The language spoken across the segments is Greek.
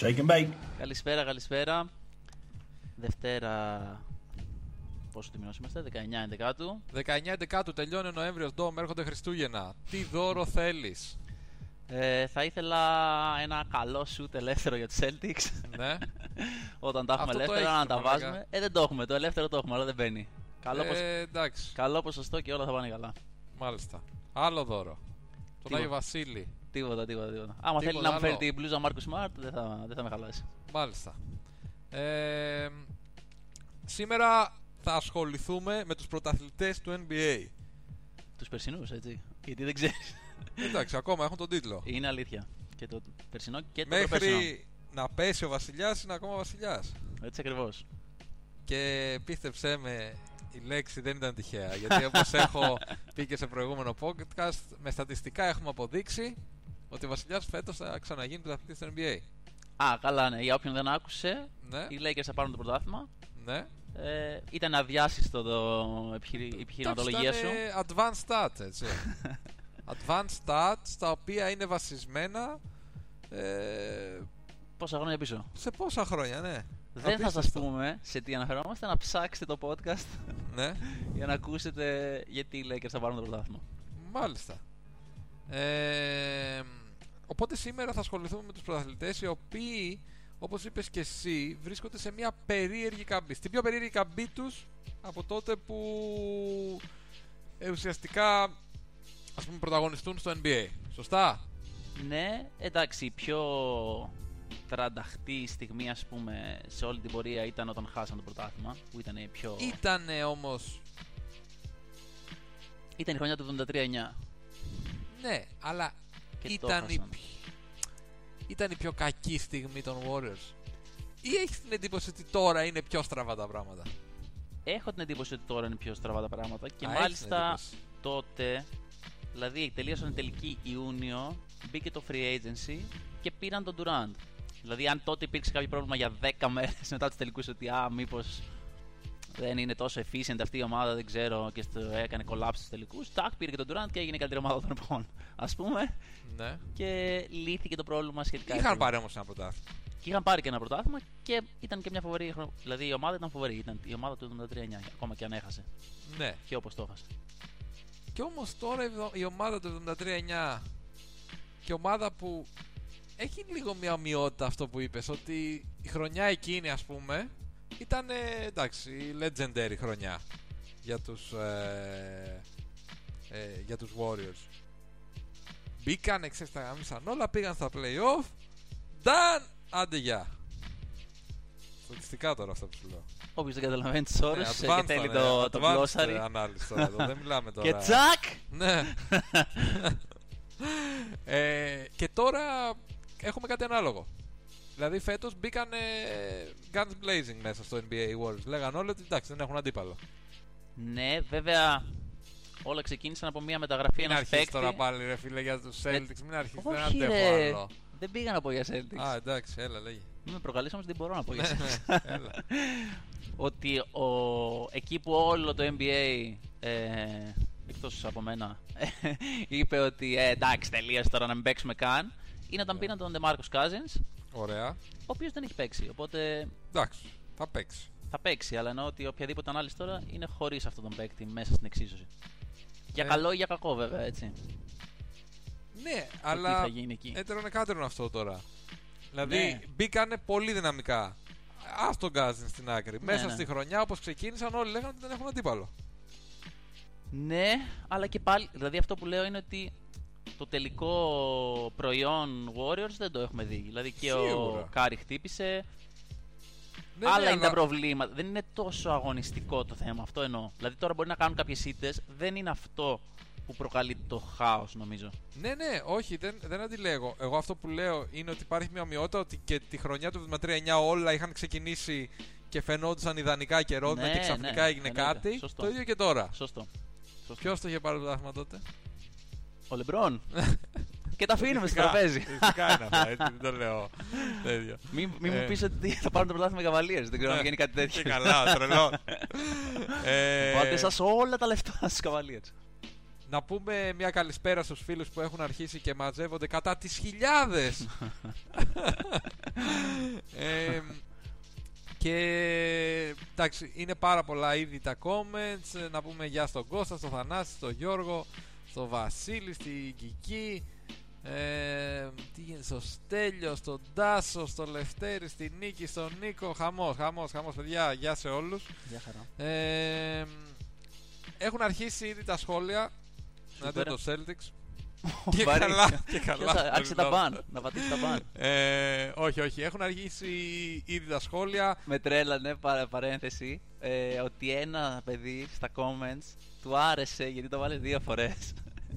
Shake and bake. Καλησπέρα, καλησπέρα. Δευτέρα. Πόσο τιμινό είμαστε, 19 Δεκάτου. 19 Δεκάτου τελειώνει ο Νοέμβριος, Ντόμ, έρχονται Χριστούγεννα. Τι δώρο θέλεις; Ε, θα ήθελα ένα καλό σουτ ελεύθερο για τους Celtics. ναι. Όταν τα έχουμε Αυτό το ελεύθερα έχεις, να τα μαλάκα. βάζουμε. Ε, δεν το έχουμε. Το ελεύθερο το έχουμε, αλλά δεν μπαίνει. Καλό, ποσ- Ε, εντάξει, καλό ποσοστό και όλα θα πάνε καλά. μάλιστα. Άλλο δώρο. Τον Τι Άγιο δώρο; Βασίλη. Τίποτα, τίποτα, τίποτα. Άμα Τίποτα θέλει να μου φέρει άλλο. την μπλούζα Μάρκου Σμαρτ, δεν θα, δεν θα με χαλάσει. Μάλιστα. Ε, σήμερα θα ασχοληθούμε με τους πρωταθλητές του NBA. Τους περσινούς, έτσι. Γιατί δεν ξέρεις. Εντάξει, ακόμα έχουν τον τίτλο. Είναι αλήθεια. Και το περσινό και το προπέρσινο. Μέχρι να πέσει ο βασιλιάς είναι ακόμα βασιλιάς. Έτσι ακριβώς. Και πίστεψέ με, η λέξη δεν ήταν τυχαία. Γιατί όπως έχω πει και σε προηγούμενο podcast, με στατιστικά έχουμε αποδείξει ότι ο βασιλιάς φέτος θα ξαναγίνει πρωταθλητής του NBA. Α, καλά, ναι. Για όποιον δεν άκουσε, Ναι, οι Lakers θα πάρουν το πρωτάθλημα. ναι. Ε, ήταν αδιάσυστο το επιχειρη... η επιχειρηματολογία σου. Εντάξει, ήταν advanced stats, έτσι. advanced stats, τα οποία είναι βασισμένα ε, Πόσα χρόνια πίσω; σε πόσα χρόνια, ναι. Δεν θα σας Απίστευτο. πούμε σε τι αναφερόμαστε, να ψάξετε το podcast Ναι, για να ακούσετε γιατί οι Lakers θα πάρουν το πρωτάθλημα. μάλιστα. Ε, οπότε σήμερα θα ασχοληθούμε με τους πρωταθλητές οι οποίοι, όπως είπες και εσύ, βρίσκονται σε μια περίεργη καμπή. Στην πιο περίεργη καμπή τους από τότε που ε, ουσιαστικά ας πούμε πρωταγωνιστούν στο NBA. Σωστά; Ναι, εντάξει, η πιο τρανταχτή στιγμή ας πούμε σε όλη την πορεία ήταν όταν χάσαν το πρωτάθλημα που ήταν η πιο... Ήτανε όμως Ήταν η χρονιά του 73-9 Ναι, αλλά και το ήταν η, χάσαν. πι- ήταν η πιο κακή στιγμή των Warriors. Ή έχεις την εντύπωση ότι τώρα είναι πιο στραβά τα πράγματα; Έχω την εντύπωση ότι τώρα είναι πιο στραβά τα πράγματα και Α, έχεις την μάλιστα εντύπωση. τότε, δηλαδή τελείωσαν τελική Ιούνιο, μπήκε το free agency και πήραν τον Durant. Δηλαδή, αν τότε υπήρξε κάποιο πρόβλημα για 10 μέρες μετά τους τελικούς, ότι α, μήπως δεν είναι τόσο efficient αυτή η ομάδα, δεν ξέρω, και στο, έκανε collapse στους τελικούς. Τάκ, πήρε και τον Durant και έγινε η καλύτερη ομάδα των εποχών. Α πούμε, Ναι. και λύθηκε το πρόβλημα σχετικά. Είχαν εύκολα. πάρει όμως ένα πρωτάθλημα. Και είχαν πάρει και ένα πρωτάθλημα και ήταν και μια φοβερή. χρονιά. Δηλαδή, η ομάδα ήταν φοβερή. Ήταν η ομάδα του 73-9, ακόμα και αν έχασε. Ναι. Και όπως το έχασε. Και όμως τώρα η βδο- η ομάδα του 73-9 και ομάδα που έχει λίγο μια ομοιότητα αυτό που είπες ότι η χρονιά εκείνη ας πούμε ήταν εντάξει η legendary χρονιά για τους ε, ε, για τους Warriors μπήκαν ξέρεις τα γάμισαν όλα πήγαν στα playoff done άντε γεια στατιστικά τώρα αυτά που σου λέω Όποιος δεν καταλαβαίνει τις ώρες Ναι, και advanced θέλει ήταν, το, ε, το advanced γλώσσαρι. ανάλυση τώρα εδώ, δεν μιλάμε τώρα Και τσακ! ναι. ε, και τώρα έχουμε κάτι ανάλογο. Δηλαδή φέτος μπήκαν guns blazing μέσα στο NBA οι Warriors. Λέγαν όλοι ότι εντάξει δεν έχουν αντίπαλο. Ναι, βέβαια όλα ξεκίνησαν από μια μεταγραφή Μην ενό αρχίσεις παίκτη. τώρα πάλι ρε φίλε για τους Celtics. Μην αρχίσεις, δεν Όχι, αντέχω ρε. άλλο. Δεν πήγα να πω για Celtics. Α, εντάξει, έλα, λέγει. Μην με προκαλείς όμως δεν μπορώ να πω για ναι, Celtics. ναι, έλα. Ότι ο, εκεί που όλο το NBA ε, εκτός από μένα είπε ότι ε, εντάξει τελείωσε τώρα να μην παίξουμε καν είναι όταν πήραν τον DeMarcus Cousins Ωραία. ο οποίος δεν έχει παίξει οπότε Εντάξει, θα παίξει. θα παίξει αλλά εννοώ ότι οποιαδήποτε ανάλυση τώρα είναι χωρίς αυτόν τον παίκτη μέσα στην εξίσωση για Ε. καλό ή για κακό βέβαια έτσι Ναι, τι αλλά θα γίνει εκεί. έτερον εκάτερον αυτό τώρα. Δηλαδή Ναι. μπήκανε πολύ δυναμικά. Α τον Cousins στην άκρη. Μέσα ναι. στη χρονιά όπως ξεκίνησαν όλοι λέγανε ότι δεν έχουν αντίπαλο. Ναι, αλλά και πάλι. Δηλαδή αυτό που λέω είναι ότι το τελικό προϊόν Warriors δεν το έχουμε δει. Δηλαδή και ο Σίγουρα. Κάρι χτύπησε. Ναι, άλλα ναι, είναι αλλά- τα προβλήματα. Δεν είναι τόσο αγωνιστικό το θέμα. Αυτό εννοώ. Δηλαδή τώρα μπορεί να κάνουν κάποιες ήττες. Δεν είναι αυτό που προκαλεί το χάος, νομίζω. Ναι, ναι, όχι, δεν, δεν αντιλέγω. Εγώ αυτό που λέω είναι ότι υπάρχει μια ομοιότητα ότι και τη χρονιά του 73-9 όλα είχαν ξεκινήσει και φαινόντουσαν ιδανικά και ρόδινα Ναι, και ξαφνικά ναι, έγινε εννοείται. κάτι. Σωστό. Το ίδιο και τώρα. Σωστό. Σωστό. Ποιος το είχε πάρει το δάχμα τότε; Ο Λεμπρόν. και τα αφήνουμε στο Φυσικά, τραπέζι. Φυσικά είναι αυτά, έτσι, δεν το λέω. τέτοιο. Μην, μην Ε. μου πεις ότι θα πάρουν το πρωτάθλημα με καβαλίε. Δεν ξέρω αν Ναι. γίνει κάτι Και τέτοιο. καλά, τρελό. ε, Πάτε σας όλα τα λεφτά στους καβαλίε. να πούμε μια καλησπέρα στους φίλους που έχουν αρχίσει και μαζεύονται κατά τις χιλιάδες Και εντάξει, είναι πάρα πολλά ήδη τα comments. Ε, Να πούμε γεια στον Κώστα, στον Θανάση, στον Γιώργο, στον Βασίλη, στην Κική. Ε, τι γίνεται στο Στέλιο, στον Τάσο, στον Λευτέρη, στην Νίκη, στον Νίκο. Χαμός, χαμός, χαμός, παιδιά. Γεια σε όλους. Γεια χαρά. Ε, έχουν αρχίσει ήδη τα σχόλια. Να δείτε το Celtics. και Βαρύ. καλά, και Ποιος καλά. θα- Άρχισε τα μπαν. Να πατήσει τα μπαν. Ε, όχι, όχι. Έχουν αρχίσει ήδη τα σχόλια. Με τρέλανε παρα, παρένθεση ε, ότι ένα παιδί στα comments του άρεσε γιατί το βάλε δύο φορές.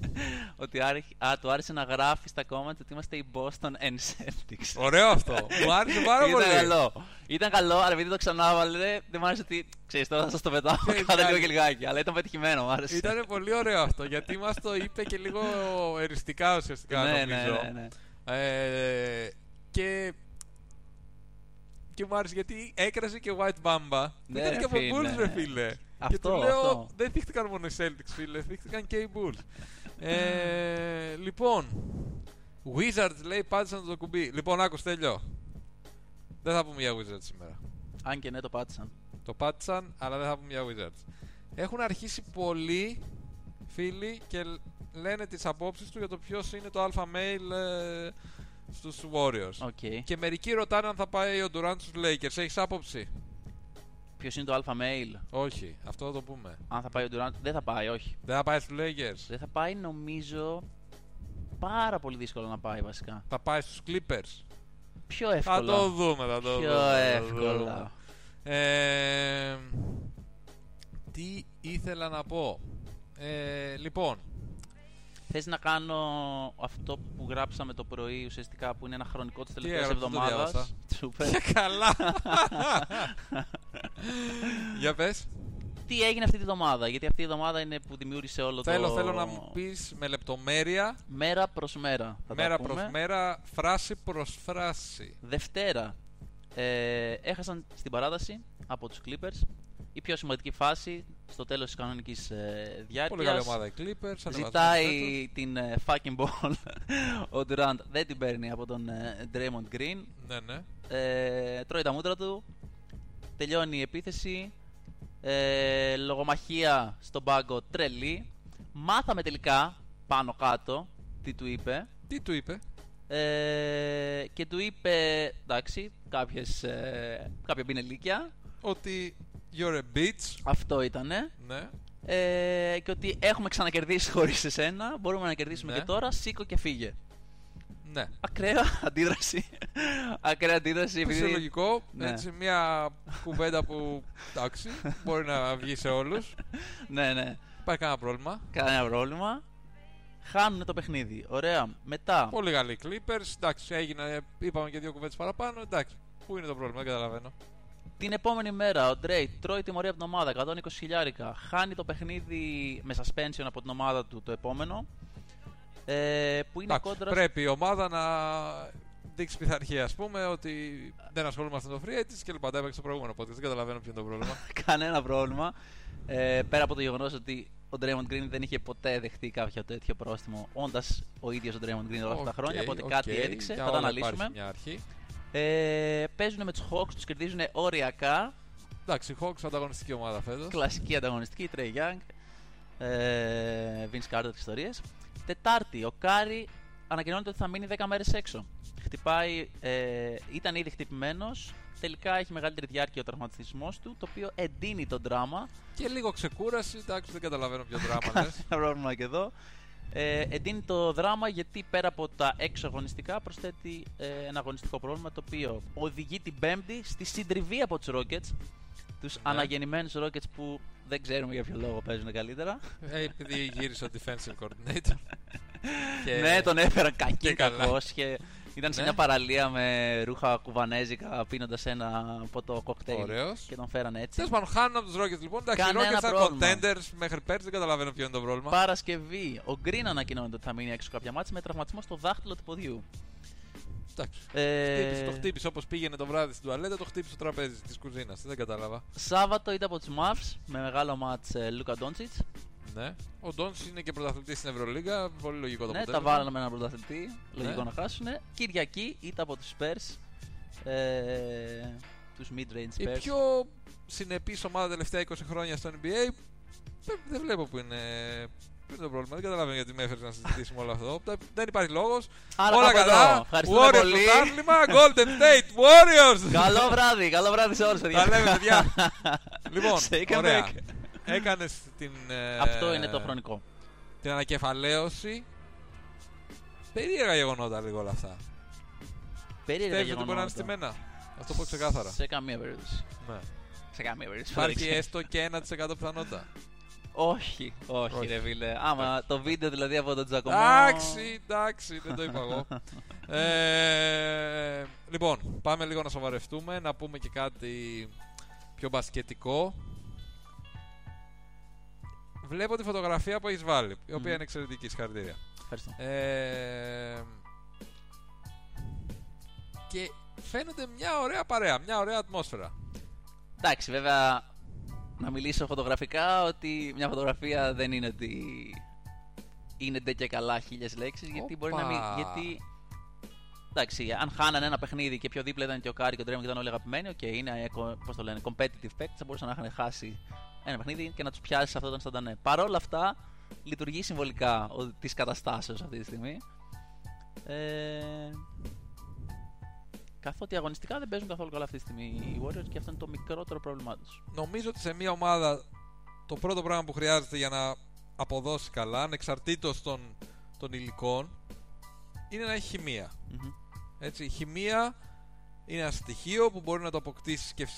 ότι άρχι- α, του άρεσε να γράφει στα comments ότι είμαστε οι Boston and Celtics. Ωραίο αυτό. Μου άρεσε πάρα Ήταν πολύ. καλό. Ήταν καλό, αλλά επειδή το ξανάβαλε, δεν μου άρεσε ότι. ξέρεις, τώρα θα σα το πετάω. Ξέρεις Κάτα λίγο κάτι. και λιγάκι. Αλλά ήταν πετυχημένο, μου άρεσε. Ήταν πολύ ωραίο αυτό γιατί μας το είπε και λίγο εριστικά ουσιαστικά ναι, νομίζω. ναι, ναι, ναι. Ε, και. Και μου άρεσε γιατί έκρασε και White Bamba. Ναι, ήταν ρε και από φίλε. Bulls, ρε φίλε. Και Αυτό, του λέω, αυτό. δεν θύχτηκαν μόνο οι Celtics, φίλε, θύχτηκαν και οι Bulls. ε, λοιπόν, Wizards λέει πάτησαν το κουμπί. Λοιπόν, άκου τέλειο. Δεν θα πούμε για Wizards σήμερα. Αν και ναι, το πάτησαν. Το πάτησαν, αλλά δεν θα πούμε για Wizards. Έχουν αρχίσει πολλοί φίλοι και λ- λένε τις απόψεις του για το ποιος είναι το alpha male ε, στους Warriors. Οκ. Και μερικοί ρωτάνε αν θα πάει ο Durant στους Lakers. Έχεις άποψη; Ποιος είναι το Alpha Male. Όχι, αυτό θα το πούμε. Αν θα πάει ο Durant, δεν θα πάει, όχι. Δεν θα πάει στους Lakers. Δεν θα πάει, νομίζω. Πάρα πολύ δύσκολο να πάει βασικά. Θα πάει στους Clippers. Πιο Θα εύκολα. το δούμε, θα το δούμε. Πιο θα το εύκολα. δούμε. Ε, τι ήθελα να πω. Ε, λοιπόν, Θες να κάνω αυτό που γράψαμε το πρωί ουσιαστικά που είναι ένα χρονικό της τελευταίας έγραψες, το εβδομάδας; διάβασα. Σούπερ. και καλά. Για πες. Τι έγινε αυτή τη εβδομάδα, γιατί αυτή η εβδομάδα είναι που δημιούργησε όλο Θέλω, το... θέλω να μου πεις με λεπτομέρεια, Μέρα προς μέρα. Θα μέρα τα πούμε. προς μέρα, φράση προς φράση. Δευτέρα ε, έχασαν στην παράταση από τους Clippers. Η πιο σημαντική φάση στο τέλος της κανονικής ε, διάρκειας. Πολύ καλή ομάδα οι Clippers. ανεβασμένοι Ζητάει την ε, fucking ball. Ο Durant δεν την παίρνει από τον ε, Draymond Green. φέτος. Ναι, ναι. Ε, τρώει τα μούτρα του. Τελειώνει η επίθεση. Ε, λογομαχία στον πάγκο τρελή. Μάθαμε τελικά πάνω κάτω τι του είπε. Τι του είπε; Ε, και του είπε εντάξει κάποιες, ε, κάποια πινελίκια. Ότι you're a bitch. Αυτό ήτανε. Ναι. Ε, και ότι έχουμε ξανακερδίσει χωρίς εσένα. Μπορούμε να κερδίσουμε Ναι. και τώρα. Σήκω και φύγε. Ναι. Ακραία αντίδραση. Ακραία αντίδραση. επειδή- Φυσιολογικό. Ναι. Έτσι, μια κουβέντα που εντάξει, μπορεί να βγει σε όλους. ναι, ναι. Υπάρχει κανένα πρόβλημα. Κανένα πρόβλημα. Χάνουν το παιχνίδι. Ωραία. Μετά. Πολύ καλή Clippers. Εντάξει, έγινε, είπαμε και δύο κουβέντες παραπάνω. Εντάξει, πού είναι το πρόβλημα, δεν καταλαβαίνω. Την επόμενη μέρα ο Ντρέιτ τρώει τιμωρία από την ομάδα 120 χιλιάρικα. Χάνει το παιχνίδι με suspension από την ομάδα του το επόμενο. Ε, που είναι Εντάξει, κόντρα. πρέπει η ομάδα να δείξει πειθαρχία, ας πούμε, ότι δεν ασχολούμαστε με το free agents και λοιπά. Τα έπαιξε το προηγούμενο podcast. Δεν καταλαβαίνω ποιο είναι το πρόβλημα. Κανένα πρόβλημα. Ε, πέρα από το γεγονός ότι ο Draymond Green δεν είχε ποτέ δεχτεί κάποιο τέτοιο πρόστιμο, όντας ο ίδιος ο Draymond Green όλα αυτά τα Οκ, χρόνια. Οπότε οκ, κάτι έδειξε. για Θα τα όλα αναλύσουμε. υπάρχει Μια αρχή. Ε, παίζουν με τους Hawks, τους κερδίζουν οριακά. Εντάξει, οι Hawks ανταγωνιστική ομάδα φέτος. Κλασική ανταγωνιστική, Trae Young, ε, Vince Carter ιστορίες. Τετάρτη, ο Κάρι ανακοινώνεται ότι θα μείνει 10 μέρες έξω. Χτυπάει, ε, ήταν ήδη χτυπημένος. Τελικά έχει μεγαλύτερη διάρκεια ο τραυματισμός του, το οποίο εντείνει τον δράμα. Και λίγο ξεκούραση. Εντάξει, δεν καταλαβαίνω ποιο δράμα λες. Ένα πρόβλημα και εδώ. Ε, εντείνει το δράμα γιατί πέρα από τα έξω αγωνιστικά προσθέτει ε, ένα αγωνιστικό πρόβλημα το οποίο οδηγεί την Πέμπτη στη συντριβή από τους Rockets. Τους Ναι. αναγεννημένους Rockets που δεν ξέρουμε για ποιο λόγο παίζουν καλύτερα. ε, επειδή γύρισε ο defensive coordinator. και... Ναι, τον έφεραν κακή και καλά. κακός και ήταν σε Ναι. μια παραλία με ρούχα κουβανέζικα πίνοντας ένα ποτό κοκτέιλ. Ωραίος. Και τον φέραν έτσι. Τέλος πάντων, χάνουν από τους Rockets λοιπόν. Εντάξει, οι Κανένα Rockets ήταν πρόβλημα. contenders μέχρι πέρσι. Δεν καταλαβαίνω ποιο είναι το πρόβλημα. Παρασκευή. Ο Green ανακοινώνεται ότι θα μείνει έξω κάποια μάτια με τραυματισμό στο δάχτυλο του ποδιού. Εντάξει. Ε, Χτύπησε, το χτύπησε όπως πήγαινε το βράδυ στην τουαλέτα, το χτύπησε στο τραπέζι της κουζίνας. Δεν κατάλαβα. Σάββατο ήταν από τους Mavs με μεγάλο μάτς ε, Λούκα Ντόντσιτ. Ναι. Ο Ντόνς είναι και πρωταθλητής στην Ευρωλίγα. Πολύ λογικό το Ναι, τα αποτέλεσμα. βάλανε με έναν πρωταθλητή. Λογικό Ναι. να χάσουν. Κυριακή ήταν από τους Spurs. Ε, τους mid-range Η Spurs. πιο συνεπής ομάδα τα τελευταία 20 χρόνια στο NBA δεν, δεν βλέπω που είναι, που είναι το πρόβλημα. Δεν καταλαβαίνω γιατί με έφερες να συζητήσουμε όλο αυτό. Δεν- Δεν υπάρχει λόγος. Άρα Όλα κάπου εδώ. καλά. Ευχαριστούμε Warriors πολύ. πρωτάθλημα. Golden State Warriors. Καλό βράδυ, καλό βράδυ σε όλους, παιδιά. Τα λέμε, παιδιά. λοιπόν, Shake and ωραία. Bake. Έκανες την. ε, Αυτό είναι το χρονικό. Την ανακεφαλαίωση. Περίεργα γεγονότα λίγο όλα αυτά. Περίεργα Πιστεύει ότι μπορεί να είναι γεγονότα. στημένα. Αυτό πω ξεκάθαρα. Σε καμία περίπτωση. Ναι. Σε καμία περίπτωση. Υπάρχει έστω και 1% πιθανότητα. Όχι, όχι, Όχι. ρε φίλε. Άμα το βίντεο δηλαδή από τον Τζακωμό. Εντάξει, εντάξει, δεν το είπα εγώ. Ε, λοιπόν, πάμε λίγο να σοβαρευτούμε, να πούμε και κάτι πιο μπασκετικό. Βλέπω τη φωτογραφία που έχεις βάλει, η οποία Μμμ. είναι εξαιρετική, συγχαρητήρια. Ευχαριστώ. Ε, και φαίνεται μια ωραία παρέα, μια ωραία ατμόσφαιρα. Εντάξει, βέβαια, να μιλήσω φωτογραφικά ότι μια φωτογραφία δεν είναι ότι είναι ντε και καλά χίλιες λέξεις. Γιατί μπορεί να μην. Οπα. Γιατί. Εντάξει, αν χάνανε ένα παιχνίδι και πιο δίπλα ήταν και ο Κάρι και ο Draymond και ήταν όλοι αγαπημένοι, οκ, είναι ε, πώς το λένε, competitive facts, θα μπορούσαν να είχαν χάσει ένα παιχνίδι και να τους πιάσεις αυτό όταν σταντανέ. Παρ' όλα αυτά, λειτουργεί συμβολικά της καταστάσεως αυτή τη στιγμή. Ε, καθότι αγωνιστικά δεν παίζουν καθόλου καλά αυτή τη στιγμή οι Warriors και αυτό είναι το μικρότερο πρόβλημά τους. Νομίζω ότι σε μια ομάδα το πρώτο πράγμα που χρειάζεται για να αποδώσει καλά, ανεξαρτήτως των, των υλικών, είναι να έχει χημεία. Έτσι, η χημεία είναι ένα στοιχείο που μπορεί να το αποκτήσεις και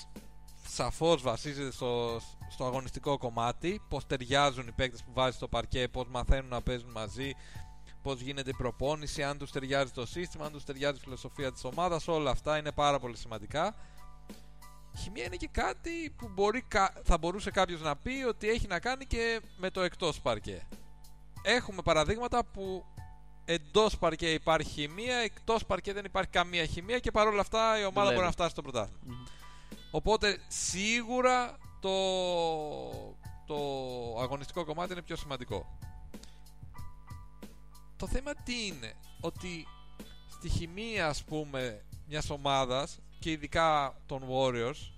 σαφώς βασίζεται στο, στο αγωνιστικό κομμάτι. Πώς ταιριάζουν οι παίκτες που βάζει στο παρκέ, πώς μαθαίνουν να παίζουν μαζί, πώς γίνεται η προπόνηση, αν τους ταιριάζει το σύστημα, αν τους ταιριάζει η φιλοσοφία της ομάδας. Όλα αυτά είναι πάρα πολύ σημαντικά. Η χημεία είναι και κάτι που μπορεί, κα- θα μπορούσε κάποιος να πει ότι έχει να κάνει και με το εκτός παρκέ. Έχουμε παραδείγματα που εντός παρκέ υπάρχει χημεία, εκτός παρκέ δεν υπάρχει καμία χημεία και παρόλα αυτά η ομάδα Δουλεύει. μπορεί να φτάσει στο πρωτάθλημα. Οπότε σίγουρα το, το αγωνιστικό κομμάτι είναι πιο σημαντικό. Το θέμα τι είναι, ότι στη χημεία ας πούμε μιας ομάδας και ειδικά των Warriors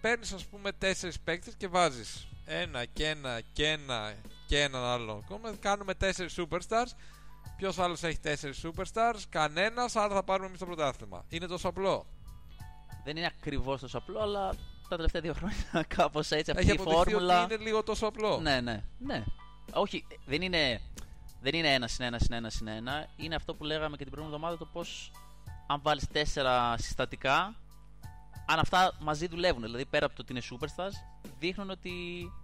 παίρνεις ας πούμε τέσσερις παίκτες και βάζεις ένα και ένα και ένα και έναν άλλο Κόμμα, κάνουμε τέσσερις superstars. Ποιος άλλος έχει τέσσερις superstars; Κανένας, άρα θα πάρουμε εμείς το πρωτάθλημα. Είναι τόσο απλό Δεν είναι ακριβώς τόσο απλό, αλλά τα τελευταία δύο χρόνια κάπως έτσι αυτή Έχει η αποδειχθεί φόρμουλα. ότι είναι λίγο τόσο απλό Ναι, ναι, ναι. Όχι, δεν είναι, δεν είναι ένα συν ένα συν ένα συν ένα. Είναι αυτό που λέγαμε και την προηγούμενη εβδομάδα το πώς αν βάλεις τέσσερα συστατικά, αν αυτά μαζί δουλεύουν. Δηλαδή πέρα από το ότι είναι superstars, δείχνουν ότι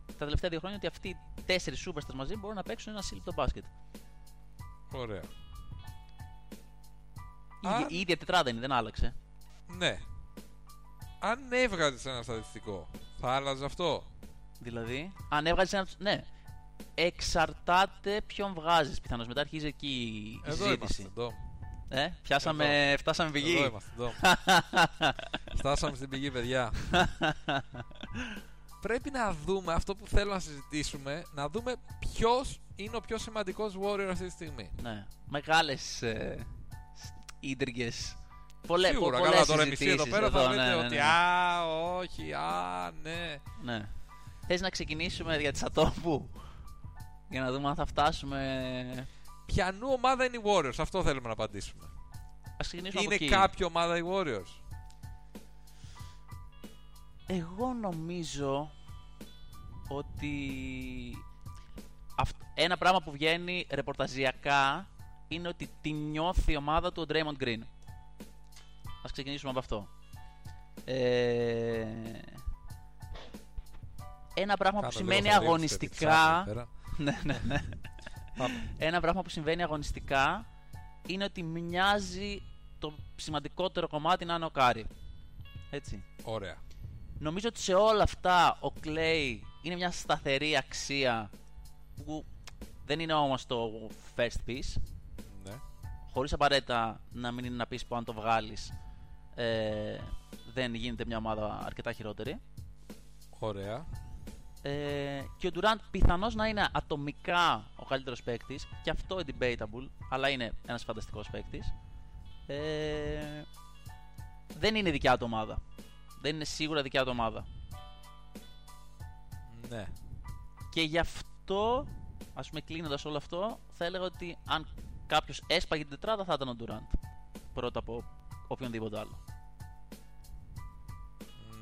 τα τελευταία δύο χρόνια ότι αυτοί οι τέσσερις superstars μαζί μπορούν να παίξουν ένα σύλληπτο μπάσκετ. Ωραία Η, Α. ίδια- η ίδια τετράδα είναι, δεν άλλαξε. Ναι Αν έβγαζες ένα στατιστικό Θα άλλαζε αυτό; Δηλαδή, αν έβγαζες ένα. Ναι. Εξαρτάται ποιον βγάζεις. Πιθανώς μετά αρχίζει εκεί η Εδώ συζήτηση. είμαστε εδώ. Ε, πιάσαμε, φτάσαμε πηγή. Εδώ είμαστε εδώ. Φτάσαμε στην πηγή παιδιά Πρέπει να δούμε αυτό που θέλω να συζητήσουμε Να δούμε ποιος είναι ο πιο σημαντικός Warrior αυτή τη στιγμή Ναι. Μεγάλες ε, ίντριγκες. Πολλέ, Σίγουρα, πολλές καλά τώρα μισή εδώ συζητήσεις πέρα θα ναι, λέτε ναι, ότι ναι. Α, όχι, α, ναι ναι. Θες να ξεκινήσουμε για τις ατόμου Για να δούμε αν θα φτάσουμε Ποιανού ομάδα είναι οι Warriors, αυτό θέλουμε να απαντήσουμε Ας ξεκινήσουμε Είναι από εκεί κάποια ομάδα οι Warriors; Εγώ νομίζω ότι αυ- ένα πράγμα που βγαίνει ρεπορταζιακά είναι ότι τη νιώθει η ομάδα του ο Draymond Green. Ας ξεκινήσουμε από αυτό. Ε, ένα πράγμα που Κάνω σημαίνει λίγο χαλίωση, αγωνιστικά... παιδιά, πέρα. ναι, ναι, ναι. Πάμε. Ένα πράγμα που συμβαίνει αγωνιστικά είναι ότι μοιάζει το σημαντικότερο κομμάτι να είναι ο Κάρι. Έτσι. Ωραία Νομίζω ότι σε όλα αυτά ο Clay είναι μια σταθερή αξία που δεν είναι όμως το first piece Ναι χωρίς απαραίτητα να μην είναι ένα piece που αν το βγάλεις ε, δεν γίνεται μια ομάδα αρκετά χειρότερη Ωραία ε, και ο Durant πιθανώς να είναι ατομικά ο καλύτερος παίκτης και αυτό είναι debatable αλλά είναι ένας φανταστικός παίκτης. ε, δεν είναι δικιά του ομάδα Δεν είναι σίγουρα δικιά του ομάδα. Ναι. Και γι' αυτό, ας πούμε, κλείνοντας όλο αυτό, θα έλεγα ότι αν κάποιος έσπαγε την τετράδα θα ήταν ο Durant. Πρώτα από οποιονδήποτε άλλο.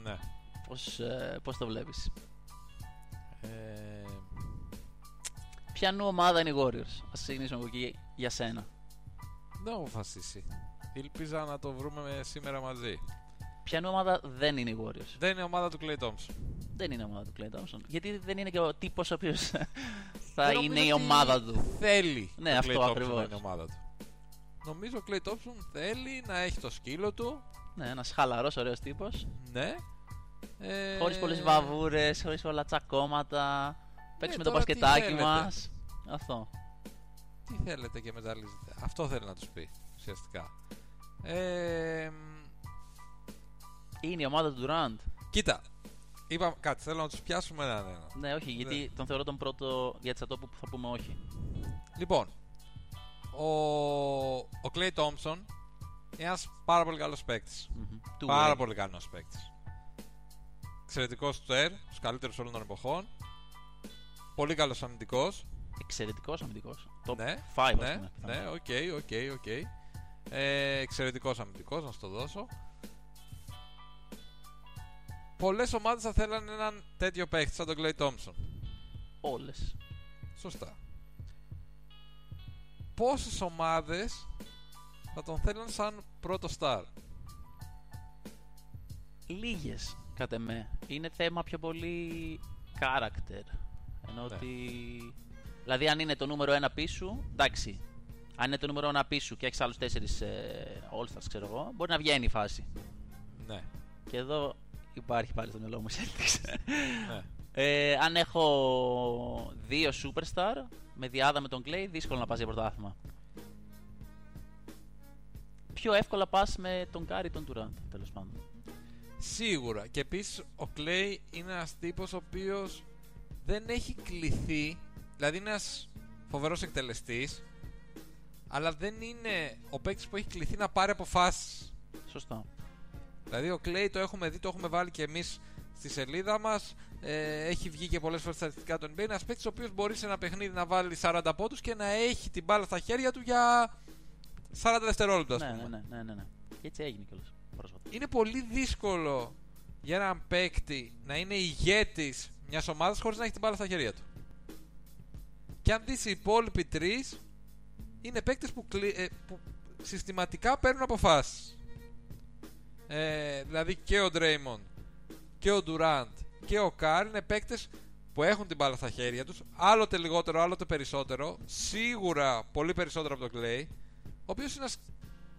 Ναι. Πώς, ε, πώς το βλέπεις; Ε, Ποιανού ομάδα είναι οι Warriors; Ας ξεκινήσουμε από εκεί για σένα. δεν έχω αποφασίσει. Ήλπιζα να το βρούμε σήμερα μαζί. Ποιανού ομάδα δεν είναι οι Warriors; Δεν είναι ομάδα του Clay Thompson. Δεν είναι ομάδα του Clay Thompson. Γιατί δεν είναι και ο τύπος ο οποίος θα Δεν νομίζω είναι η ότι ομάδα του. Θέλει Ναι, ο αυτό Klay Thompson ακριβώς. να είναι η ομάδα του. Νομίζω ο Clay Thompson θέλει να έχει το σκύλο του. Ναι, ένας χαλαρός, ωραίος τύπος. Ναι. Ε, Χωρίς πολλές βαβούρες, χωρίς πολλά τσακώματα. Παίξουμε το τώρα τι μπασκετάκι θέλετε; μας. Αυτό. Τι θέλετε και μεταλλίζετε; Αυτό θέλει να τους πει ουσιαστικά. Ε, Είναι η ομάδα του Durant. κοίτα. Είπα κάτι, θέλω να τους πιάσουμε έναν ένα. Ναι, όχι, γιατί τον θεωρώ τον πρώτο για τις ατόπου που θα πούμε όχι. Λοιπόν, ο, ο Clay Thompson είναι ένας πάρα πολύ καλός παίκτης. Μμμ. Two Πάρα way. πολύ καλός παίκτης. Εξαιρετικός σουτέρ, τους καλύτερους όλων των εποχών. Πολύ καλός αμυντικός. Εξαιρετικός αμυντικός. Top ναι, 5 ας ναι, πούμε. ναι, οκ, οκ, οκ. Ε, εξαιρετικός αμυντικός, να σου το δώσω. Πολλές ομάδες θα θέλανε έναν τέτοιο παίκτη σαν τον Clay Thompson. Όλες. Σωστά. Πόσες ομάδες θα τον θέλουν σαν πρώτο σταρ; Λίγες, κατ' εμέ. Είναι θέμα πιο πολύ character. Ενώ Ναι. ότι... Δηλαδή αν είναι το νούμερο ένα πίσω, εντάξει. Αν είναι το νούμερο ένα πίσω και έχεις άλλους τέσσερις ε, All-Stars, ξέρω εγώ, μπορεί να βγαίνει η φάση. Ναι, Και εδώ υπάρχει πάλι στο μυαλό μου η Celtics. ναι. Ε, αν έχω δύο superstar με διάδα με τον Clay, δύσκολο να πας για πρωτάθλημα. Πιο εύκολα πας με τον Curry ή τον Durant, τέλος πάντων. Σίγουρα. Και επίσης ο Clay είναι ένας τύπος ο οποίος δεν έχει κληθεί. Δηλαδή είναι ένας φοβερός εκτελεστής. Αλλά δεν είναι ο παίκτης που έχει κληθεί να πάρει αποφάσεις. Σωστό. Δηλαδή ο Clay το έχουμε δει, το έχουμε βάλει και εμείς στη σελίδα μας. Ε, έχει βγει και πολλές φορές στατιστικά του NBA. Ένας παίκτης ο οποίος μπορεί σε ένα παιχνίδι να βάλει 40 πόντους και να έχει την μπάλα στα χέρια του για 40 δευτερόλεπτα. ας Ναι, πούμε. ναι, ναι, ναι, ναι, ναι. Και έτσι έγινε κιόλας πρόσφατα. είναι πολύ δύσκολο για έναν παίκτη να είναι ηγέτης μιας ομάδας χωρίς να έχει την μπάλα στα χέρια του. Και αν δεις οι υπόλοιποι τρεις, είναι παίκτες που, κλει- ε, που συστηματικά παίρνουν αποφάσεις. Ε, δηλαδή και ο Draymond και ο Durant και ο Carr είναι παίκτες που έχουν την μπάλα στα χέρια τους. Άλλοτε λιγότερο, άλλοτε περισσότερο. Σίγουρα πολύ περισσότερο από τον Clay ο οποίος είναι ένας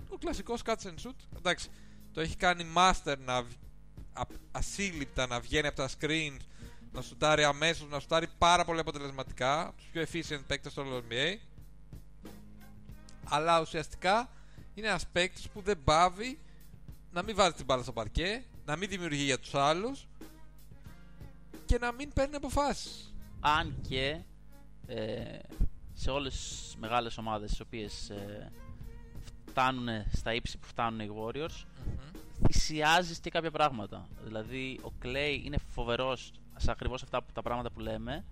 ο κλασικός catch and shoot. Εντάξει, το έχει κάνει master να β- α- ασύλληπτα να βγαίνει από τα screens να σουτάρει αμέσως, να σουτάρει πάρα πολύ αποτελεσματικά. Από τους πιο efficient παίκτες στο όλο NBA αλλά ουσιαστικά είναι ένας παίκτης που δεν πάβει να μην βάζει την μπάλα στο παρκέ να μην δημιουργεί για τους άλλους και να μην παίρνει αποφάσεις Αν και ε, σε όλες τις μεγάλες ομάδες τις οποίες ε, φτάνουν στα ύψη που φτάνουν οι Warriors θυσιάζεις και κάποια πράγματα. Δηλαδή ο Clay είναι φοβερός σε ακριβώς αυτά που, τα πράγματα που λέμε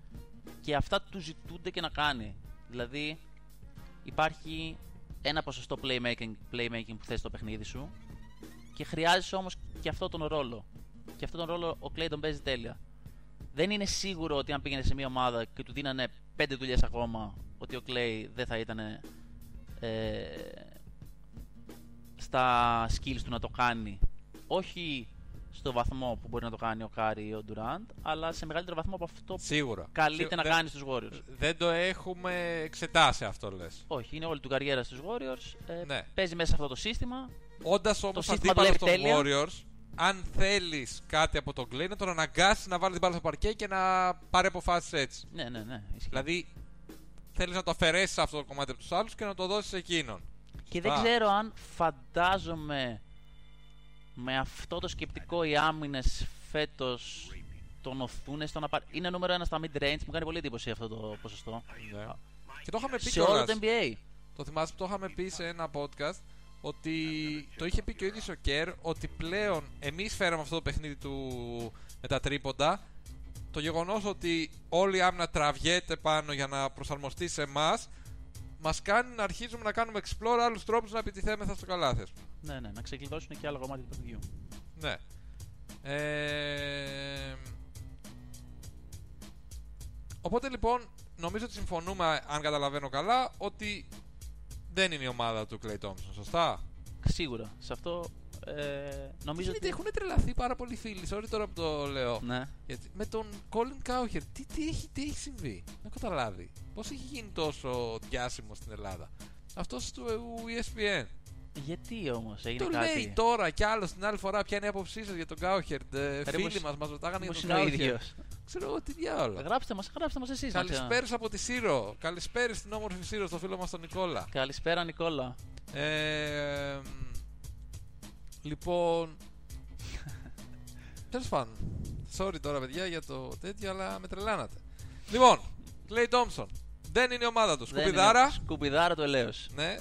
και αυτά του ζητούνται και να κάνει. Δηλαδή υπάρχει ένα ποσοστό playmaking, playmaking που θες στο παιχνίδι σου και χρειάζεσαι όμως και αυτό τον ρόλο. Και αυτόν τον ρόλο ο Clay τον παίζει τέλεια. Δεν είναι σίγουρο ότι αν πήγαινε σε μια ομάδα και του δίνανε πέντε δουλειές ακόμα ότι ο Clay δεν θα ήταν ε, στα skills του να το κάνει. Όχι στο βαθμό που μπορεί να το κάνει ο Κάρι ή ο Durant, αλλά σε μεγαλύτερο βαθμό από αυτό που Σίγουρα καλείται να δεν- κάνει στους Warriors. Δεν το έχουμε εξετάσει αυτό λες Όχι, είναι όλη του καριέρα στους Warriors. Ε, Ναι. Παίζει μέσα σε αυτό το σύστημα. Όντας όμως σύστημα αντίπαλος δουλεύει των τέλεια. Warriors, αν θέλεις κάτι από τον Clay, να τον αναγκάσεις να βάλεις την μπάλα στο παρκέ και να πάρει αποφάσεις έτσι. Ναι, ναι, ναι. Ισχύει. Δηλαδή, θέλεις να το αφαιρέσεις αυτό το κομμάτι από τους άλλους και να το δώσεις εκείνον. Και δεν Σωστά. ξέρω αν φαντάζομαι με αυτό το σκεπτικό οι άμυνες φέτος τον οθούν στο να πάρει. Είναι νούμερο ένα στα mid range, μου κάνει πολύ εντύπωση αυτό το ποσοστό. Ναι. Και το είχαμε πει Σε όλο κιόλας. το NBA. Το θυμάσαι που το είχαμε πει σε ένα podcast ότι το είχε πει και ο ίδιος ο Κέρ ότι πλέον εμείς φέραμε αυτό το παιχνίδι του με τα τρίποντα το γεγονός ότι όλη η άμυνα τραβιέται πάνω για να προσαρμοστεί σε εμάς μας κάνει να αρχίζουμε να κάνουμε explore άλλους τρόπους να επιτιθέμεθα στο καλάθι. ας πούμε. Ναι, ναι, να ξεκλειδώσουν και άλλο κομμάτι του παιχνιδιού. Ναι. Ε, Οπότε λοιπόν, νομίζω ότι συμφωνούμε, αν καταλαβαίνω καλά, ότι δεν είναι η ομάδα του Clay Thompson, σωστά; Σίγουρα. Σε αυτό ε, νομίζω Γιατί ότι. έχουν τρελαθεί πάρα πολλοί φίλοι, sorry τώρα που το λέω. Ναι. Γιατί με τον Colin Cowher, τι, τι, έχει, τι έχει συμβεί, δεν έχω καταλάβει. Πώς έχει γίνει τόσο διάσημο στην Ελλάδα; Αυτός του ESPN. Γιατί όμως έγινε Το κάτι; λέει τώρα κι άλλο την άλλη φορά ποια είναι η άποψή σας για τον Cowher. Φίλοι πως- μας μας ρωτάγανε για Πώς τον είναι ο Cowher. ίδιος. Ξέρω εγώ τι διάολο. Γράψτε μας, γράψτε μας εσείς. Καλησπέρα από τη Σύρο. Καλησπέρα στην όμορφη Σύρο, στο φίλο μας τον Νικόλα. Καλησπέρα, Νικόλα. Ε, λοιπόν. Τέλος πάντων. Sorry τώρα, παιδιά, για το τέτοιο, αλλά με τρελάνατε. Λοιπόν, Clay Thompson. Δεν είναι η ομάδα του. Δεν Σκουπιδάρα. είναι- Σκουπιδάρα το ελαίο. Ναι.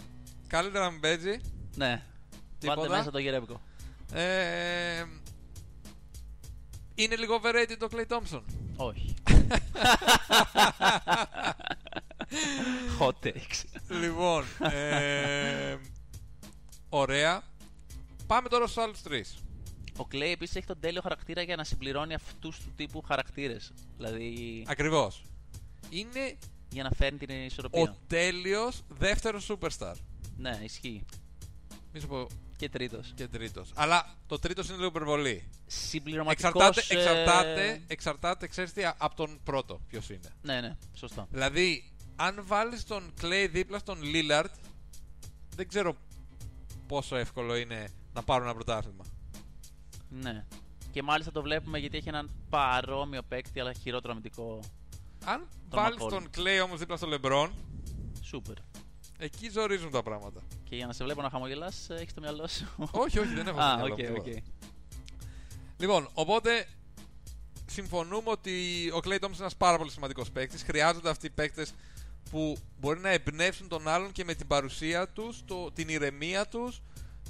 Καλύτερα να μην παίζει. Ναι. Τίποτα. Βάλτε μέσα το γερεύκο. Ε, είναι λίγο overrated το Clay Thompson. Όχι. Hot takes. λοιπόν. Ε, ωραία. Πάμε τώρα στους άλλους τρεις. Ο Κλέη επίσης έχει τον τέλειο χαρακτήρα για να συμπληρώνει αυτούς του τύπου χαρακτήρες. Δηλαδή Ακριβώς. Είναι για να φέρνει την ισορροπία. ο τέλειος δεύτερος superstar. Ναι, ισχύει. Μη σου πω Και τρίτος. και τρίτος. Αλλά το τρίτος είναι λίγο υπερβολή. Συμπληρωματικός. Εξαρτάται, εξαρτάται, εξαρτάται ξέρεις τι, από τον πρώτο ποιος είναι. Ναι, ναι, σωστό. Δηλαδή, αν βάλεις τον Clay δίπλα στον Lillard, δεν ξέρω πόσο εύκολο είναι να πάρουν ένα πρωτάθλημα. Ναι. Και μάλιστα το βλέπουμε γιατί έχει έναν παρόμοιο παίκτη, αλλά χειρότερο αμυντικό. Αν Τον βάλεις McCollum. τον Clay όμως δίπλα στο LeBron, Σούπερ. Εκεί ζορίζουν τα πράγματα. Και για να σε βλέπω να χαμογελάς, έχεις το μυαλό σου. όχι, όχι, δεν έχω Α, στο μυαλό οκ, μου οκ. τίποτα. Λοιπόν, οπότε συμφωνούμε ότι ο Clay Thompson είναι ένας πάρα πολύ σημαντικός παίκτης. Χρειάζονται αυτοί οι παίκτες που μπορεί να εμπνεύσουν τον άλλον και με την παρουσία τους, την ηρεμία τους,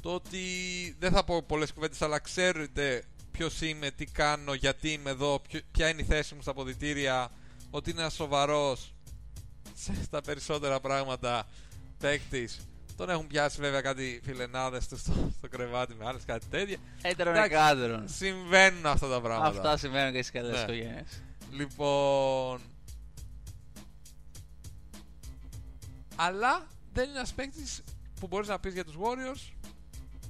το ότι δεν θα πω πολλές κουβέντες, αλλά ξέρετε ποιος είμαι, τι κάνω, γιατί είμαι εδώ, ποιο- ποια είναι η θέση μου στα αποδητήρια, ότι είναι ένας σοβαρός στα περισσότερα πράγματα παίκτης. Τον έχουν πιάσει βέβαια κάτι φιλενάδες του στο, στο κρεβάτι με άλλες κάτι τέτοια. Έτερον Εντάξει. εκάτερον. Συμβαίνουν αυτά τα πράγματα. Αυτά συμβαίνουν και στις καλές Ναι. οικογένειες. Λοιπόν. Αλλά δεν είναι ένας παίκτης που μπορείς να πεις για τους Warriors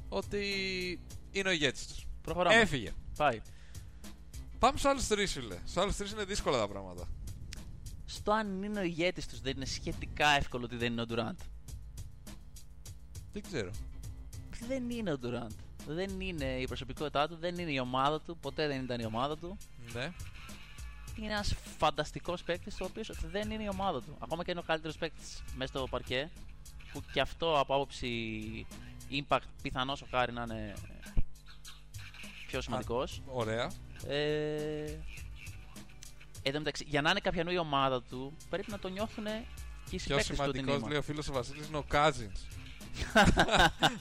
ότι είναι ο ηγέτης τους. Προχωράμε. Έφυγε. Πάει. Πάμε στους άλλους τρεις, φίλε. Στους άλλους τρεις είναι δύσκολα τα πράγματα. Στο αν είναι ο ηγέτης τους, δεν είναι σχετικά εύκολο ότι δεν είναι ο Durant. Δεν ξέρω. Δεν είναι ο Durant. Δεν είναι η προσωπικότητά του, δεν είναι η ομάδα του, ποτέ δεν ήταν η ομάδα του. Ναι. Είναι ένας φανταστικός παίκτης, ο οποίος δεν είναι η ομάδα του. Ακόμα και είναι ο καλύτερος παίκτης μέσα στο παρκέ, που και αυτό από άποψη impact πιθανώς ο Χάρη να είναι πιο σημαντικός. Ωραία. Ε, εν τω μεταξύ, για να είναι κάποια η ομάδα του, πρέπει να το νιώθουν και οι Πιο συμπαίκτες του ότι είναι σημαντικός, η λέει ο φίλος ο Βασίλης, είναι ο Cousins.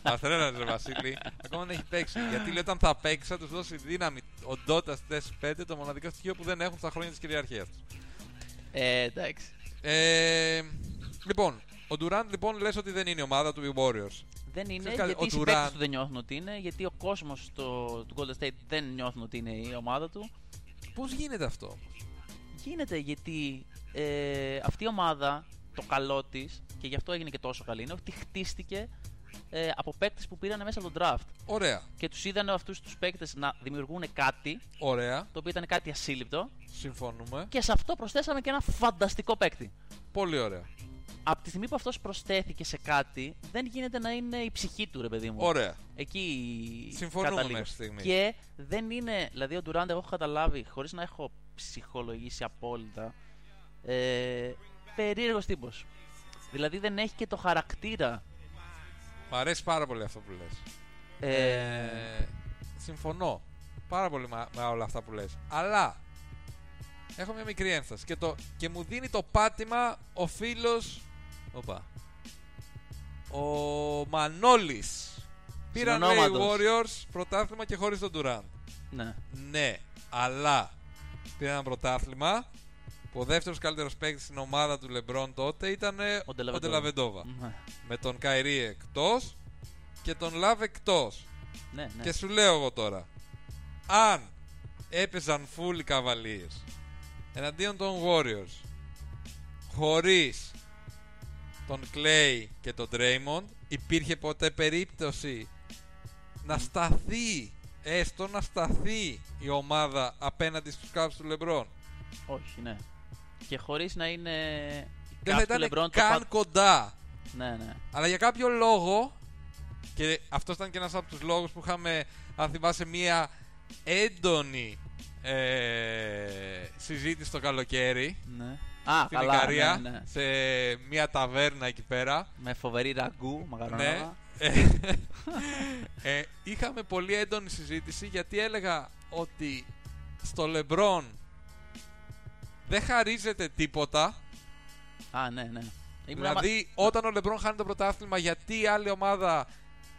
Αθρένα, ρε Βασίλη. Ακόμα δεν έχει παίξει. Γιατί λέει όταν θα παίξει θα τους δώσει δύναμη ο Ντότας στη 5, το μοναδικό στοιχείο που δεν έχουν στα χρόνια της κυριαρχίας του. Ε, εντάξει. Ε, λοιπόν, ο Durant λοιπόν λες ότι δεν είναι η ομάδα του οι Warriors. Δεν είναι Ξέρεις κάτι, γιατί ο οι συμπαίκτες Durant- του δεν νιώθουν ότι είναι, γιατί ο κόσμος του Golden State δεν νιώθουν ότι είναι η ομάδα του. Πώς γίνεται αυτό; Γίνεται γιατί ε, αυτή η ομάδα, το καλό της, και γι' αυτό έγινε και τόσο καλή, είναι ότι χτίστηκε ε, από παίκτες που πήραν μέσα από τον draft. Ωραία, Και τους είδαν αυτούς τους παίκτες να δημιουργούν κάτι, ωραία, το οποίο ήταν κάτι ασύλληπτο, συμφωνούμε. και σε αυτό προσθέσαμε και ένα φανταστικό παίκτη. Πολύ ωραία. Από τη στιγμή που αυτός προσθέθηκε σε κάτι, δεν γίνεται να είναι η ψυχή του, ρε παιδί μου. Ωραία. Εκεί Συμφωνούμε καταλήγω. μέχρι στιγμής. Και δεν είναι, δηλαδή ο Ντουράντ, εγώ έχω καταλάβει, χωρίς να έχω ψυχολογήσει απόλυτα, ε, περίεργος τύπος. Δηλαδή δεν έχει και το χαρακτήρα. Μ' αρέσει πάρα πολύ αυτό που λες. Ε, Ε, συμφωνώ πάρα πολύ με, με όλα αυτά που λες. Αλλά έχω μια μικρή ένσταση και, το, και μου δίνει το πάτημα ο φίλος... Οπα. ο Μανώλης. Πήραν λέει, οι Συνονόματος. Warriors πρωτάθλημα και χωρίς τον Durant. Ναι. Ναι, αλλά πήραν ένα πρωτάθλημα που ο δεύτερος καλύτερος παίκτης στην ομάδα του LeBron τότε ήταν ε, ο Ντελαβεντόβα. Ντελαβεντόβα. Ναι. Με τον Καϊρή εκτός και τον Love εκτός. Ναι, ναι. Και σου λέω εγώ τώρα, αν έπαιζαν full οι Cavaliers εναντίον των Warriors χωρίς τον Clay και τον Draymond υπήρχε ποτέ περίπτωση να σταθεί έστω να σταθεί η ομάδα απέναντι στους Cavs του LeBron Όχι, ναι. Και χωρίς να είναι. δεν θα κάποιο ήταν LeBron το καν πα- κοντά Ναι, ναι. Αλλά για κάποιο λόγο, και αυτός ήταν και ένας από τους λόγους που είχαμε, αν θυμάσαι, μία έντονη ε, συζήτηση το καλοκαίρι ναι. Α, στην καλά. Ικαρία, Ναι, ναι. σε μία ταβέρνα εκεί πέρα. Με φοβερή ραγκού, Ναι. μακαρονάδα. Ε, ε, είχαμε πολύ έντονη συζήτηση γιατί έλεγα ότι στο Λεμπρόν δεν χαρίζεται τίποτα Α, ναι, ναι. Ήμουν Δηλαδή, όταν ο Λεμπρόν χάνει το πρωτάθλημα, γιατί η άλλη ομάδα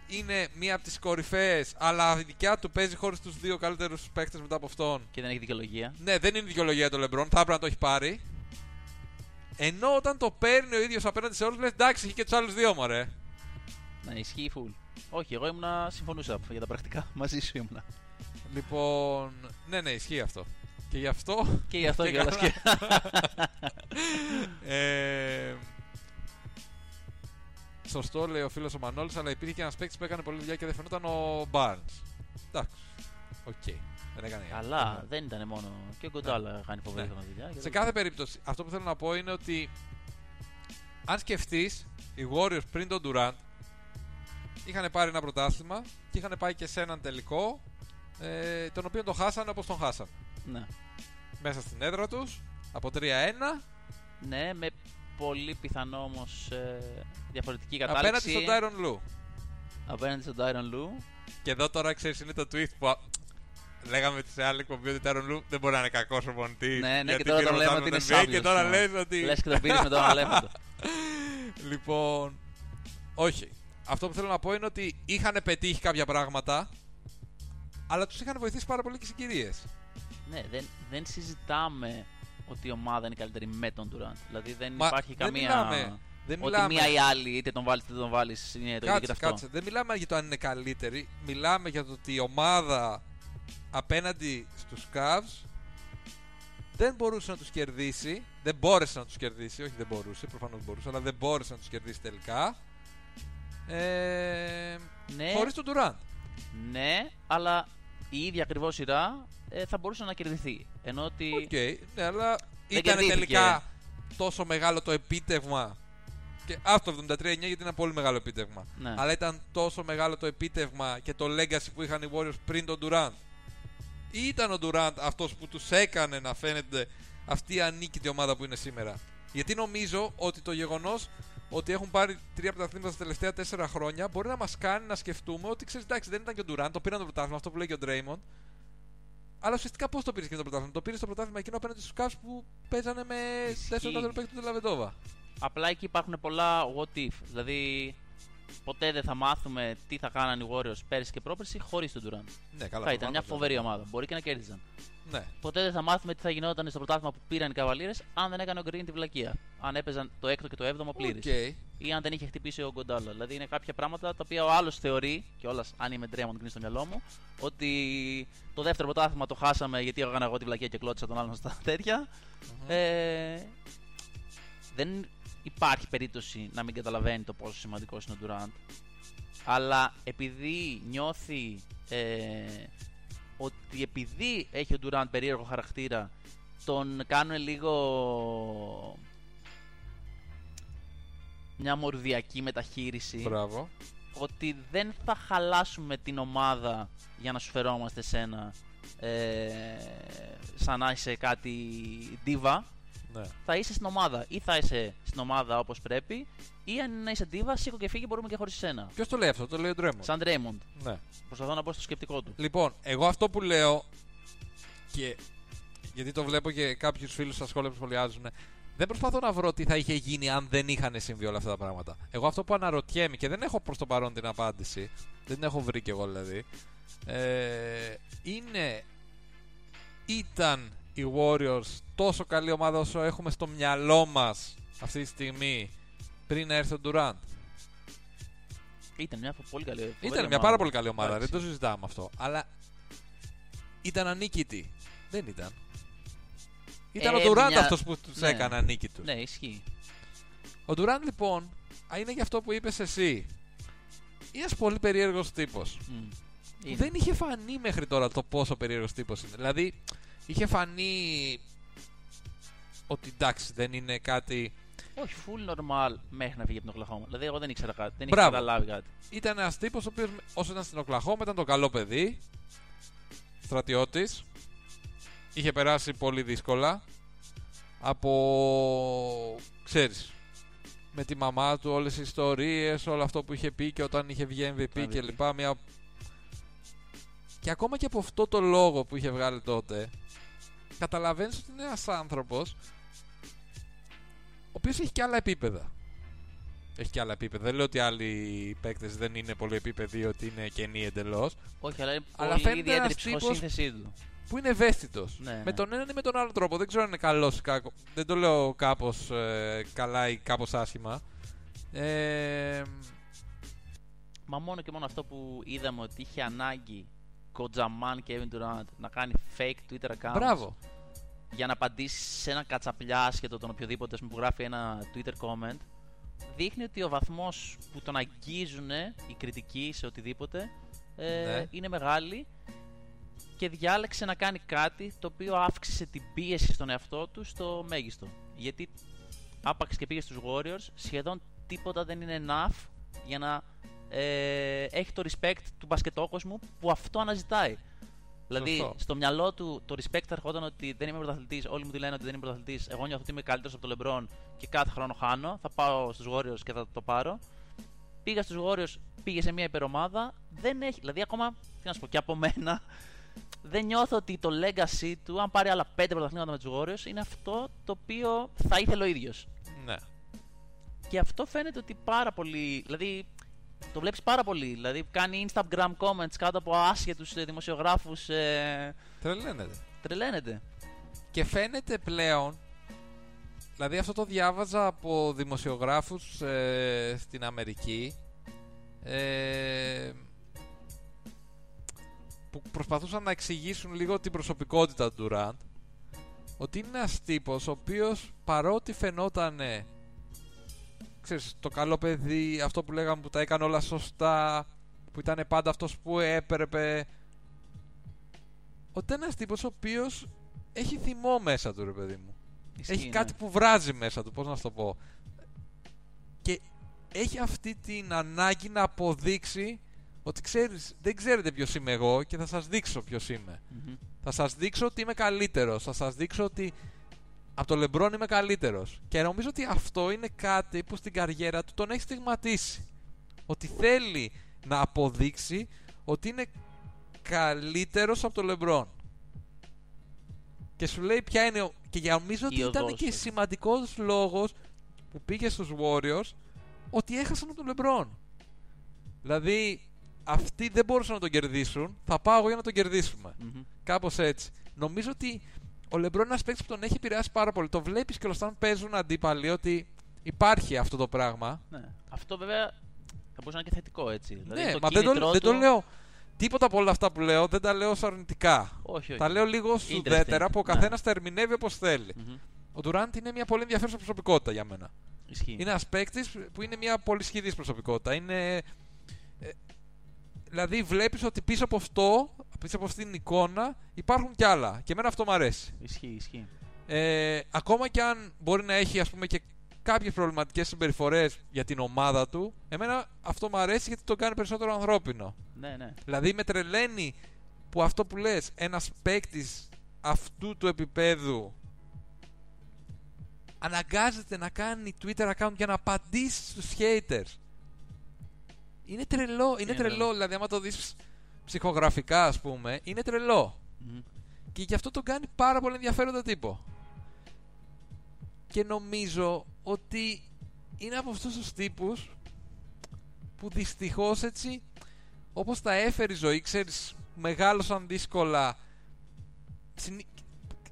είναι μία από τις κορυφαίες, αλλά η δικιά του παίζει χωρίς τους δύο καλύτερους παίκτες μετά από αυτόν. Και δεν έχει δικαιολογία. Ναι, δεν είναι δικαιολογία το Λεμπρόν, θα έπρεπε να το έχει πάρει. Ενώ όταν το παίρνει ο ίδιος απέναντι σε όλους, λες εντάξει, έχει και τους άλλους δύο μωρέ. Ναι, ισχύει full. Όχι, εγώ ήμουνα. Συμφωνούσα για τα πρακτικά. Μαζί σου ήμουνα. Λοιπόν, ναι, ναι, ισχύει αυτό. Και γι' αυτό. Και γι' αυτό Και κιόλας. καλά. Και... ε, σωστό λέει ο φίλος ο Μανώλης, αλλά υπήρχε και ένας παίκτης που έκανε πολλή δουλειά και δεν φαινόταν ο Barnes. Εντάξει. Οκ. Δεν έκανε. Καλά, δεν ήταν μόνο. Και ο Γκοντάλα κάνει φοβερή Ναι. δουλειά. και Σε δεν- κάθε περίπτωση, αυτό που θέλω να πω είναι ότι αν σκεφτείς, οι Warriors πριν τον Durant είχαν πάρει ένα πρωτάθλημα και είχαν πάει και σε έναν τελικό, ε, τον οποίο τον χάσανε όπως τον χάσαν. Ναι. Μέσα στην έδρα τους, από 3-1, ναι, με πολύ πιθανό όμως διαφορετική απέναντι κατάληξη. στον Tyron Lue. Απέναντι στον Tyron Lue. Και εδώ τώρα ξέρεις είναι το tweet που. α- Λέγαμε σε άλλη εκπομπή ότι ο Tyron Lue δεν μπορεί να είναι κακός προπονητής. Ναι, ναι, γιατί και τώρα πήρε τον λέμε πρωτάθλημα ότι στο είναι NBA Και σάπιος, τώρα ναι. λες ότι. Λες και τον πήρες με τον αλέφαντο. Λοιπόν. Όχι. Αυτό που θέλω να πω είναι ότι είχαν πετύχει κάποια πράγματα, αλλά τους είχαν βοηθήσει πάρα πολύ και οι συγκυρίες. Ναι, δεν, δεν συζητάμε ότι η ομάδα είναι καλύτερη με τον Durant. Δηλαδή δεν Μα υπάρχει δεν καμία. μιλάμε. Δεν ότι μιλάμε. μία ή άλλη, είτε τον βάλεις είτε δεν τον βάλεις, είναι το ίδιο και Κάτσε, αυτό. κάτσε. Δεν μιλάμε για το αν είναι καλύτερη. Μιλάμε για το ότι η ομάδα απέναντι στους Cavs δεν μπορούσε να τους κερδίσει. Δεν μπόρεσε να τους κερδίσει. Όχι, δεν μπορούσε. Προφανώς μπορούσε, αλλά δεν μπόρεσε να τους κερδίσει τελικά. Ε, Ναι, Χωρίς τον Durant. ναι, αλλά η ίδια ακριβώς σειρά ε, θα μπορούσε να κερδιθεί. Ενώ ότι. Οκ, ναι, αλλά Δεν ήταν κερδίθηκε. τελικά τόσο μεγάλο το επίτευγμα. Και αυτό το 73-9 γιατί είναι ένα πολύ μεγάλο επίτευγμα. Ναι. Αλλά ήταν τόσο μεγάλο το επίτευγμα και το legacy που είχαν οι Warriors πριν τον Durant. Ή ήταν ο Durant αυτός που τους έκανε να φαίνεται αυτή η ανίκητη ομάδα που είναι σήμερα. Γιατί νομίζω ότι το γεγονός ότι έχουν πάρει τρία πρωταθλήματα στα τελευταία τέσσερα χρόνια μπορεί να μας κάνει να σκεφτούμε ότι ξέρεις εντάξει δεν ήταν και ο Durant, το πήραν το πρωτάθλημα, αυτό που λέει και ο Draymond. Αλλά ουσιαστικά πώς το πήρες και το πρωτάθλημα; Το πήρες το πρωτάθλημα εκείνο απέναντι στους Cavs που παίζανε με Ισχύει. δεύτερο καλύτερο παίκτη του Λαβεντόβα. Απλά εκεί υπάρχουν πολλά what if. Δηλαδή, ποτέ δεν θα μάθουμε τι θα κάνανε οι Warriors πέρυσι και πρόπερσι χωρίς τον Durant. Ναι, καλά. Θα ήταν μια προφανώς, φοβερή ομάδα. Μπορεί και να κέρδιζαν. Ναι. Ποτέ δεν θα μάθουμε τι θα γινόταν στο πρωτάθλημα που πήραν οι Cavaliers αν δεν έκανε ο Green τη βλακεία. Αν έπαιζαν το έκτο και το έβδομο πλήρης. Οκ. Ή αν δεν είχε χτυπήσει ο Γκοντάλα. Δηλαδή είναι κάποια πράγματα τα οποία ο άλλος θεωρεί, και όλα αν είμαι Draymond Green στο μυαλό μου, ότι το δεύτερο πρωτάθλημα το χάσαμε γιατί έκανα εγώ τη βλακεία και κλώτσησα τον άλλον στα τέτοια. Ε, δεν υπάρχει περίπτωση να μην καταλαβαίνει το πόσο σημαντικός είναι ο Durant. Αλλά επειδή νιώθει ε, ότι επειδή έχει ο Durant περίεργο χαρακτήρα, τον κάνουν λίγο μια μορδιακή μεταχείριση Μπράβο. ότι δεν θα χαλάσουμε την ομάδα για να σου φερόμαστε σένα ε, σαν να είσαι κάτι ντίβα Ναι. θα είσαι στην ομάδα ή θα είσαι στην ομάδα όπως πρέπει ή αν να είσαι ντίβα σήκω και φύγει μπορούμε και χωρίς σένα Ποιος το λέει αυτό, το λέει ο Ντρέμον. σαν Draymond Ναι. προσπαθώ να μπω στο σκεπτικό του Λοιπόν, εγώ αυτό που λέω και γιατί το βλέπω και κάποιους φίλους στα σχόλια που σχολιάζουν δεν προσπαθώ να βρω τι θα είχε γίνει αν δεν είχαν συμβεί όλα αυτά τα πράγματα. Εγώ αυτό που αναρωτιέμαι και δεν έχω προς το παρόν την απάντηση, δεν την έχω βρει κι εγώ δηλαδή, ε, είναι ήταν οι Warriors τόσο καλή ομάδα όσο έχουμε στο μυαλό μας αυτή τη στιγμή πριν έρθει ο Durant. Ήταν μια πολύ καλή ομάδα. Ήταν μια πάρα πολύ καλή ομάδα, Εντάξει. δεν το συζητάμε αυτό. Αλλά ήταν ανίκητη. Δεν ήταν. Ήταν Ε, ο Durant μια- αυτός που τους ναι. έκανε ανίκητους. Ναι, ισχύει. Ο Durant λοιπόν α, είναι για αυτό που είπες εσύ. Είναι ένας πολύ περίεργος τύπος. Μμ. που Είναι. δεν είχε φανεί μέχρι τώρα το πόσο περίεργος τύπος είναι. Δηλαδή, είχε φανεί ότι εντάξει δεν είναι κάτι... Όχι, full normal μέχρι να φύγει από την Οκλαχώμα. Δηλαδή, εγώ δεν ήξερα κάτι. Δεν Μπράβο. ήξερα καταλάβει κάτι. Ήταν ένας τύπος ο οποίος όσο ήταν στην Οκλαχώμα ήταν το καλό παιδί, στρατιώτης, είχε περάσει πολύ δύσκολα από, ξέρεις, με τη μαμά του όλες οι ιστορίες, όλο αυτό που είχε πει και όταν είχε βγει MVP MVP. και λοιπά, μια... Και ακόμα και από αυτό το λόγο που είχε βγάλει τότε, καταλαβαίνεις ότι είναι ένας άνθρωπος ο οποίος έχει και άλλα επίπεδα. Έχει και άλλα επίπεδα. Δεν λέω ότι άλλοι παίκτες δεν είναι πολύ επίπεδοι, ότι είναι κενοί εντελώς. Όχι, αλλά είναι Αλλά πολύ φαίνεται ιδιαίτερη η ένας τύπος- ψυχοσύνθεσή του. Που είναι ευαίσθητος. Ναι, Με ναι. τον έναν ή με τον άλλο τρόπο. Δεν ξέρω αν είναι καλός ή κακό. Δεν το λέω κάπως καλά ή κάπως άσχημα. Ε, Μα μόνο και μόνο αυτό που είδαμε ότι είχε ανάγκη Κοτζαμάν και Kevin Durant να κάνει fake Twitter account μπράβο. για να απαντήσει σε ένα κατσαπλιά άσχετο τον οποιοδήποτε ας πούμε, που γράφει ένα Twitter comment δείχνει ότι ο βαθμός που τον αγγίζουν οι κριτικοί σε οτιδήποτε ε, Ναι. είναι μεγάλη και διάλεξε να κάνει κάτι το οποίο αύξησε την πίεση στον εαυτό του στο μέγιστο. Γιατί άπαξ και πήγε στους Warriors, σχεδόν τίποτα δεν είναι enough για να ε, έχει το respect του μπασκετόκοσμου που αυτό αναζητάει. Δηλαδή, Σωστό. στο μυαλό του το respect θα ερχόταν ότι δεν είμαι πρωταθλητής. Όλοι μου τη λένε ότι δεν είμαι πρωταθλητής. Εγώ νιώθω ότι είμαι καλύτερος από τον LeBron και κάθε χρόνο χάνω. Θα πάω στους Warriors και θα το πάρω. Πήγα στους Warriors, πήγε σε μια υπερομάδα. Δεν έχει. Δηλαδή, ακόμα. Τι να σου πω, και από μένα. Δεν νιώθω ότι το legacy του, αν πάρει άλλα πέντε πρωταθλήματα με τους Warriors, είναι αυτό το οποίο θα ήθελε ο ίδιος. Ναι. Και αυτό φαίνεται ότι πάρα πολύ. Δηλαδή, το βλέπεις πάρα πολύ. Δηλαδή, κάνει Instagram comments κάτω από άσχετους δημοσιογράφους. Ε, Τρελαίνεται. τρελαίνεται. Και φαίνεται πλέον. Δηλαδή αυτό το διάβαζα από δημοσιογράφους ε, στην Αμερική ε, που προσπαθούσαν να εξηγήσουν λίγο την προσωπικότητα του Durant ότι είναι ένας τύπος ο οποίος παρότι φαινόταν ξέρεις, το καλό παιδί, αυτό που λέγαμε που τα έκανε όλα σωστά που ήταν πάντα αυτός που έπρεπε ότι ήταν ένας τύπος ο οποίος έχει θυμό μέσα του ρε παιδί μου Ισχύει, έχει ναι. κάτι που βράζει μέσα του, πώς να σου το πω. Και έχει αυτή την ανάγκη να αποδείξει ότι ξέρεις, δεν ξέρετε ποιος είμαι εγώ και θα σας δείξω ποιος είμαι. Μμμ. Θα σας δείξω ότι είμαι καλύτερος, θα σας δείξω ότι από το Λεμπρόν είμαι καλύτερος. Και νομίζω ότι αυτό είναι κάτι που στην καριέρα του τον έχει στιγματίσει. Ότι θέλει να αποδείξει ότι είναι καλύτερος από το Λεμπρόν. Και σου λέει ποια είναι. ο- Και για νομίζω ότι Η ήταν οδός και του. σημαντικός λόγος που πήγε στους Warriors ότι έχασαν από τον Λεμπρόν. Δηλαδή, αυτοί δεν μπορούσαν να τον κερδίσουν. Θα πάω εγώ για να τον κερδίσουμε. Μμμ. Κάπως έτσι. Νομίζω ότι ο Λεμπρόν είναι ένας παίκτης που τον έχει επηρεάσει πάρα πολύ. Το βλέπεις και όταν παίζουν αντίπαλοι ότι υπάρχει αυτό το πράγμα. Ναι. Αυτό βέβαια θα μπορούσε να είναι και θετικό έτσι. Δηλαδή, ναι, το μα δεν το, κίνητρό δεν το του- λέω. Τίποτα από όλα αυτά που λέω δεν τα λέω ως αρνητικά. Όχι, όχι. Τα λέω λίγο σουδέτερα που ο Ναι. καθένας τα ερμηνεύει όπως θέλει. Μμμ. Ο Ντουράντ είναι μια πολύ ενδιαφέρουσα προσωπικότητα για μένα. Ισχύει. Είναι ένας παίκτης που είναι μια πολύ σχηδής προσωπικότητα. Είναι. Ε, δηλαδή βλέπεις ότι πίσω από αυτό, πίσω από αυτήν την εικόνα υπάρχουν κι άλλα. Και εμένα αυτό μου αρέσει. Ισχύει, ισχύει. Ε, ακόμα και αν μπορεί να έχει ας πούμε και κάποιες προβληματικές συμπεριφορές για την ομάδα του, εμένα αυτό μου αρέσει γιατί το κάνει περισσότερο ανθρώπινο. Ναι, ναι. Δηλαδή με τρελαίνει που αυτό που λες, ένας παίκτης αυτού του επίπεδου αναγκάζεται να κάνει Twitter account για να απαντήσει στους haters. Είναι τρελό, είναι Είναι τρελό, τρελό. δηλαδή άμα το δεις ψυχογραφικά ας πούμε, είναι τρελό. Μμμ. Και γι' αυτό τον κάνει πάρα πολύ ενδιαφέροντα τύπο. Και νομίζω ότι είναι από αυτούς τους τύπους που δυστυχώς έτσι όπως τα έφερε η ζωή, ξέρεις, μεγάλωσαν δύσκολα συνή...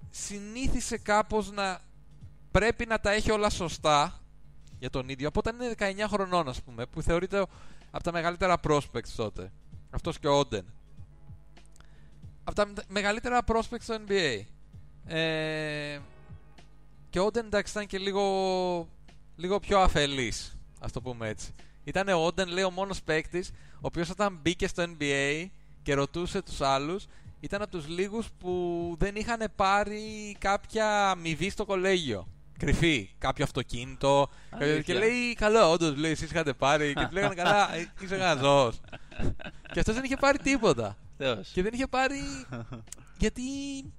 συνήθισε κάπως να πρέπει να τα έχει όλα σωστά για τον ίδιο από όταν είναι 19 χρονών ας πούμε που θεωρείται από τα μεγαλύτερα prospects τότε. Αυτός και ο Όντεν από τα μεγαλύτερα prospects στο NBA ε... και ο Όντεν εντάξει ήταν και λίγο λίγο πιο αφελής ας το πούμε έτσι. Ήταν ο Όντεν λέει ο μόνος παίκτης ο οποίος όταν μπήκε στο NBA και ρωτούσε τους άλλους ήταν από τους λίγους που δεν είχαν πάρει κάποια αμοιβή στο κολέγιο κρυφή, κάποιο αυτοκίνητο. Αλήθεια. και λέει, καλό, όντως λέει, εσείς είχατε πάρει. και του λέγανε, καλά, είσαι ένα ζώο. και αυτός δεν είχε πάρει τίποτα. Θεός. Και δεν είχε πάρει. γιατί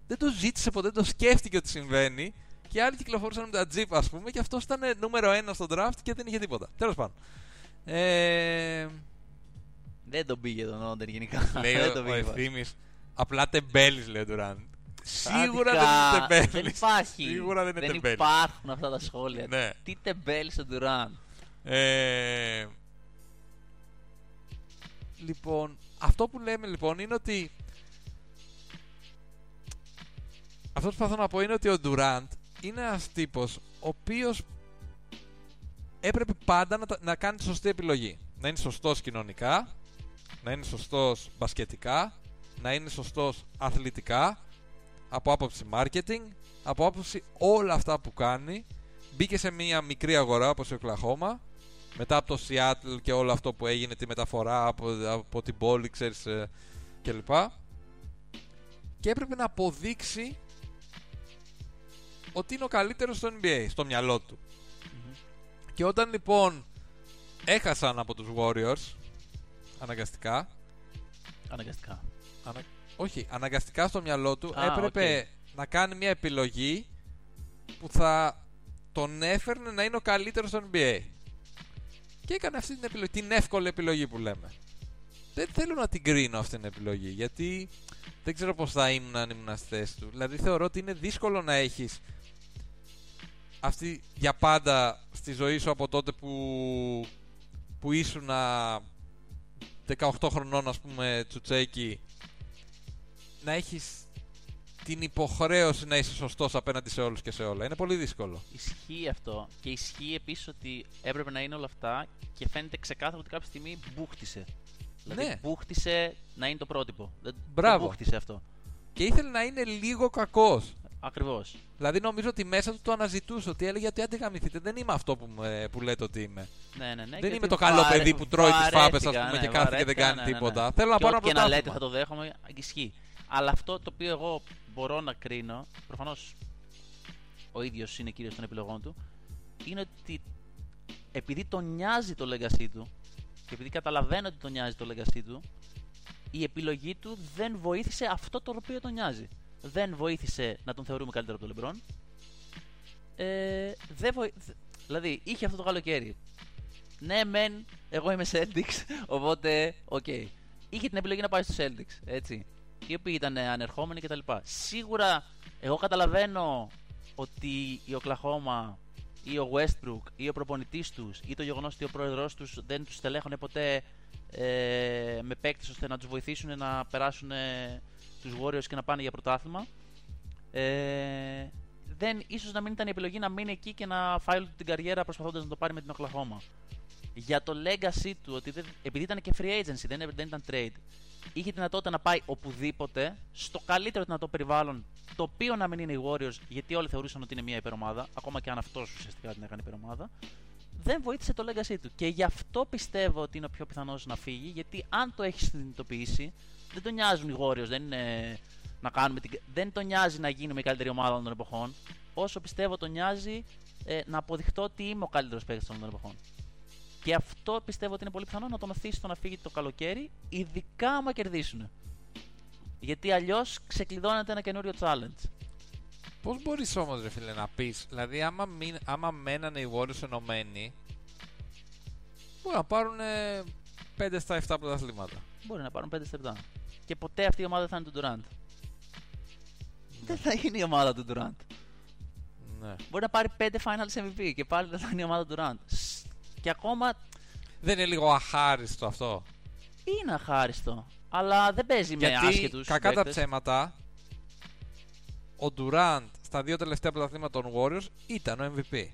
δεν το ζήτησε ποτέ, δεν το σκέφτηκε ότι συμβαίνει. Και άλλοι κυκλοφορούσαν με τα τζιπ, ας πούμε, και αυτός ήταν νούμερο ένα στο draft και δεν είχε τίποτα. Τέλος πάντων. Ε, Δεν τον πήγε τον Όντερ γενικά. λέει δεν ο, τον ο πήγε. ευθύνη. Απλά τεμπέλης, λέει ο Ντουράντ. Σίγουρα Άδικα. δεν είναι τεμπέλης. Δεν υπάρχει. Σίγουρα δεν είναι τεμπέλης. υπάρχουν αυτά τα σχόλια. Ναι. Τι τεμπέλης στον Ντουράν. Ε, λοιπόν, αυτό που λέμε λοιπόν είναι ότι. Αυτό που προσπαθώ να πω είναι ότι ο Ντουράντ είναι ένας τύπος ο οποίος έπρεπε πάντα να, τα- να κάνει τη σωστή επιλογή. Να είναι σωστός κοινωνικά, να είναι σωστός μπασκετικά, να είναι σωστός αθλητικά, από άποψη marketing, από άποψη όλα αυτά που κάνει. Μπήκε σε μια μικρή αγορά όπως η Οκλαχώμα μετά από το Seattle και όλο αυτό που έγινε, τη μεταφορά από, από την πόλη, ξέρεις, ε, κλπ. Και έπρεπε να αποδείξει ότι είναι ο καλύτερος στο NBA, στο μυαλό του. Και όταν λοιπόν έχασαν από τους Warriors, αναγκαστικά, Αναγκαστικά. ανα... όχι, αναγκαστικά στο μυαλό του Α, έπρεπε να κάνει μια επιλογή που θα τον έφερνε να είναι ο καλύτερος στο NBA. Και έκανε αυτή την επιλογή, την εύκολη επιλογή που λέμε. Δεν θέλω να την κρίνω αυτή την επιλογή, γιατί δεν ξέρω πώς θα ήμουν αν ήμουν στη θέση του. Δηλαδή θεωρώ ότι είναι δύσκολο να έχεις αυτή για πάντα στη ζωή σου από τότε που, που ήσουν 18 χρονών ας πούμε τσουτσέκι να έχεις την υποχρέωση να είσαι σωστός απέναντι σε όλους και σε όλα. Είναι πολύ δύσκολο. Ισχύει αυτό. Και ισχύει επίσης ότι έπρεπε να είναι όλα αυτά και φαίνεται ξεκάθαρο ότι κάποια στιγμή μπούχτισε. Δηλαδή Ναι. μπούχτισε να είναι το πρότυπο. Δεν το Μπράβο. μπούχτισε αυτό. Και ήθελε να είναι λίγο κακός. Ακριβώς. Δηλαδή νομίζω ότι μέσα του το αναζητούσε, ότι έλεγε ότι άντε γαμηθείτε, δεν είμαι αυτό που, με- που λέτε ότι είμαι. Ναι, ναι, ναι. δεν γιατί είμαι το καλό βαρε- παιδί που τρώει τις βαρέθηκα, φάπες, ας πούμε, ναι, και κάθεται και δεν βαρέθηκα, κάνει ναι, ναι, ναι. τίποτα. Θέλω να Και πάρω ό,τι ένα και να λέτε πρωτάθλημα. θα το δέχομαι, ισχύει. Αλλά αυτό το οποίο εγώ μπορώ να κρίνω, προφανώς ο ίδιος είναι κύριος των επιλογών του, είναι ότι επειδή τον νοιάζει το legacy του και επειδή καταλαβαίνω ότι τον νοιάζει το legacy του, η επιλογή του δεν βοήθησε αυτό το οποίο τον νοιάζει. Δεν βοήθησε να τον θεωρούμε καλύτερο από τον Λεμπρόν. Ε, δεν βοη... δε- Δηλαδή, είχε αυτό το καλοκαίρι. Ναι, μεν, εγώ είμαι Celtics, οπότε, οκ. Είχε την επιλογή να πάει στους Celtics, έτσι. Οι οποίοι ήταν ανερχόμενοι κτλ. Σίγουρα, εγώ καταλαβαίνω ότι η Οκλαχώμα ή ο Westbrook ή ο προπονητής τους ή το γεγονός ότι ο πρόεδρος τους δεν τους τελέχωνε ποτέ ε, με παίκτες ώστε να τους βοηθήσουν να περάσουν ε, τους Warriors και να πάνε για πρωτάθλημα. Ε, δεν, ίσως να μην ήταν η επιλογή να μείνει εκεί και να φάει όλη του την καριέρα προσπαθώντας να το πάρει με την Οκλαχώμα. Για το legacy του, ότι δεν, επειδή ήταν και free agency, δεν, δεν ήταν trade, είχε δυνατότητα να πάει οπουδήποτε, στο καλύτερο δυνατό περιβάλλον, το οποίο να μην είναι οι Warriors, γιατί όλοι θεωρούσαν ότι είναι μια υπερομάδα, ακόμα και αν αυτός ουσιαστικά την έκανε υπερομάδα, δεν βοήθησε το legacy του. Και γι' αυτό πιστεύω ότι είναι ο πιο πιθανός να φύγει, γιατί αν το έχεις συνειδητοποιήσει, δεν τον νοιάζουν οι Warriors, δεν είναι να κάνουμε την... δεν τον νοιάζει να γίνουμε η καλύτερη ομάδα όλων των εποχών, όσο πιστεύω τον νοιάζει ε, να αποδειχτώ ότι είμαι ο καλύτερος παίκτης όλων των εποχών. Και αυτό πιστεύω ότι είναι πολύ πιθανό να τον αφήσει το να φύγει το καλοκαίρι, ειδικά άμα κερδίσουν. Γιατί αλλιώς ξεκλειδώνεται ένα καινούριο challenge. Πώς μπορείς όμως, ρε φίλε, να πεις, δηλαδή, άμα, μην, άμα μένανε οι Warriors ενωμένοι, μπορεί να πάρουν 5 στα 7 πρωταθλήματα. Μπορεί να πάρουν 5 7. Και ποτέ αυτή η ομάδα δεν θα είναι του Durant. Δεν θα είναι η ομάδα του Durant. Ναι. Μπορεί να πάρει 5 finals MVP και πάλι δεν θα είναι η ομάδα του Durant. Σ- Και ακόμα Δεν είναι λίγο αχάριστο αυτό; είναι αχάριστο. Αλλά δεν παίζει με Γιατί άσχετους. κακά τα ψέματα, ο Durant στα δύο τελευταία πρωταθλήματα των Warriors ήταν ο MVP.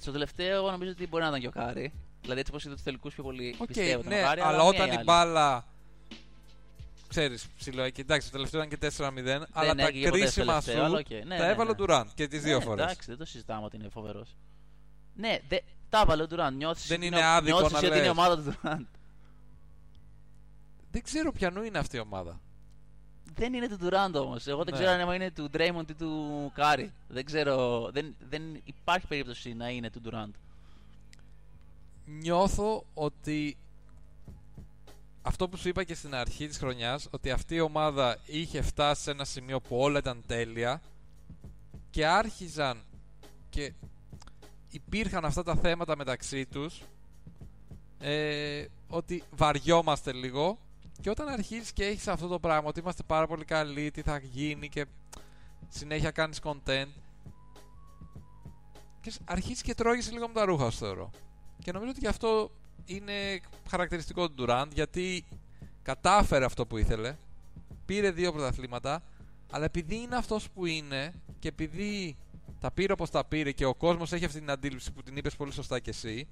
Στο τελευταίο, εγώ νομίζω ότι μπορεί να ήταν και ο Κάρι. Δηλαδή, έτσι όπως είδε τους τελικούς πιο πολύ Οκ, πιστεύω τον ναι, Κάρι, αλλά μία όταν ή η άλλη. μπάλα. Ξέρεις, ψηλοέκει. Εντάξει, το τελευταίο ήταν και 4-0, αλλά τα έγινε ποτέ στο κρίσιμα τελευταίο, σου αλλά οκ. Ναι, τα ναι, έβαλε ναι. ο Durant και τις δύο Ναι, φορές. Εντάξει, δεν το συζητάμε ότι είναι φοβερός. Ναι, δε, τα έβαλε ο Durant. Νιώθεις, Δεν ότι είναι άδικο νιώθεις να ότι είναι η λες. ομάδα του Durant. Δεν ξέρω ποιανού είναι αυτή η ομάδα. Δεν είναι του Durant όμως. Εγώ δεν Ναι. ξέρω αν είναι του Draymond ή του Κάρι. Δεν ξέρω. Δεν, δεν υπάρχει περίπτωση να είναι του Durant. Νιώθω ότι αυτό που σου είπα και στην αρχή της χρονιάς ότι αυτή η ομάδα είχε φτάσει σε ένα σημείο που όλα ήταν τέλεια και άρχιζαν και υπήρχαν αυτά τα θέματα μεταξύ τους ε, ότι βαριόμαστε λίγο. Και όταν αρχίζεις και έχεις αυτό το πράγμα ότι είμαστε πάρα πολύ καλοί, τι θα γίνει και συνέχεια κάνεις content και σ- αρχίζεις και τρώγεις λίγο με τα ρούχα σου θεωρώ. Και νομίζω ότι γι' αυτό είναι χαρακτηριστικό του Durant γιατί κατάφερε αυτό που ήθελε πήρε δύο πρωταθλήματα αλλά επειδή είναι αυτός που είναι και επειδή τα πήρε όπως τα πήρε και ο κόσμος έχει αυτή την αντίληψη που την είπες πολύ σωστά και εσύ.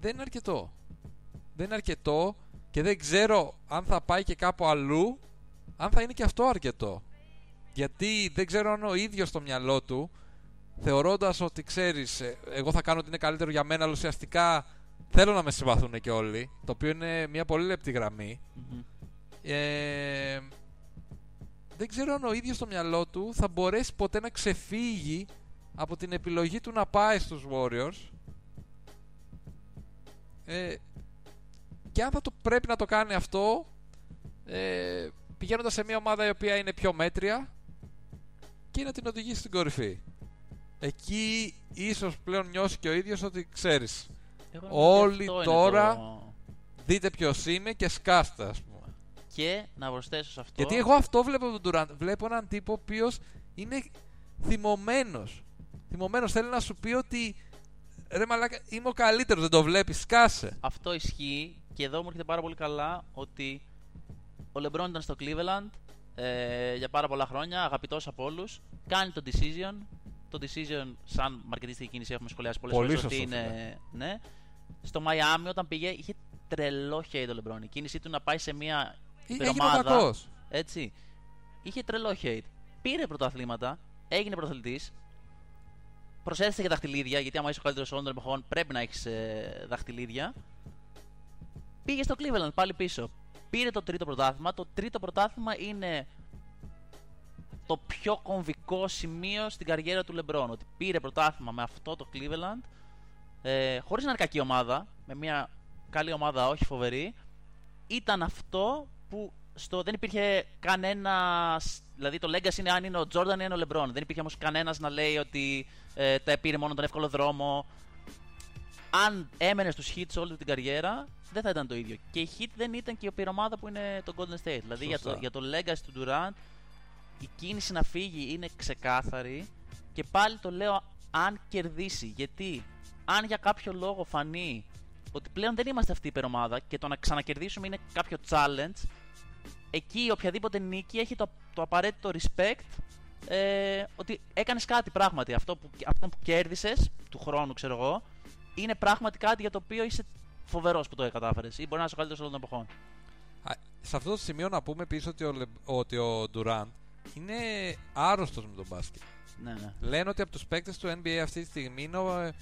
Δεν είναι αρκετό. Δεν είναι αρκετό και δεν ξέρω αν θα πάει και κάπου αλλού αν θα είναι και αυτό αρκετό. Γιατί δεν ξέρω αν ο ίδιος στο μυαλό του θεωρώντας ότι ξέρεις ε, εγώ θα κάνω ότι είναι καλύτερο για μένα αλλά ουσιαστικά θέλω να με συμπαθούν και όλοι το οποίο είναι μια πολύ λεπτή γραμμή. Μμμ. ε, δεν ξέρω αν ο ίδιος στο μυαλό του θα μπορέσει ποτέ να ξεφύγει από την επιλογή του να πάει στους Warriors. Ε, και αν θα το πρέπει να το κάνει αυτό ε, πηγαίνοντας σε μια ομάδα η οποία είναι πιο μέτρια και να την οδηγήσει στην κορυφή. Εκεί ίσως πλέον νιώσει και ο ίδιος ότι ξέρεις Εγώ νομίζω ότι Όλοι αυτό είναι τώρα- το- δείτε ποιος είμαι και σκάστε ας πούμε Και να προσθέσω σε αυτό. Γιατί εγώ αυτό βλέπω από τον Durant. Βλέπω έναν τύπο ο οποίος είναι θυμωμένος. Θυμωμένος θέλει να σου πει ότι ρε μαλάκα είμαι ο καλύτερος, δεν το βλέπεις, σκάσε. Αυτό ισχύει και εδώ μου έρχεται πάρα πολύ καλά ότι ο Λεμπρόν ήταν στο Cleveland ε, για πάρα πολλά χρόνια, αγαπητός από όλους, κάνει το decision. Το decision, σαν μαρκετιστική κίνηση, έχουμε σχολιάσει πολλές Πολύ φορές σωστό, ότι είναι. Ναι. Στο Miami όταν πήγε είχε τρελό hate ο Λεμπρόν. Η κίνησή του να πάει σε μια Έγινε ο υπερομάδα, κακός. έτσι. Είχε τρελό hate. Πήρε πρωταθλήματα, έγινε πρωταθλητής, προσέθεσε και δαχτυλίδια, γιατί άμα είσαι ο καλύτερος όλων των εποχών πρέπει να έχεις δαχτυλίδια. Πήγε στο Cleveland πάλι πίσω. Πήρε το τρίτο πρωτάθλημα. Το τρίτο πρωτάθλημα είναι το πιο κομβικό σημείο στην καριέρα του LeBron. Ότι πήρε πρωτάθλημα με αυτό το Cleveland, ε, χωρίς να είναι κακή ομάδα, με μια καλή ομάδα, όχι φοβερή. Ήταν αυτό που στο, δεν υπήρχε κανένας. Δηλαδή το Legacy είναι αν είναι ο Jordan ή είναι ο LeBron. Δεν υπήρχε όμως κανένας να λέει ότι ε, τα πήρε μόνο τον εύκολο δρόμο. Αν έμενε στους Hits όλη του την καριέρα, δεν θα ήταν το ίδιο. Και η Hit δεν ήταν και η πυρομάδα που είναι το Golden State. Δηλαδή για το, Σωστά. για το Legacy του Durant, η κίνηση να φύγει είναι ξεκάθαρη. Και πάλι το λέω αν κερδίσει. Γιατί αν για κάποιο λόγο φανεί ότι πλέον δεν είμαστε αυτή η υπερομάδα και το να ξανακερδίσουμε είναι κάποιο challenge, εκεί οποιαδήποτε νίκη έχει το, το απαραίτητο respect ε, ότι έκανες κάτι πράγματι. Αυτό που, αυτό που κέρδισες του χρόνου, ξέρω εγώ, είναι πράγματι κάτι για το οποίο είσαι φοβερός που το κατάφερε ή μπορεί να είσαι ο καλύτερος όλων των εποχών. Α, Σε αυτό το σημείο να πούμε επίση ότι, ο Λε- ότι ο Durant είναι άρρωστος με τον μπάσκετ. Ναι, ναι. Λένε ότι από τους παίκτες του NBA αυτή τη στιγμή είναι ο, ε,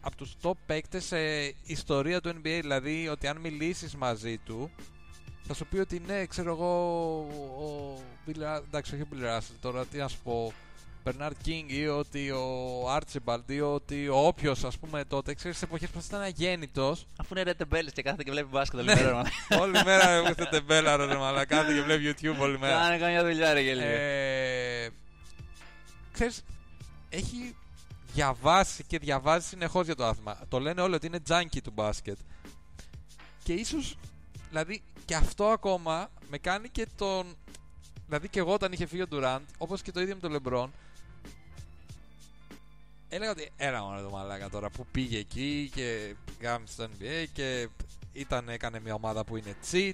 από τους top παίκτες σε ιστορία του NBA. Δηλαδή ότι αν μιλήσεις μαζί του θα σου πει ότι ναι, ξέρω εγώ, ο Bill, Ra- εντάξει όχι ο Bill Russell, τώρα τι να σου πω, Bernard King ή ότι ο Archibald ή ότι ο όποιος ας πούμε τότε, ξέρεις σε εποχές που ήταν αγέννητος Αφού είναι ρε τεμπέλη και κάθεται και βλέπει μπάσκετ όλη Ναι. μέρα. ρε, όλη μέρα εγώ στο τεμπέλα ρε μαλάκα, κάθεται και βλέπει YouTube όλη μέρα. Κάνε καμιά δουλειά, ρε γελίο. Ε, ξέρεις, έχει διαβάσει και διαβάζει συνεχώς για το άθλημα. Το λένε όλοι ότι είναι junkie του μπάσκετ. Και ίσως, δηλαδή, και αυτό ακόμα με κάνει και τον δηλαδή και εγώ όταν είχε φύγει ο Durant, όπως και το ίδιο με τον LeBron, έλεγα ότι έλα μόνο το μαλάκα τώρα που πήγε εκεί και γάμισε στο NBA και ήταν, έκανε μια ομάδα που είναι cheat.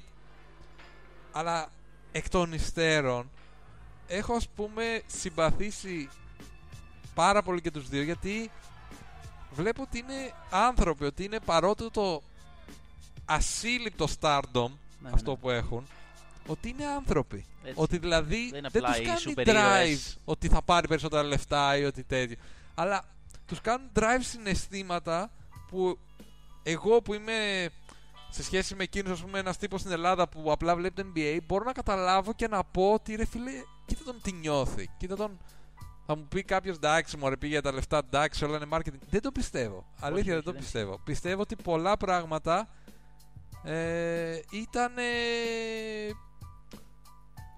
Αλλά εκ των υστέρων έχω ας πούμε συμπαθήσει πάρα πολύ και τους δύο γιατί βλέπω ότι είναι άνθρωποι, ότι είναι παρότι το ασύλληπτο stardom Ναι, αυτό ναι. που έχουν, ότι είναι άνθρωποι. Έτσι. Ότι δηλαδή Δεν είναι δεν, απλά τους οι κάνει σούπερ drive ήρωες. ότι θα πάρει περισσότερα λεφτά ή ότι τέτοιο. Αλλά τους κάνουν drive συναισθήματα που εγώ που είμαι σε σχέση με εκείνους ας πούμε ένας τύπος στην Ελλάδα που απλά βλέπει το NBA μπορώ να καταλάβω και να πω ότι ρε φίλε κοίτα τον τι νιώθει. Κοίτα τον θα μου πει κάποιος εντάξει, μωρέ πήγε για τα λεφτά, εντάξει, όλα είναι marketing. Δεν το πιστεύω. Αλήθεια όχι, δεν το δεν πιστεύω. Πιστεύω ότι πολλά πράγματα ε, ήταν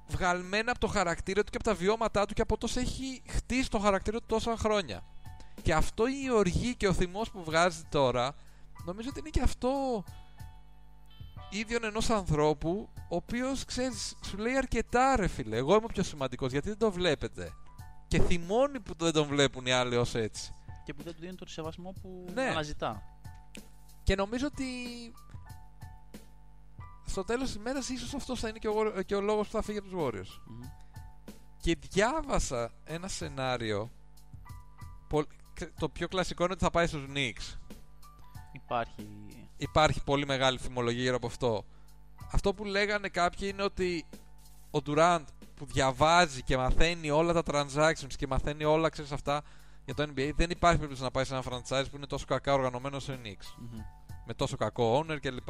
βγαλμένα από το χαρακτήρα του και από τα βιώματά του και από τόσο έχει χτίσει το χαρακτήρα του τόσα χρόνια. Και αυτό η οργή και ο θυμός που βγάζει τώρα νομίζω ότι είναι και αυτό ίδιον ενός ανθρώπου ο οποίος ξέρεις, σου λέει αρκετά ρε φίλε. Εγώ είμαι ο πιο σημαντικός γιατί δεν το βλέπετε. Και θυμώνει που δεν τον βλέπουν οι άλλοι ως έτσι. Και που δεν του δίνουν τον σεβασμό που Ναι. αναζητά. Και νομίζω ότι στο τέλος της ημέρας ίσως αυτός θα είναι και ο, και ο λόγος που θα φύγει από τους Warriors. Μμμ. Και διάβασα ένα σενάριο πολ- το πιο κλασικό είναι ότι θα πάει στους Knicks. Υπάρχει. Υπάρχει πολύ μεγάλη φημολογία γύρω από αυτό. Αυτό που λέγανε κάποιοι είναι ότι ο Durant που διαβάζει και μαθαίνει όλα τα transactions και μαθαίνει όλα ξέρεις αυτά για το NBA δεν υπάρχει περίπτωση να πάει σε ένα franchise που είναι τόσο κακά οργανωμένο όσο οι Knicks. Μμμ. με τόσο κακό owner κλπ.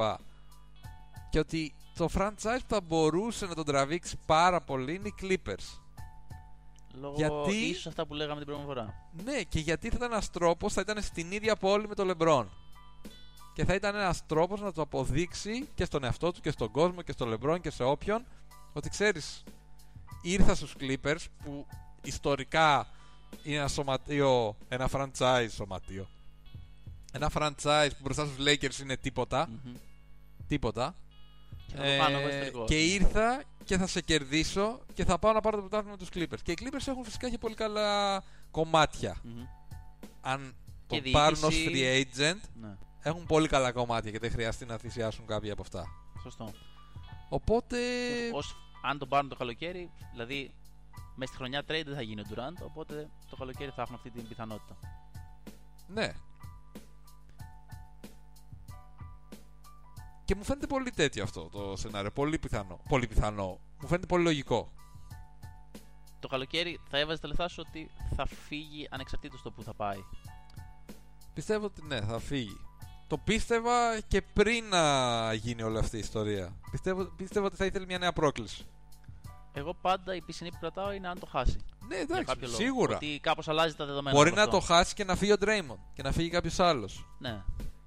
Και ότι το franchise που θα μπορούσε να τον τραβήξει πάρα πολύ είναι οι Clippers. Λόγω Γιατί- ίσως αυτά που λέγαμε την προηγούμενη φορά. Ναι, και γιατί θα ήταν ένας τρόπος, θα ήταν στην ίδια πόλη με τον LeBron. Και θα ήταν ένας τρόπος να το αποδείξει και στον εαυτό του και στον κόσμο και στο LeBron και σε όποιον ότι ξέρεις, ήρθα στους Clippers που ιστορικά είναι ένα σωματείο, ένα franchise σωματείο. Ένα franchise που μπροστά στους Lakers είναι τίποτα. Μμμ. Τίποτα. Και θα το κάνω εγώ ιστορικό. Ε, και ήρθα και θα σε κερδίσω και θα πάω να πάρω το πρωτάθλημα με τους Clippers. Και οι Clippers έχουν φυσικά και πολύ καλά κομμάτια. Μμμ. Αν Και το πάρουν ως διοίκηση. free agent, Ναι, έχουν πολύ καλά κομμάτια και δεν χρειαστεί να θυσιάσουν κάποια από αυτά. σωστό. Οπότε. Ως, αν τον πάρουν το καλοκαίρι, δηλαδή μέσα στη χρονιά trade δεν θα γίνει ο Durant, οπότε το καλοκαίρι θα έχουν αυτή την πιθανότητα. Ναι. Και μου φαίνεται πολύ τέτοιο αυτό το σενάριο. Πολύ πιθανό. Πολύ πιθανό. Μου φαίνεται πολύ λογικό. Το καλοκαίρι θα έβαζε τα λεφτά σου ότι θα φύγει ανεξαρτήτως το που θα πάει. Πιστεύω ότι ναι, θα φύγει. Το πίστευα και πριν να γίνει όλη αυτή η ιστορία. Πιστεύω, πίστευα ότι θα ήθελε μια νέα πρόκληση. Εγώ πάντα η πισινή που κρατάω είναι αν το χάσει. Ναι, Για εντάξει, κάποιο λόγο. σίγουρα. Ότι κάπως αλλάζει τα δεδομένα. Μπορεί από να αυτό. το χάσει και να φύγει ο Draymond και να φύγει κάποιος άλλος. Ναι.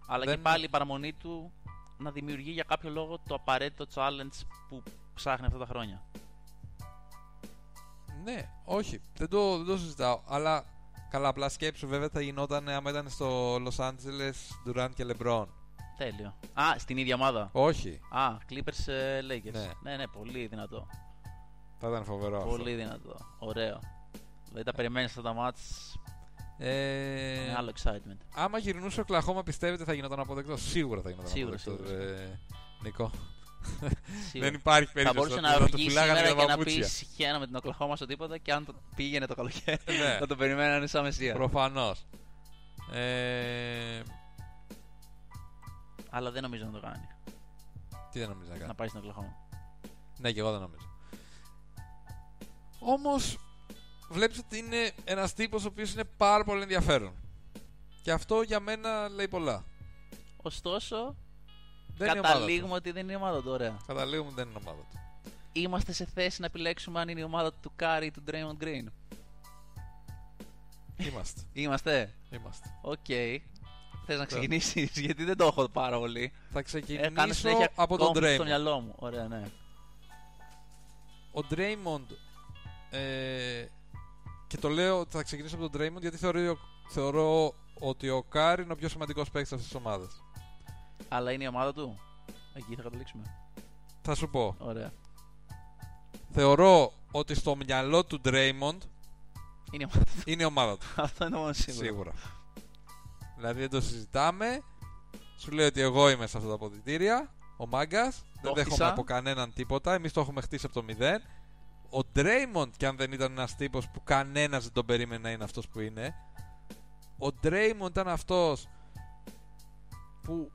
Αλλά Δεν- και πάλι η παραμονή του να δημιουργεί για κάποιο λόγο το απαραίτητο challenge που ψάχνει αυτά τα χρόνια. Ναι, όχι, δεν το, δεν το συζητάω. Αλλά καλά, απλά σκέψου βέβαια θα γινόταν άμα ήταν στο Los Angeles Durant και LeBron. Τέλειο. Α, στην ίδια ομάδα. Όχι, Α, Clippers ε, Lakers. Ναι. ναι, ναι, πολύ δυνατό. Θα ήταν φοβερό αυτό. Πολύ δυνατό. Ωραίο. Δηλαδή τα περιμένεις αυτά τα μάτς Ε, με άλλο excitement. άμα γυρνούσε ο Κλαχώμα, πιστεύετε θα γινόταν αποδεκτό; Σίγουρα θα γινόταν Σίγουρα, αποδεκτό. σίγουρα. ε, Νικό. Σίγουρα. Δεν υπάρχει Θα περίπτωση μπορούσε να, να το βγει φυλάγανε σήμερα για και να παπούτσια. πει χαίρομαι με την Οκλαχώμα στο τίποτα και αν το πήγαινε το καλοκαίρι Ναι. θα το περιμένανε σαν μεσία. Προφανώς. Ε, Αλλά δεν νομίζω να το κάνει. τι δεν νομίζω να κάνει. Να πάει στην Οκλαχώμα. Ναι, και εγώ δεν νομίζω. Όμως, βλέπεις ότι είναι ένας τύπος ο οποίος είναι πάρα πολύ ενδιαφέρον. Και αυτό για μένα λέει πολλά. Ωστόσο, Δεν είναι η ομάδα καταλήγουμε ότι δεν είναι η ομάδα του. Ωραία. του. Καταλήγουμε ότι δεν είναι η ομάδα του. Είμαστε σε θέση να επιλέξουμε αν είναι η ομάδα του Κάρι ή του Draymond Green. Είμαστε. Είμαστε. Είμαστε. Οκ. Θες να ξεκινήσεις, γιατί δεν το έχω πάρα πολύ. Θα Έκανα ξεκινήσω συνέχεια από τον conflict στο Draymond. μυαλό μου. Ωραία, ναι. Ο Draymond ε, και το λέω ότι θα ξεκινήσω από τον Draymond γιατί θεωρώ, θεωρώ ότι ο Κάρι είναι ο πιο σημαντικός παίκτης αυτής της ομάδας. Αλλά είναι η ομάδα του; Εκεί θα καταλήξουμε. Θα σου πω. Ωραία. Θεωρώ ότι στο μυαλό του Draymond Είναι η ομάδα του. είναι η ομάδα του. Αυτό είναι μόνο σίγουρο. Σίγουρα. Δηλαδή δεν το συζητάμε. Σου λέει ότι εγώ είμαι σε αυτά τα αποδητήρια. Ο μάγκας. Δεν Το δέχομαι χτίσα. από κανέναν τίποτα. Εμείς το έχουμε χτίσει από το μηδέν. Ο Draymond, κι αν δεν ήταν ένας τύπος που κανένας δεν τον περίμενε να είναι αυτός που είναι. Ο Draymond ήταν αυτός που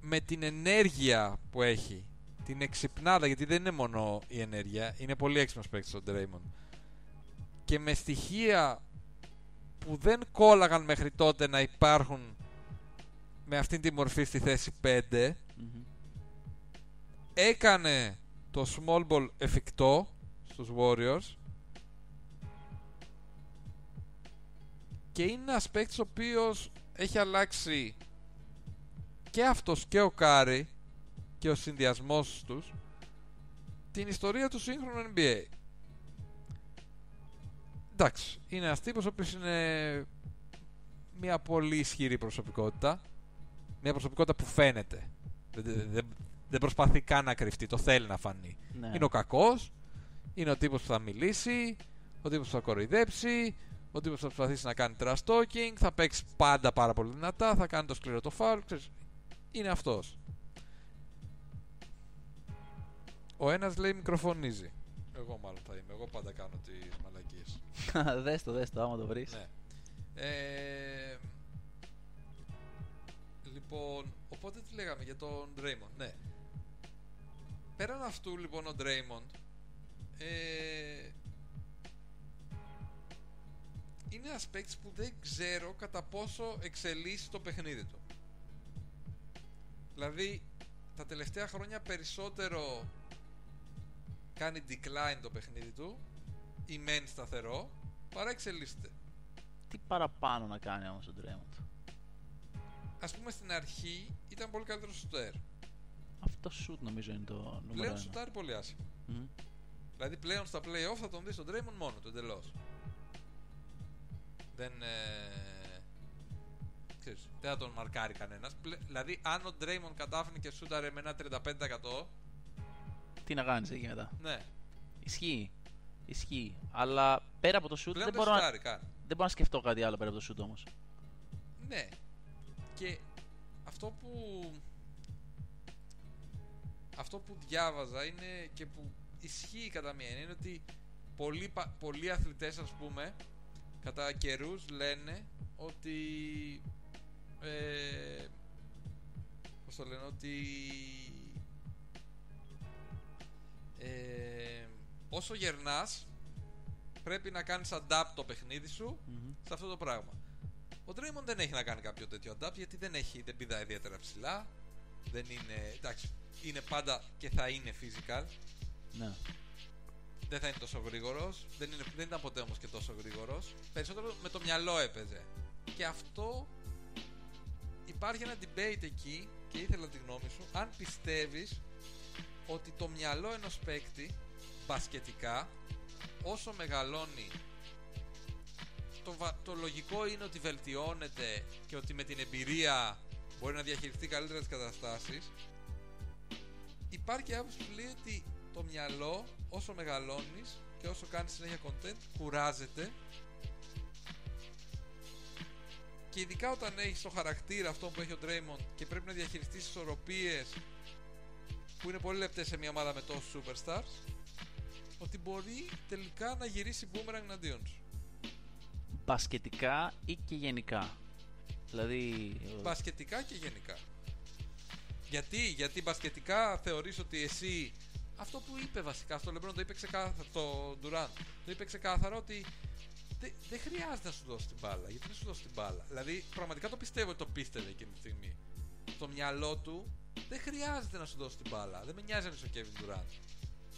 με την ενέργεια που έχει, την εξυπνάδα, γιατί δεν είναι μόνο η ενέργεια, είναι πολύ έξυπνος παίκτης ο Draymond. Και με στοιχεία που δεν κόλλαγαν μέχρι τότε να υπάρχουν με αυτήν τη μορφή στη θέση 5 Μμμ. έκανε το small ball εφικτό στους Warriors και είναι ένας παίκτης ο οποίος έχει αλλάξει και αυτός και ο Κάρι και ο συνδυασμός τους την ιστορία του σύγχρονου NBA. Εντάξει, είναι ένας τύπος ο οποίος είναι μια πολύ ισχυρή προσωπικότητα. Μια προσωπικότητα που φαίνεται. Δεν, δεν- δεν- δεν προσπαθεί καν να κρυφτεί, το θέλει να φανεί. Ναι. Είναι ο κακός, είναι ο τύπος που θα μιλήσει, ο τύπος που θα κοροϊδέψει, ο τύπος που θα προσπαθήσει να κάνει trash talking, θα παίξει πάντα πάρα πολύ δυνατά, θα κάνει το σκληρό το foul, ξέρεις. Είναι αυτός. Ο ένας λέει μικροφωνίζει. Εγώ μάλλον θα είμαι, εγώ πάντα κάνω τις μαλακίες. δες το, δες το, άμα το βρεις. Ναι. Ε, λοιπόν, οπότε τι λέγαμε για τον Draymond. Ναι. Πέραν αυτού λοιπόν ο Draymond ε, είναι ένας παίκτης που δεν ξέρω κατά πόσο εξελίσσει το παιχνίδι του. Δηλαδή, τα τελευταία χρόνια περισσότερο κάνει decline το παιχνίδι του ή μένει σταθερό παρά εξελίσσεται. Τι παραπάνω να κάνει όμως ο Draymond; ας πούμε στην αρχή ήταν πολύ καλύτερος σουτέρ. Αυτό shoot νομίζω είναι το νούμερο Πλέον ένα. σουτάρει πολύ άσχημα. Μμμ. Δηλαδή πλέον στα play-off θα τον δεις στον Draymond μόνο του εντελώς. Δεν. Ε... Ξέρεις, δεν θα τον μαρκάρει κανένας. Δηλαδή, αν ο Draymond κατάφερε και σούταρε με ένα 35%, Τι να κάνεις εκεί μετά. ναι, Ισχύει. Ισχύει. Αλλά πέρα από το shoot πλέον δεν δεν μπορώ, να, σουτάρει καν. δεν μπορώ να σκεφτώ κάτι άλλο πέρα από το shoot όμως. Ναι. Και αυτό που αυτό που διάβαζα είναι και που ισχύει κατά μία έννοια είναι ότι πολλοί, πα- πολλοί αθλητές ας πούμε κατά καιρούς λένε ότι ε, πώς το λένε ότι ε, όσο γερνάς πρέπει να κάνεις adapt το παιχνίδι σου Μμμ. σε αυτό το πράγμα. Ο Draymond δεν έχει να κάνει κάποιο τέτοιο adapt γιατί δεν, έχει, δεν πηδά ιδιαίτερα ψηλά. Δεν είναι. Εντάξει, είναι πάντα και θα είναι physical. Ναι. Δεν θα είναι τόσο γρήγορος. Δεν, είναι, δεν ήταν ποτέ όμως και τόσο γρήγορος. Περισσότερο με το μυαλό έπαιζε. Και αυτό υπάρχει ένα debate εκεί και ήθελα τη γνώμη σου. Αν πιστεύεις ότι το μυαλό ενός παίκτη μπασκετικά όσο μεγαλώνει το, βα- το λογικό είναι ότι βελτιώνεται και ότι με την εμπειρία μπορεί να διαχειριστεί καλύτερα τις καταστάσεις υπάρχει άποψη που λέει ότι το μυαλό όσο μεγαλώνεις και όσο κάνεις συνέχεια content κουράζεται και ειδικά όταν έχεις το χαρακτήρα αυτό που έχει ο Draymond και πρέπει να διαχειριστείς ισορροπίες που είναι πολύ λεπτές σε μια ομάδα με τόσους superstars ότι μπορεί τελικά να γυρίσει boomerang εναντίον σου. Μπασκετικά ή και γενικά. Δηλαδή. ο- Μπασκετικά και γενικά. Γιατί, γιατί μπασκετικά θεωρείς ότι εσύ αυτό που είπε βασικά στο Λεμπρόν το είπε ξεκάθαρα το Durant το είπε ξεκάθαρα ότι δεν δεν χρειάζεται να σου δώσει την μπάλα. Γιατί δεν σου δώσει την μπάλα. Δηλαδή πραγματικά το πιστεύω ότι το πίστευε εκείνη τη στιγμή. Στο μυαλό του δεν χρειάζεται να σου δώσει την μπάλα. Δεν με νοιάζει αν είσαι ο Kevin Durant.